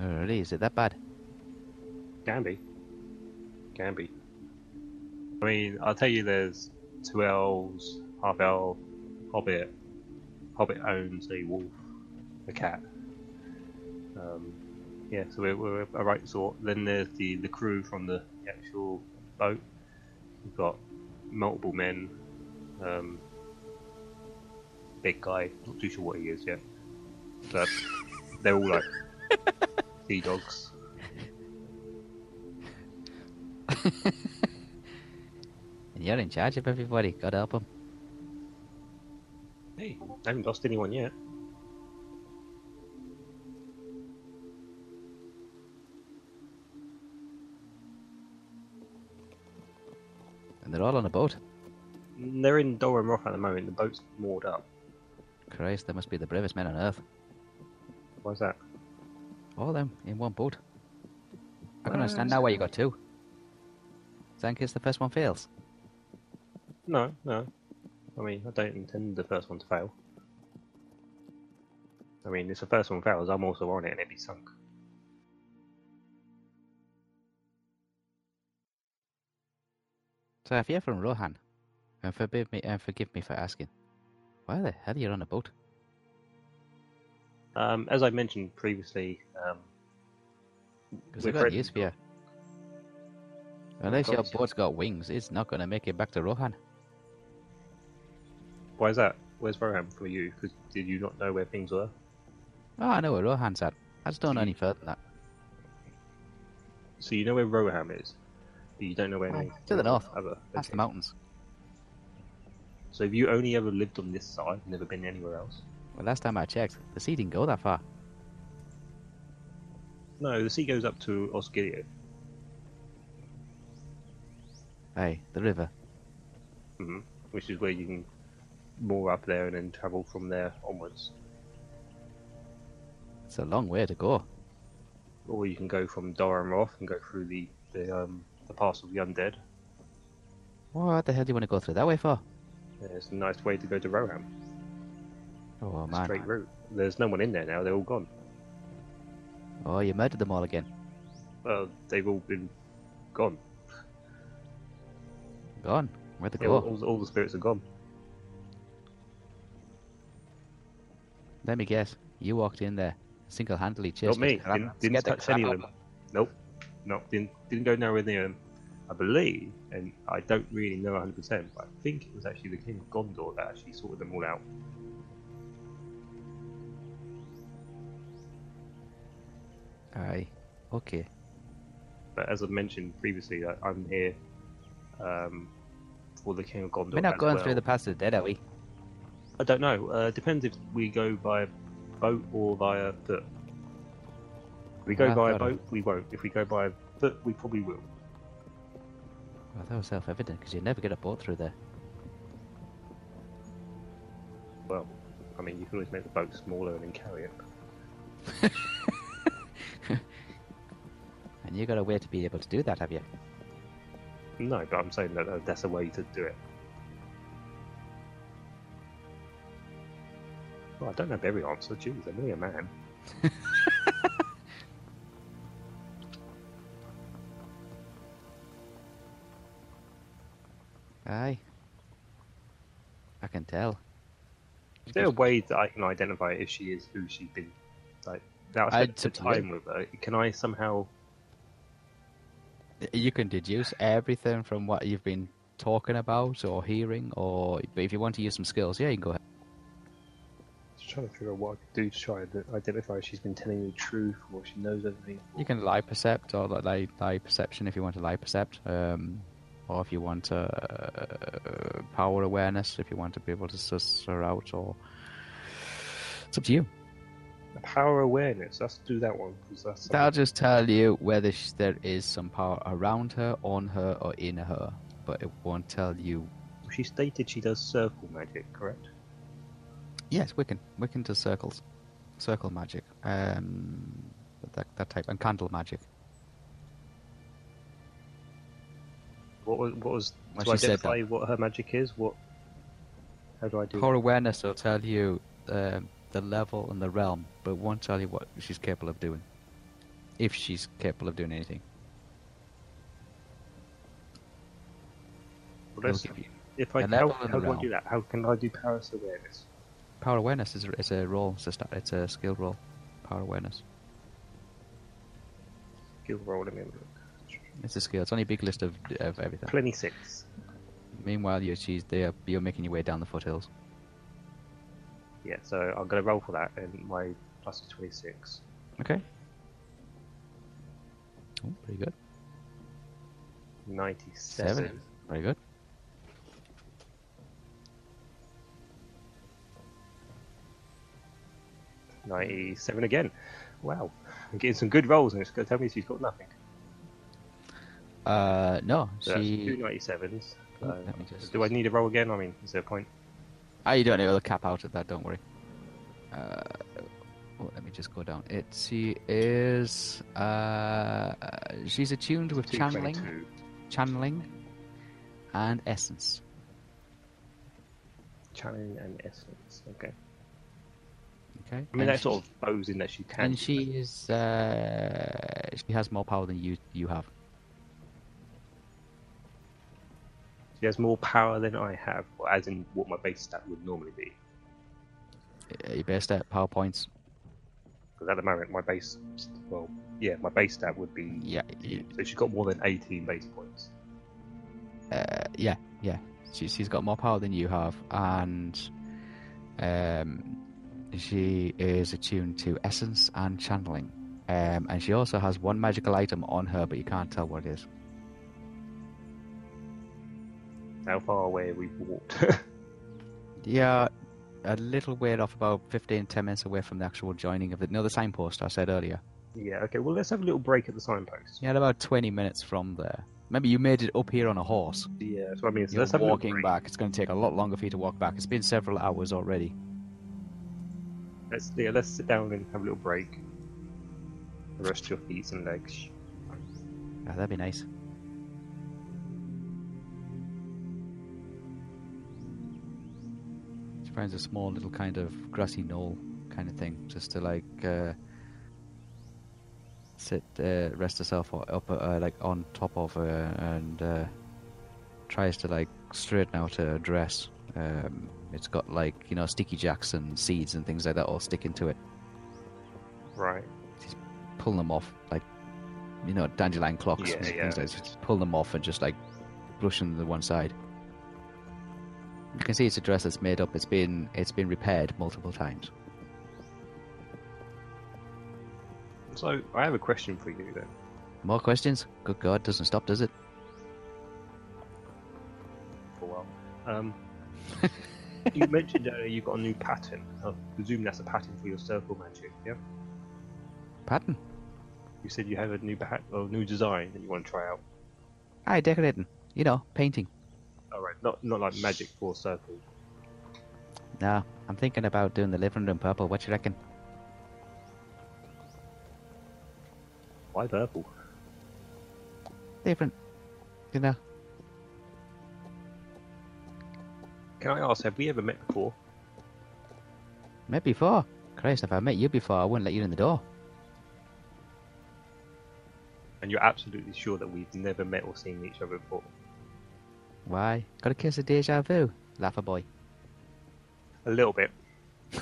Oh, really? Is it that bad? Can be. Can be. I mean, I'll tell you there's two elves, half elf, hobbit. Hobbit owns a wolf, a cat. Um, yeah, so we're, we're a right sort. Then there's the, the crew from the actual boat. We've got multiple men. Um, big guy, not too sure what he is yet. But they're all like [LAUGHS] sea dogs. [LAUGHS] And you're in charge of everybody. Gotta help them. Hey, I haven't lost anyone yet. And they're all on a boat. Mm, they're in Dol Amroth at the moment. The boat's moored up. Christ, they must be the bravest men on earth. Why's that? All of them in one boat. I can understand now why you got two. So in case the first one fails. No, no. I mean, I don't intend the first one to fail. I mean, if the first one fails, I'm also on it and it'd be sunk. So if you're from Rohan, and forgive me and forgive me for asking, why the hell are you on a boat? Um, as I mentioned previously, um, Because We're I've got for you. Unless your boat's got wings, it's not going to make it back to Rohan. Why is that? Where's Rohan for you? Because did you not know where things were? Oh, I know where Rohan's at. I just don't know any further than that. So you know where Rohan is, but you don't know where Oh, any to the north. Other. Past the mountains. So have you only ever lived on this side, never been anywhere else? Well, last time I checked, the sea didn't go that far. No, the sea goes up to Osgiliath. Hey, the river. hmm which is where you can moor up there and then travel from there onwards. It's a long way to go. Or you can go from Dol Amroth and go through the the um the pass of the undead. What the hell do you want to go through that way for? Yeah, it's a nice way to go to Rohan. Oh, man. Straight route. There's no one in there now. They're all gone. Oh, you murdered them all again. Well, they've all been gone. Gone. Where'd they Yeah, go? all, all, all the spirits are gone. Let me guess. You walked in there, single-handedly chased Not me. Didn't, didn't touch any of them. Nope. Nope. Didn't didn't go nowhere near them. I believe, and I don't really know 100%, but I think it was actually the King of Gondor that actually sorted them all out. Aye. Okay. But as I've mentioned previously, I, I'm here um, for the King of Gondor. We're not going well. through the pass of the dead, are we? I don't know. Uh, depends if we go by boat or via foot. If we go by it. boat, we won't. If we go by foot, we probably will. Well, that was self-evident, because you'd never get a boat through there. Well, I mean, you can always make the boat smaller and then carry it. [LAUGHS] [LAUGHS] And you got a way to be able to do that, have you? No, but I'm saying that uh, that's a way to do it. Well, I don't have every answer. Jeez, I'm only a man. [LAUGHS] Aye. I can tell. Is there a way that I can identify if she is who she's been? Like, now I I'd spent some time with her. Can I somehow? You can deduce everything from what you've been talking about or hearing, or but if you want to use some skills, yeah, you can go ahead. Just trying to figure out what I could do to try and identify if she's been telling me the truth or if she knows everything. You can lie percept or lie, lie perception if you want to lie percept, um, or if you want uh, power awareness if you want to be able to suss her out, or it's up to you. Power awareness. Let's do that one because that's. That'll just tell you whether sh- there is some power around her, on her, or in her, but it won't tell you. She stated she does circle magic, correct? Yes, Wiccan. Wiccan does circles, circle magic, um, that that type, and candle magic. What was what was Well, to identify what her magic is? What? How do I do? Power awareness will tell you um, the level and the realm, but won't tell you what she's capable of doing. If she's capable of doing anything. Well, let's- It'll give you- if I how, how do I do that? How can I do power awareness? Power awareness is a, is a roll. It's a, sta- it's a skill roll. Power awareness. Skill roll. Let me look. It's a skill. It's only a big list of, of everything. Twenty six. Meanwhile, you're, she's there. You're making your way down the foothills. Yeah, so I'm gonna roll for that, and my plus is twenty six. Okay. Oh, pretty good. Ninety seven. Seven. Very good. Ninety seven again. Wow, I'm getting some good rolls, and it's gonna tell me she's got nothing. Uh, no, So that's two she. ninety sevens. Let just- Do I need a roll again? I mean, is there a point? Ah, you don't need to cap out at that. Don't worry. Uh, oh, let me just go down. It she is. Uh, she's attuned with channeling, channeling, and essence. Channeling and essence. Okay. Okay. I mean, And that sort of bows in that she can. And do she is. Uh, she has more power than you you have. She has more power than I have, as in what my base stat would normally be. Uh, Your base stat, power points. Because at the moment, my base, well, yeah, my base stat would be. Yeah, y- So she's got more than 18 base points. uh, yeah, yeah. She, she's got more power than you have, and um, she is attuned to essence and channeling. Um, and she also has one magical item on her, but you can't tell what it is. How far away we've walked? [LAUGHS] Yeah, a little way off, about 15, 10 minutes away from the actual joining of the, no, the signpost I said earlier. yeah, okay, well, let's have a little break at the signpost. Yeah, about 20 minutes from there. Maybe you made it up here on a horse. Yeah, that's what I mean. So You're let's have a walking back. It's going to take a lot longer for you to walk back. It's been several hours already. Let's, yeah, let's sit down and have a little break. Rest your feet and legs. Yeah, that'd be nice. Finds a small little kind of grassy knoll kind of thing, just to like uh, sit, uh, rest herself up, uh, like on top of her, and uh, tries to like straighten out her dress. Um, it's got like you know sticky jacks and seeds and things like that all sticking to it. Right. Pulling them off, like you know dandelion clocks Yeah, and yeah, things like that. Just pull them off and just like brushing them to one side. You can see it's a dress that's made up. It's been it's been repaired multiple times. So, I have a question for you then. More questions? Good God, doesn't stop, does it? For a while. Um, [LAUGHS] you mentioned earlier you've got a new pattern. I presume that's a pattern for your circle magic, yeah? Pattern. You said you have a new pat- or new design that you want to try out. Aye, decorating. You know, painting. Alright, not not like magic four circle. No, I'm thinking about doing the living room purple. What you reckon? Why purple? Different. You know. Can I ask, have we ever met before? Met before. Christ, if I met you before, I wouldn't let you in the door. And you're absolutely sure that we've never met or seen each other before? Why? Got a kiss of deja vu? Laugh a boy. A little bit. [LAUGHS]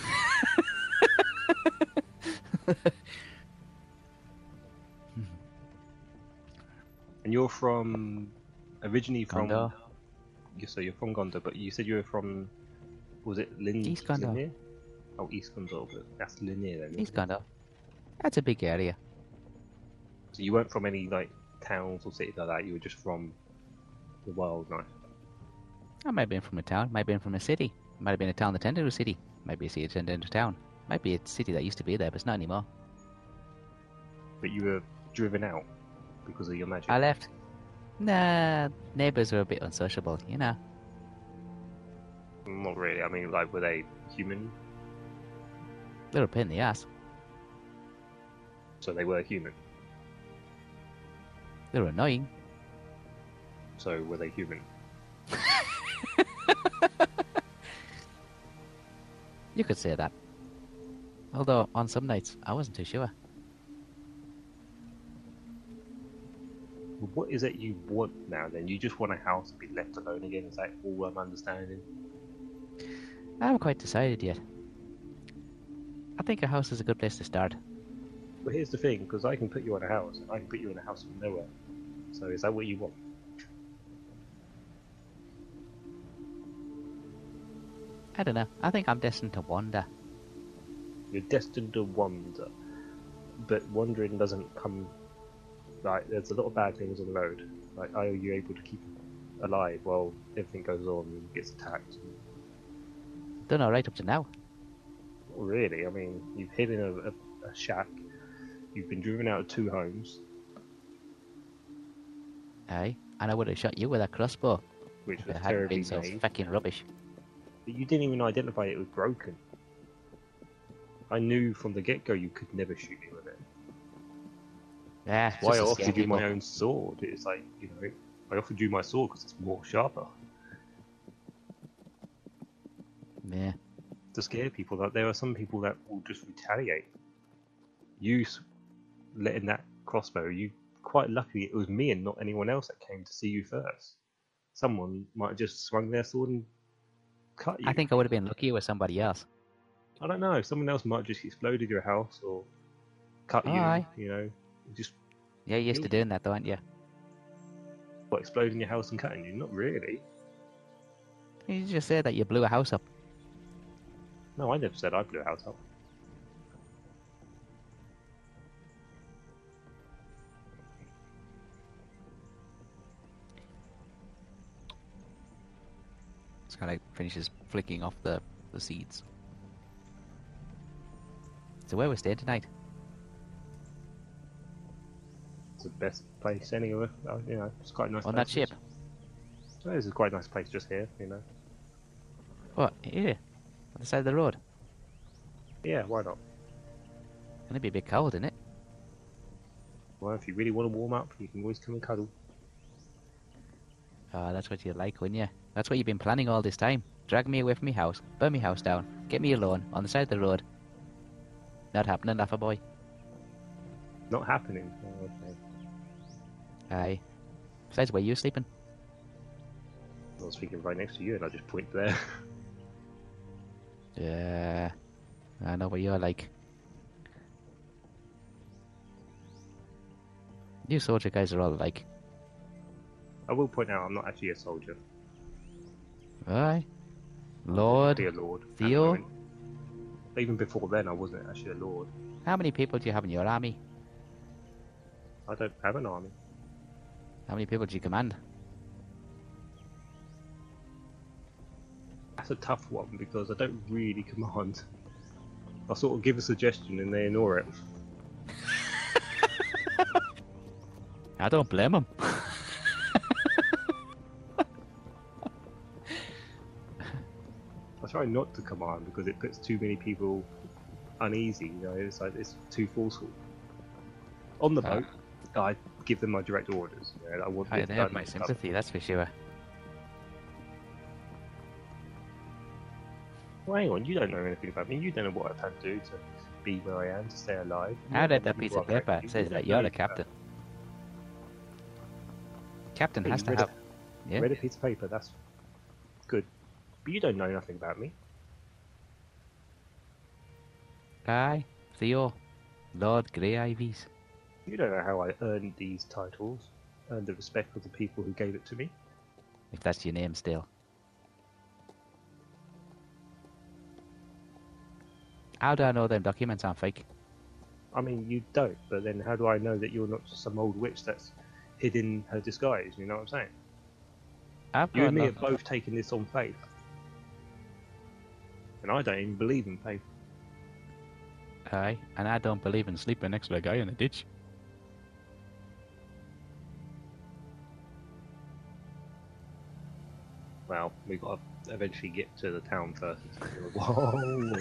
and you're from originally from Gondor. You so you're from Gondor, but you said you were from was it Lin- East Gondor. Linier? Oh, East Gondor, but that's Linier then. He's isn't it? gone up. That's a big area. So you weren't from any like towns or cities like that. You were just from the world life. I might have been from a town, might have been from a city. Might have been a town that turned into a city. Might be a city that turned into a town. Might be a city that used to be there, but it's not anymore. But you were driven out because of your magic. I left. Nah, neighbours were a bit unsociable, you know. Not really. I mean, like, were they human? They were a pain in the ass. So they were human. They were annoying. So were they human? [LAUGHS] You could say that. Although, on some nights, I wasn't too sure. What is it you want now? Then you just want a house to be left alone again? Is that all I'm understanding? I haven't quite decided yet. I think a house is a good place to start. But here's the thing, because I can put you on a house, and I can put you in a house from nowhere. So is that what you want? I don't know. I think I'm destined to wander. You're destined to wander, but wandering doesn't come. Like, there's a lot of bad things on the road. Like, are you able to keep alive while everything goes on and gets attacked? Done alright up to now. Not really. I mean, you've hidden a, a, a shack. You've been driven out of two homes, Aye. And I would have shot you with a crossbow. which was terribly been so fucking rubbish. But you didn't even identify it was broken. I knew from the get go you could never shoot me with it. Yeah, why I offered you my own sword. It's like, you know, I offered you my sword because it's more sharper. Yeah. To scare people, that there are some people that will just retaliate. You letting that crossbow, you quite lucky it was me and not anyone else that came to see you first. Someone might have just swung their sword and cut you. I think I would have been luckier with somebody else. I don't know. Someone else might just exploded your house, or cut you. Aye. You know, just Yeah, you're used to doing that, though, aren't you? what, exploding your house and cutting you. Not really. You just said that you blew a house up. No, I never said I blew a house up. Kind of finishes flicking off the, the seeds. So where we're staying tonight? It's the best place anywhere. Uh, you know, it's quite a nice. On place. that ship? Oh, This is quite a nice place just here. You know. What? Here? On the side of the road? Yeah, why not? Gonna be a bit cold, isn't it? Well, if you really want to warm up, you can always come and cuddle. Oh, that's what you like, wouldn't you? That's what you've been planning all this time. Drag me away from my house, burn my house down, get me alone on the side of the road. Not happening, Laffer boy. Not happening. Oh, okay. Aye. Besides, where you sleeping? I was speaking right next to you, and I just point there. [LAUGHS] Yeah. I know what you're like. You soldier guys are all alike. I will point out I'm not actually a soldier. Aye. Lord. Be a lord. Theo? Even before then, I wasn't actually a lord. How many people do you have in your army? I don't have an army. How many people do you command? That's a tough one because I don't really [LAUGHS] command. I sort of give a suggestion and they ignore it. [LAUGHS] I don't blame them. [LAUGHS] try not to command because it puts too many people uneasy. You know, it's like it's too forceful. On the Ah. boat, I give them my direct orders. You know, I want I they have my sympathy, that's for sure. Well, hang on, you don't know anything about me. You don't know what I've had to do to be where I am, to stay alive. You How did that piece of paper says that you're the captain? Captain has to have. it. Yeah. Read a piece of paper, that's good. But you don't know nothing about me. Aye. Theo. Lord Grey Ivies. You don't know how I earned these titles, earned the respect of the people who gave it to me. If that's your name still. How do I know them documents aren't fake? I mean, you don't, but then how do I know that you're not just some old witch that's hidden her disguise? You know what I'm saying? I've You and me have both taken this on faith. And I don't even believe in faith. Aye, and I don't believe in sleeping next to a guy in a ditch. Well, we've got to eventually get to the town first. [LAUGHS] Whoa!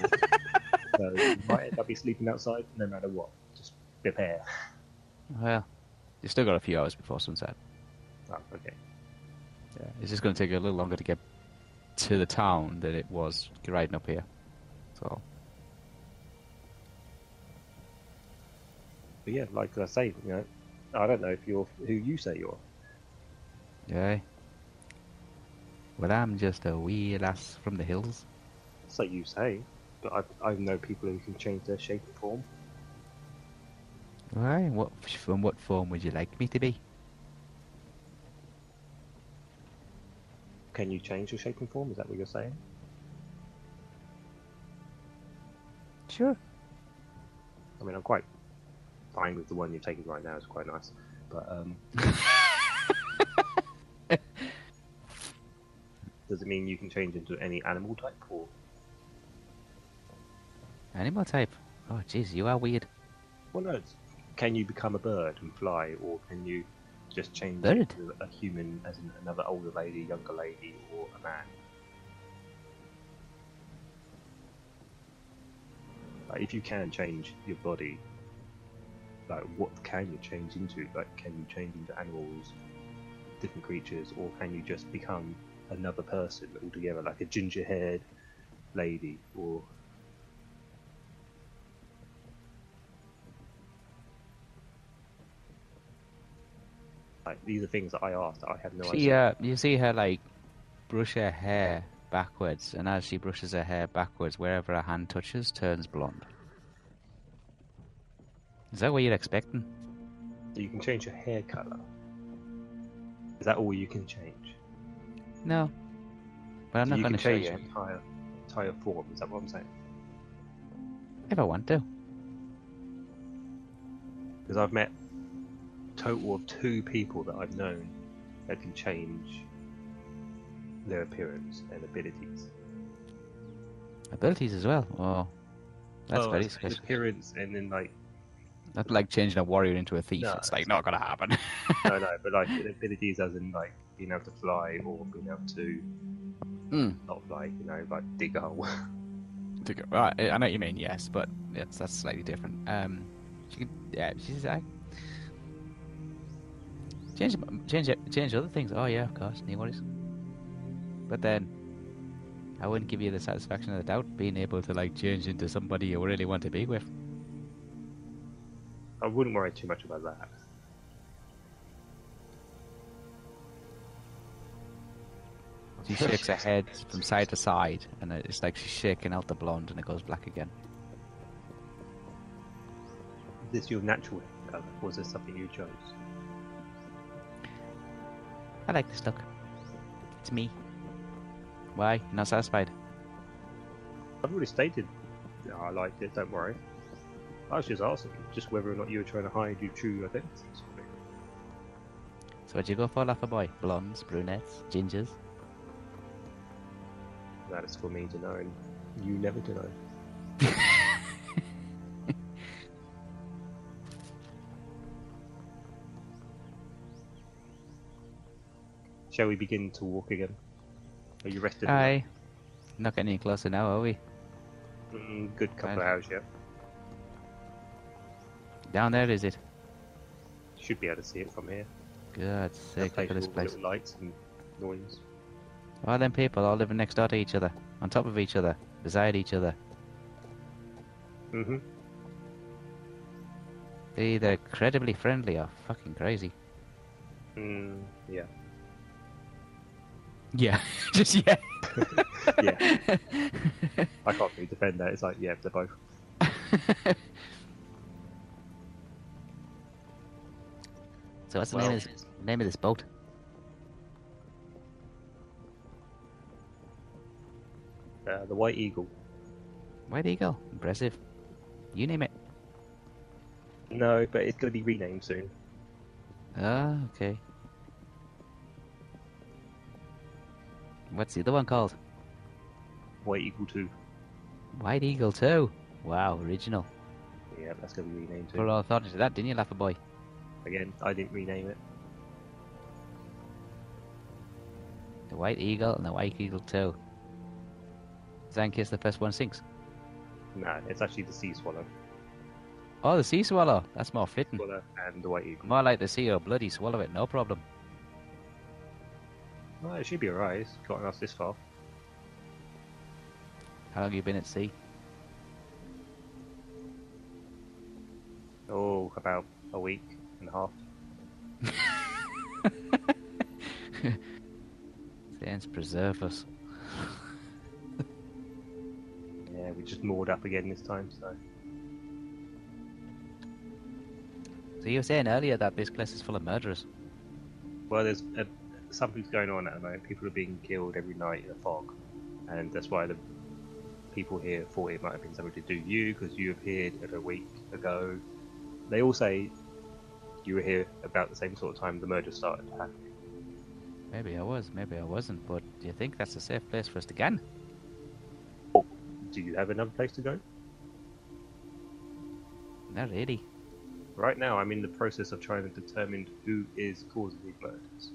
so you might end up be sleeping outside no matter what. Just prepare. Well, you've still got a few hours before sunset. Oh, okay. Yeah, it's just going to take you a little longer to get to the town than it was riding up here. So, But yeah, like I say, you know, I don't know if you're who you say you're. yeah. Well, I'm just a wee lass from the hills. So you say, but I, I know people who can change their shape and form. Why? What? From what form would you like me to be? Can you change your shape and form? Is that what you're saying? Sure. I mean, I'm quite fine with the one you're taking right now. It's quite nice, but um, [LAUGHS] does it mean you can change into any animal type or? Animal type. Oh, jeez, you are weird. Well, no. It's, can you become a bird and fly, or can you just change Bird? into a human, as in another older lady, younger lady, or a man? Like, if you can change your body, like, what can you change into? Like, can you change into animals, different creatures, or can you just become another person altogether, like a ginger-haired lady, or like these are things that I asked. that I have no She, idea. uh, you see her like brush her hair backwards, and as she brushes her hair backwards, wherever her hand touches, turns blonde. Is that what you're expecting? You can change your hair color. Is that all you can change? No. But I'm So not going to change your entire entire form. Is that what I'm saying? if I want to. Because I've met total of two people that I've known that can change their appearance and abilities. Abilities as well. Oh, that's Oh, very it's special. Appearance and then like Not like changing a warrior into a thief. No, it's like not to happen. [LAUGHS] no, no, but like [LAUGHS] abilities as in like being able to fly or being able to Hmm. not fly, you know, like dig a hole. To go- Right, I know what you mean. Yes, but yes, that's slightly different. Um, she could, yeah, she's like change, change, change other things. Oh yeah, of course, no worries. But then, I wouldn't give you the satisfaction of the doubt being able to like change into somebody you really want to be with. I wouldn't worry too much about that. [LAUGHS] She shakes her head from side to side, and it's like she's shaking out the blonde, and it goes black again. Is this your natural color, or is this something you chose? I like this look. It's me. Why? Not satisfied? I've already stated that I like it. Don't worry. I was just asking, just whether or not you were trying to hide your true identity. sort of thing. So what'd you go for, Laffer boy? Blondes, brunettes, gingers? That is for me to know, and you never to know. Shall we begin to walk again? Are you rested? Aye. Not getting any closer now, are we? Mm, good couple of hours yeah. Down there, is it? Should be able to see it from here. God's sake, look at this place. lights and noise. All them people all living next door to each other, on top of each other, beside each other. Mm-hmm. They're either incredibly friendly or fucking crazy. Mm, yeah. Yeah, [LAUGHS] just yeah. [LAUGHS] Yeah. [LAUGHS] I can't really defend that. It's like, yeah, they're both. so what's the Well- name of this name of this boat? Uh, the White Eagle. White Eagle. Impressive. You name it. No, but it's going to be renamed soon. Ah, okay. What's the other one called? White Eagle 2. White Eagle 2? Wow, original. Yeah, that's going to be renamed Put soon. all authority to that, didn't you, Laffer boy? Again, I didn't rename it. The White Eagle and the White Eagle too. Is that in case the first one sinks? No, it's actually the Sea Swallow. Oh, the sea swallow. That's more fitting. Swallow and the White Eagle. More like the sea or bloody swallow it, no problem. Well, it should be alright. It's gotten us this far. How long have you been at sea? Oh, about a week and a half. [LAUGHS] Saints preserve us. Yeah, we just moored up again this time, so. So you were saying earlier that this place is full of murderers. Well, there's uh, something's going on at the moment. People are being killed every night in a fog, and that's why the people here thought it might have been something to do you because you appeared a week ago. They all say you were here about the same sort of time the murder started happening. Maybe I was, maybe I wasn't, but do you think that's a safe place for us to gan? Oh, do you have another place to go? Not really. Right now, I'm in the process of trying to determine who is causing these murders.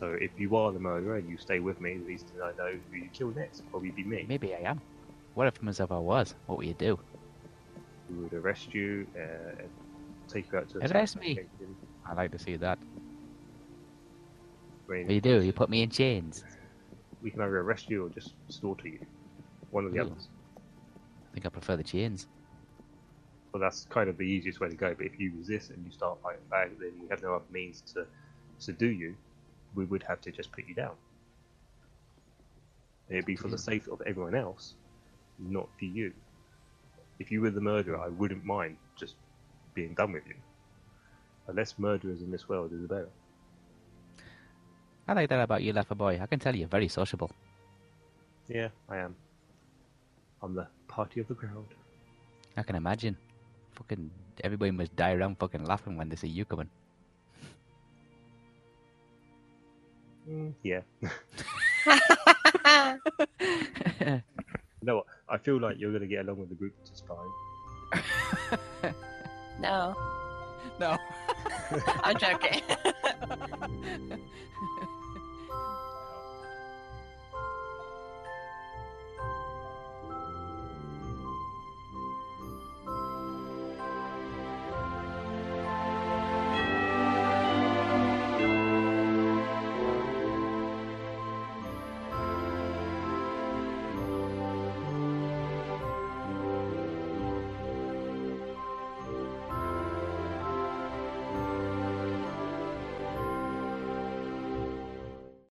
So if you are the murderer and you stay with me, at least then I know who you kill next. Probably be me. Maybe I am. What if myself I was? What would you do? We would arrest you uh, and take you out to a Arrest me? location. I'd like to see that. I mean, What do you do? You put me in chains. we can either arrest you or just slaughter you. One of the Ooh. others. I think I prefer the chains. Well, that's kind of the easiest way to go. But if you resist and you start fighting back, then we have no other means to subdue you. We would have to just put you down. It'd be for the sake of everyone else, not for you. if you were the murderer, I wouldn't mind just being done with you. The less murderers in this world, is the better. I like that about you, Leffer boy. I can tell you're very sociable. Yeah, I am. I'm the party of the crowd. I can imagine. Fucking everybody must die around fucking laughing when they see you coming. Mm, yeah. [LAUGHS] You know what? I feel like you're going to get along with the group just fine. [LAUGHS] no, No. I'm joking. [LAUGHS]